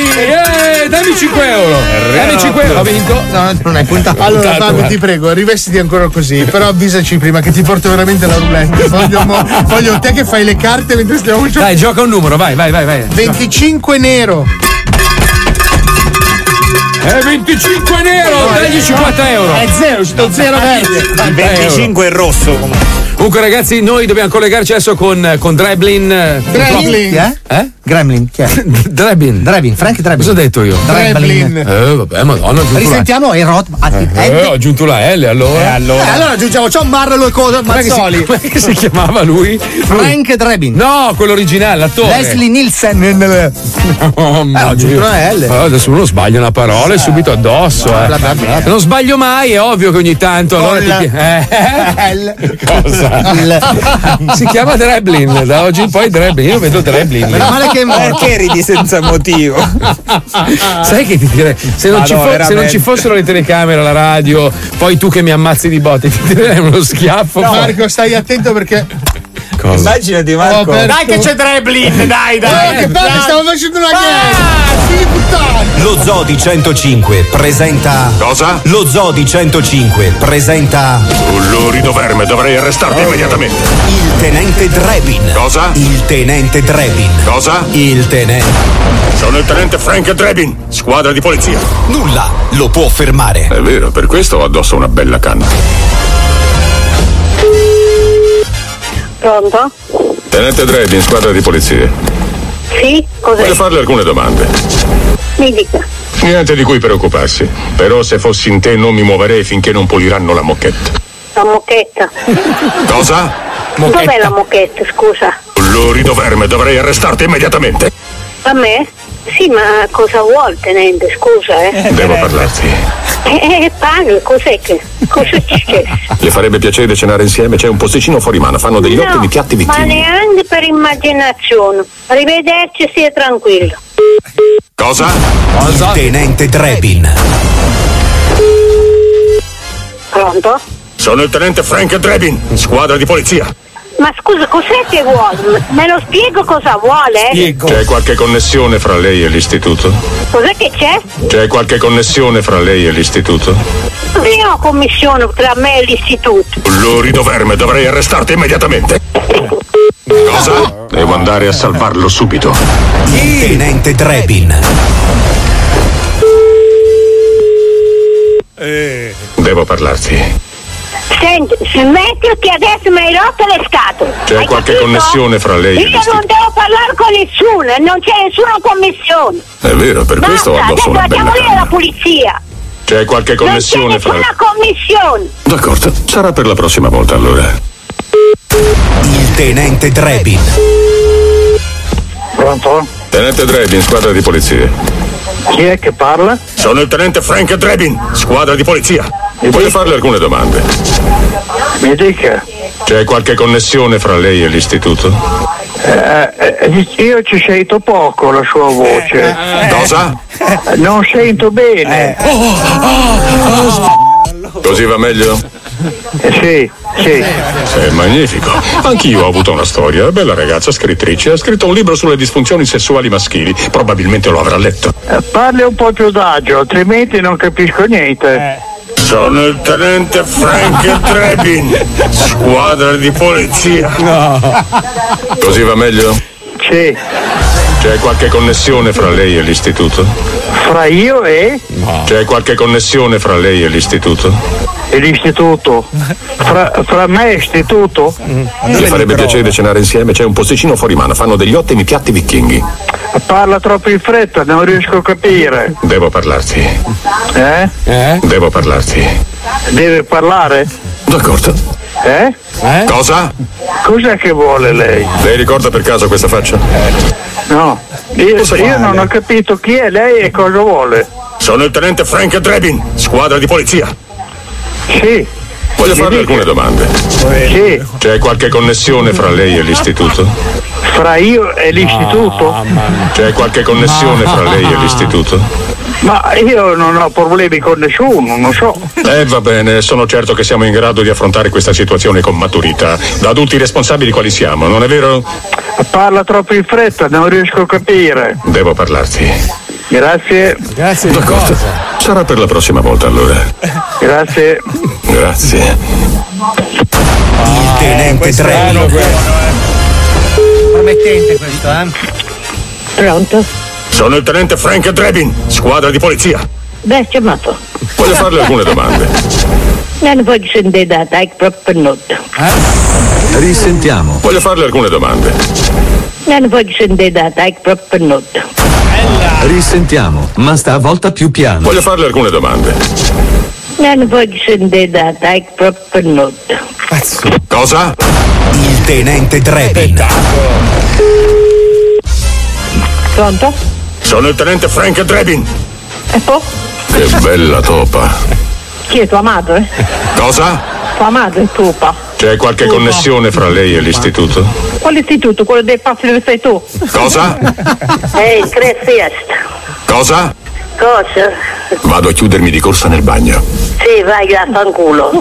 Eh, dammi 5 euro. Dammi 5 euro. Ho vinto. No, non hai puntato. Allora, Puntato, Fabio, guarda. ti prego, rivestiti ancora così. Però avvisaci prima che ti porto veramente la roulette. Voglio, mo- voglio te che fai le carte mentre stiamo giocando. Dai, gioca un numero, vai, vai, vai, vai. 25 nero. Eh, 25 nero, dagli 50 euro. È zero, sto zero verde. Il 25 è rosso. Comunque, ragazzi, noi dobbiamo collegarci adesso con, con Dreblin. eh, Gremlin. Chi è? Eh? Gremlin, chi è? Dreblin. Drebin, Frank Drebin. Cosa ho detto io? Dreblin. Eh, vabbè, madonna, ho aggiunto la Risentiamo Erod. Eh, ho aggiunto la L allora. Eh, allora. Eh, allora aggiungiamo John Barlow e cosa si- Mazzoli. com'è che si chiamava lui? Frank Drebin. No, quello originale, l'attore. Leslie Nielsen. Eh, Oh, mio ho aggiunto una L. Oh, adesso uno sbaglia una parola e subito addosso. Eh. Bla, bla, bla. Non sbaglio mai, è ovvio che ogni tanto allora ti eh? L. Cosa? Si chiama Dreblin, da oggi in poi Dreblin, io vedo Dreblin. Meno male che è morto. Perché ridi senza motivo? Sai che ti direi? Se non, ci fo- se non ci fossero le telecamere, la radio, poi tu che mi ammazzi di botte, ti tirerei uno schiaffo. Marco, stai attento perché. Cosa? Immaginati Marco. Oh, per- Dai che c'è Dreblin, dai, Eh, dai. che bello, stavo facendo una gara! Sì, puttana! Lo Zodi 105 presenta. Cosa? Lo Zodi 105 presenta. Tu lurido verme, dovrei arrestarti immediatamente. Il tenente Drebin. Cosa? Il tenente Drebin. Cosa? Il tenente. Sono il tenente Frank Drebin, squadra di polizia. Nulla lo può fermare. È vero, per questo ho addosso una bella canna. Pronto? Tenente Drebin, squadra di polizia. Sì? Cos'è? Voglio farle alcune domande. Mi dica. Niente di cui preoccuparsi. Però se fossi in te non mi muoverei finché non puliranno la moquetta. La mochetta. Cosa? Dov'è la mochetta, scusa? Lurido verme, dovrei arrestarti immediatamente. A me? Sì, ma cosa vuol, tenente? Scusa, eh? Devo parlarti. Eh, eh, paga, cos'è che? Cosa c'è? Le farebbe piacere cenare insieme? C'è un posticino fuori mano, fanno degli ottimi piatti ma vichini. neanche per immaginazione. Arrivederci, stia tranquillo. Cosa? Il tenente Drebin. Pronto? Sono il tenente Frank Drebin, squadra di polizia. Ma scusa, cos'è che vuole? Me lo spiego cosa vuole? eh? C'è qualche connessione fra lei e l'istituto? Cos'è che c'è? C'è qualche connessione fra lei e l'istituto? Io ho commissione tra me e l'istituto. Lurido verme, dovrei arrestarti immediatamente. Cosa? Devo andare a salvarlo subito. Il tenente Drebin. Devo parlarti. Senti, smetti che adesso mi hai rotto le scatole. C'è Hai qualche capito? connessione fra lei e Io non devo parlare con nessuno, non c'è nessuna commissione. È vero, per questo ho Basta, addosso una bella canna. polizia. C'è qualche Non c'è connessione fra nessuna commissione. D'accordo, sarà per la prossima volta allora. Il tenente Drebin. Pronto? Tenente Drebin, squadra di polizia. Chi è che parla? Sono il tenente Frank Drebin, squadra di polizia. Voglio farle alcune domande. Mi dica. C'è qualche connessione fra lei e l'istituto? Eh, eh, io ci sento poco la sua voce. Cosa? Non sento bene. Così va meglio? Sì, sì. È magnifico. Anch'io ho avuto una storia. Bella ragazza, scrittrice. Ha scritto un libro sulle disfunzioni sessuali maschili. Probabilmente lo avrà letto. Eh, Parli un po' più adagio, altrimenti non capisco niente. Sono il tenente Frank Drebin, squadra di polizia. Così va meglio? Sì. C'è qualche connessione fra lei e l'istituto? Fra io e? C'è qualche connessione fra lei e l'istituto? E l'istituto? Fra, fra me e istituto? Mi farebbe piacere cenare insieme, c'è un posticino fuori mano, fanno degli ottimi piatti vichinghi. Parla troppo in fretta, non riesco a capire. Devo parlarti. Eh? Devo parlarti. Deve parlare? D'accordo. Eh? Cosa? Cos'è che vuole lei? Lei ricorda per caso questa faccia? No, io, io non ho capito chi è lei e cosa vuole. Sono il tenente Frank Drebin, squadra di polizia. Sì. Voglio farle alcune domande. Sì. C'è qualche connessione fra lei e l'istituto? Fra io e l'istituto? C'è qualche connessione fra lei e l'istituto? Ma io non ho problemi con nessuno, non so. Eh va bene, sono certo che siamo in grado di affrontare questa situazione con maturità. Da adulti responsabili quali siamo, non è vero? Parla troppo in fretta, non riesco a capire. Devo parlarti. Grazie. Grazie di D'accordo. cosa? Sarà per la prossima volta allora. Grazie. Grazie. Il tenente Drebin. Promettente questo, eh? Pronto? Sono il tenente Frank Drebin, squadra di polizia. Beh, chiamato. Voglio farle alcune domande. Non voglio sentire data, è proprio notte. Risentiamo. Voglio farle alcune domande. Non voglio sentire data, è proprio notte. Risentiamo, ma stavolta più piano. Voglio farle alcune domande. Non voglio sentire data, è proprio notte. Cosa? Il tenente Drebin. Pronto? Sono il tenente Frank Drebin. E poi? Che bella topa. Chi è tuo amato, eh? Cosa? Tuo amato è tupa. C'è qualche connessione fra lei e l'istituto? Quale istituto? Quello dei passi dove sei tu? Cosa? Ehi, tre. Cosa? Cosa? Vado a chiudermi di corsa nel bagno. Sì, vai a fanculo.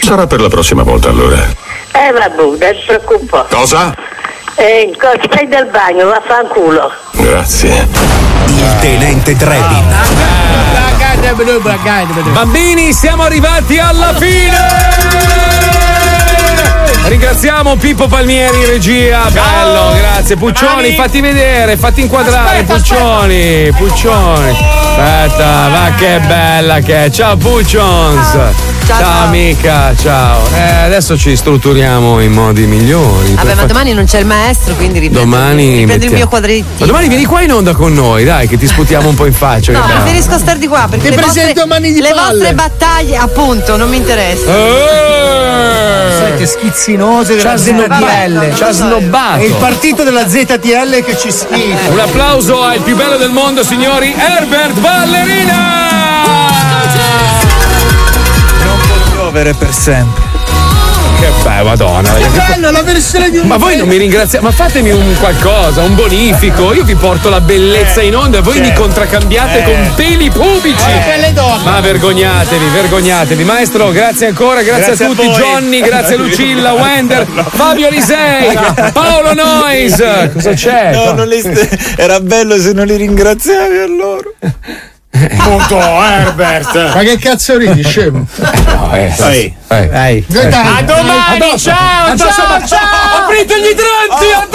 Sarà per la prossima volta allora. Eh, vabbè, non ti preoccupare. Cosa? Eh? Stai del bagno, va a fanculo. Grazie. Il tenente Drebin. Bambini, siamo arrivati alla fine! Ringraziamo Pippo Palmieri regia, bello, grazie. Puccioni, fatti vedere, fatti inquadrare, Puccioni, Puccioni. Aspetta, va che bella che è. Ciao Puccions. Ciao, amica, ciao. Eh, adesso ci strutturiamo in modi migliori. Vabbè, ma fa- domani non c'è il maestro, quindi riprendi, Domani riprendi il mettiamo- mio quadrettino. Ma domani vieni qua in onda con noi, dai, che ti sputiamo un po' in faccia. No, preferisco star di qua perché Ti le vostre, presento mani di le palle. vostre battaglie, appunto, non mi interessano. Sai che ha della snobbato, ZTL. ci ha snobbato. È il partito della ZTL che ci schifa. Un applauso al più bello del mondo, signori, Herbert Ballerina! Piovere per sempre. Che bello, madonna. Che bello, la versione di un Ma voi non mi ringraziate, ma fatemi un qualcosa, un bonifico. Io vi porto la bellezza in onda e voi mi contraccambiate Eh. con peli pubici. Eh. Ma vergognatevi, vergognatevi. Maestro, grazie ancora, grazie, Grazie a a tutti. voi. Johnny, grazie a Lucilla, Wender, Fabio Alisei, Paolo Nois. Cosa c'è? No, non li st- era bello se non li ringraziavi a loro. Punto, Herbert. Ma che cazzo ridi, scemo? No, eh, Ehi. eh. Dai. A domani, ciao, ciao, ma- ciao. Aprite gli idranti, addosso!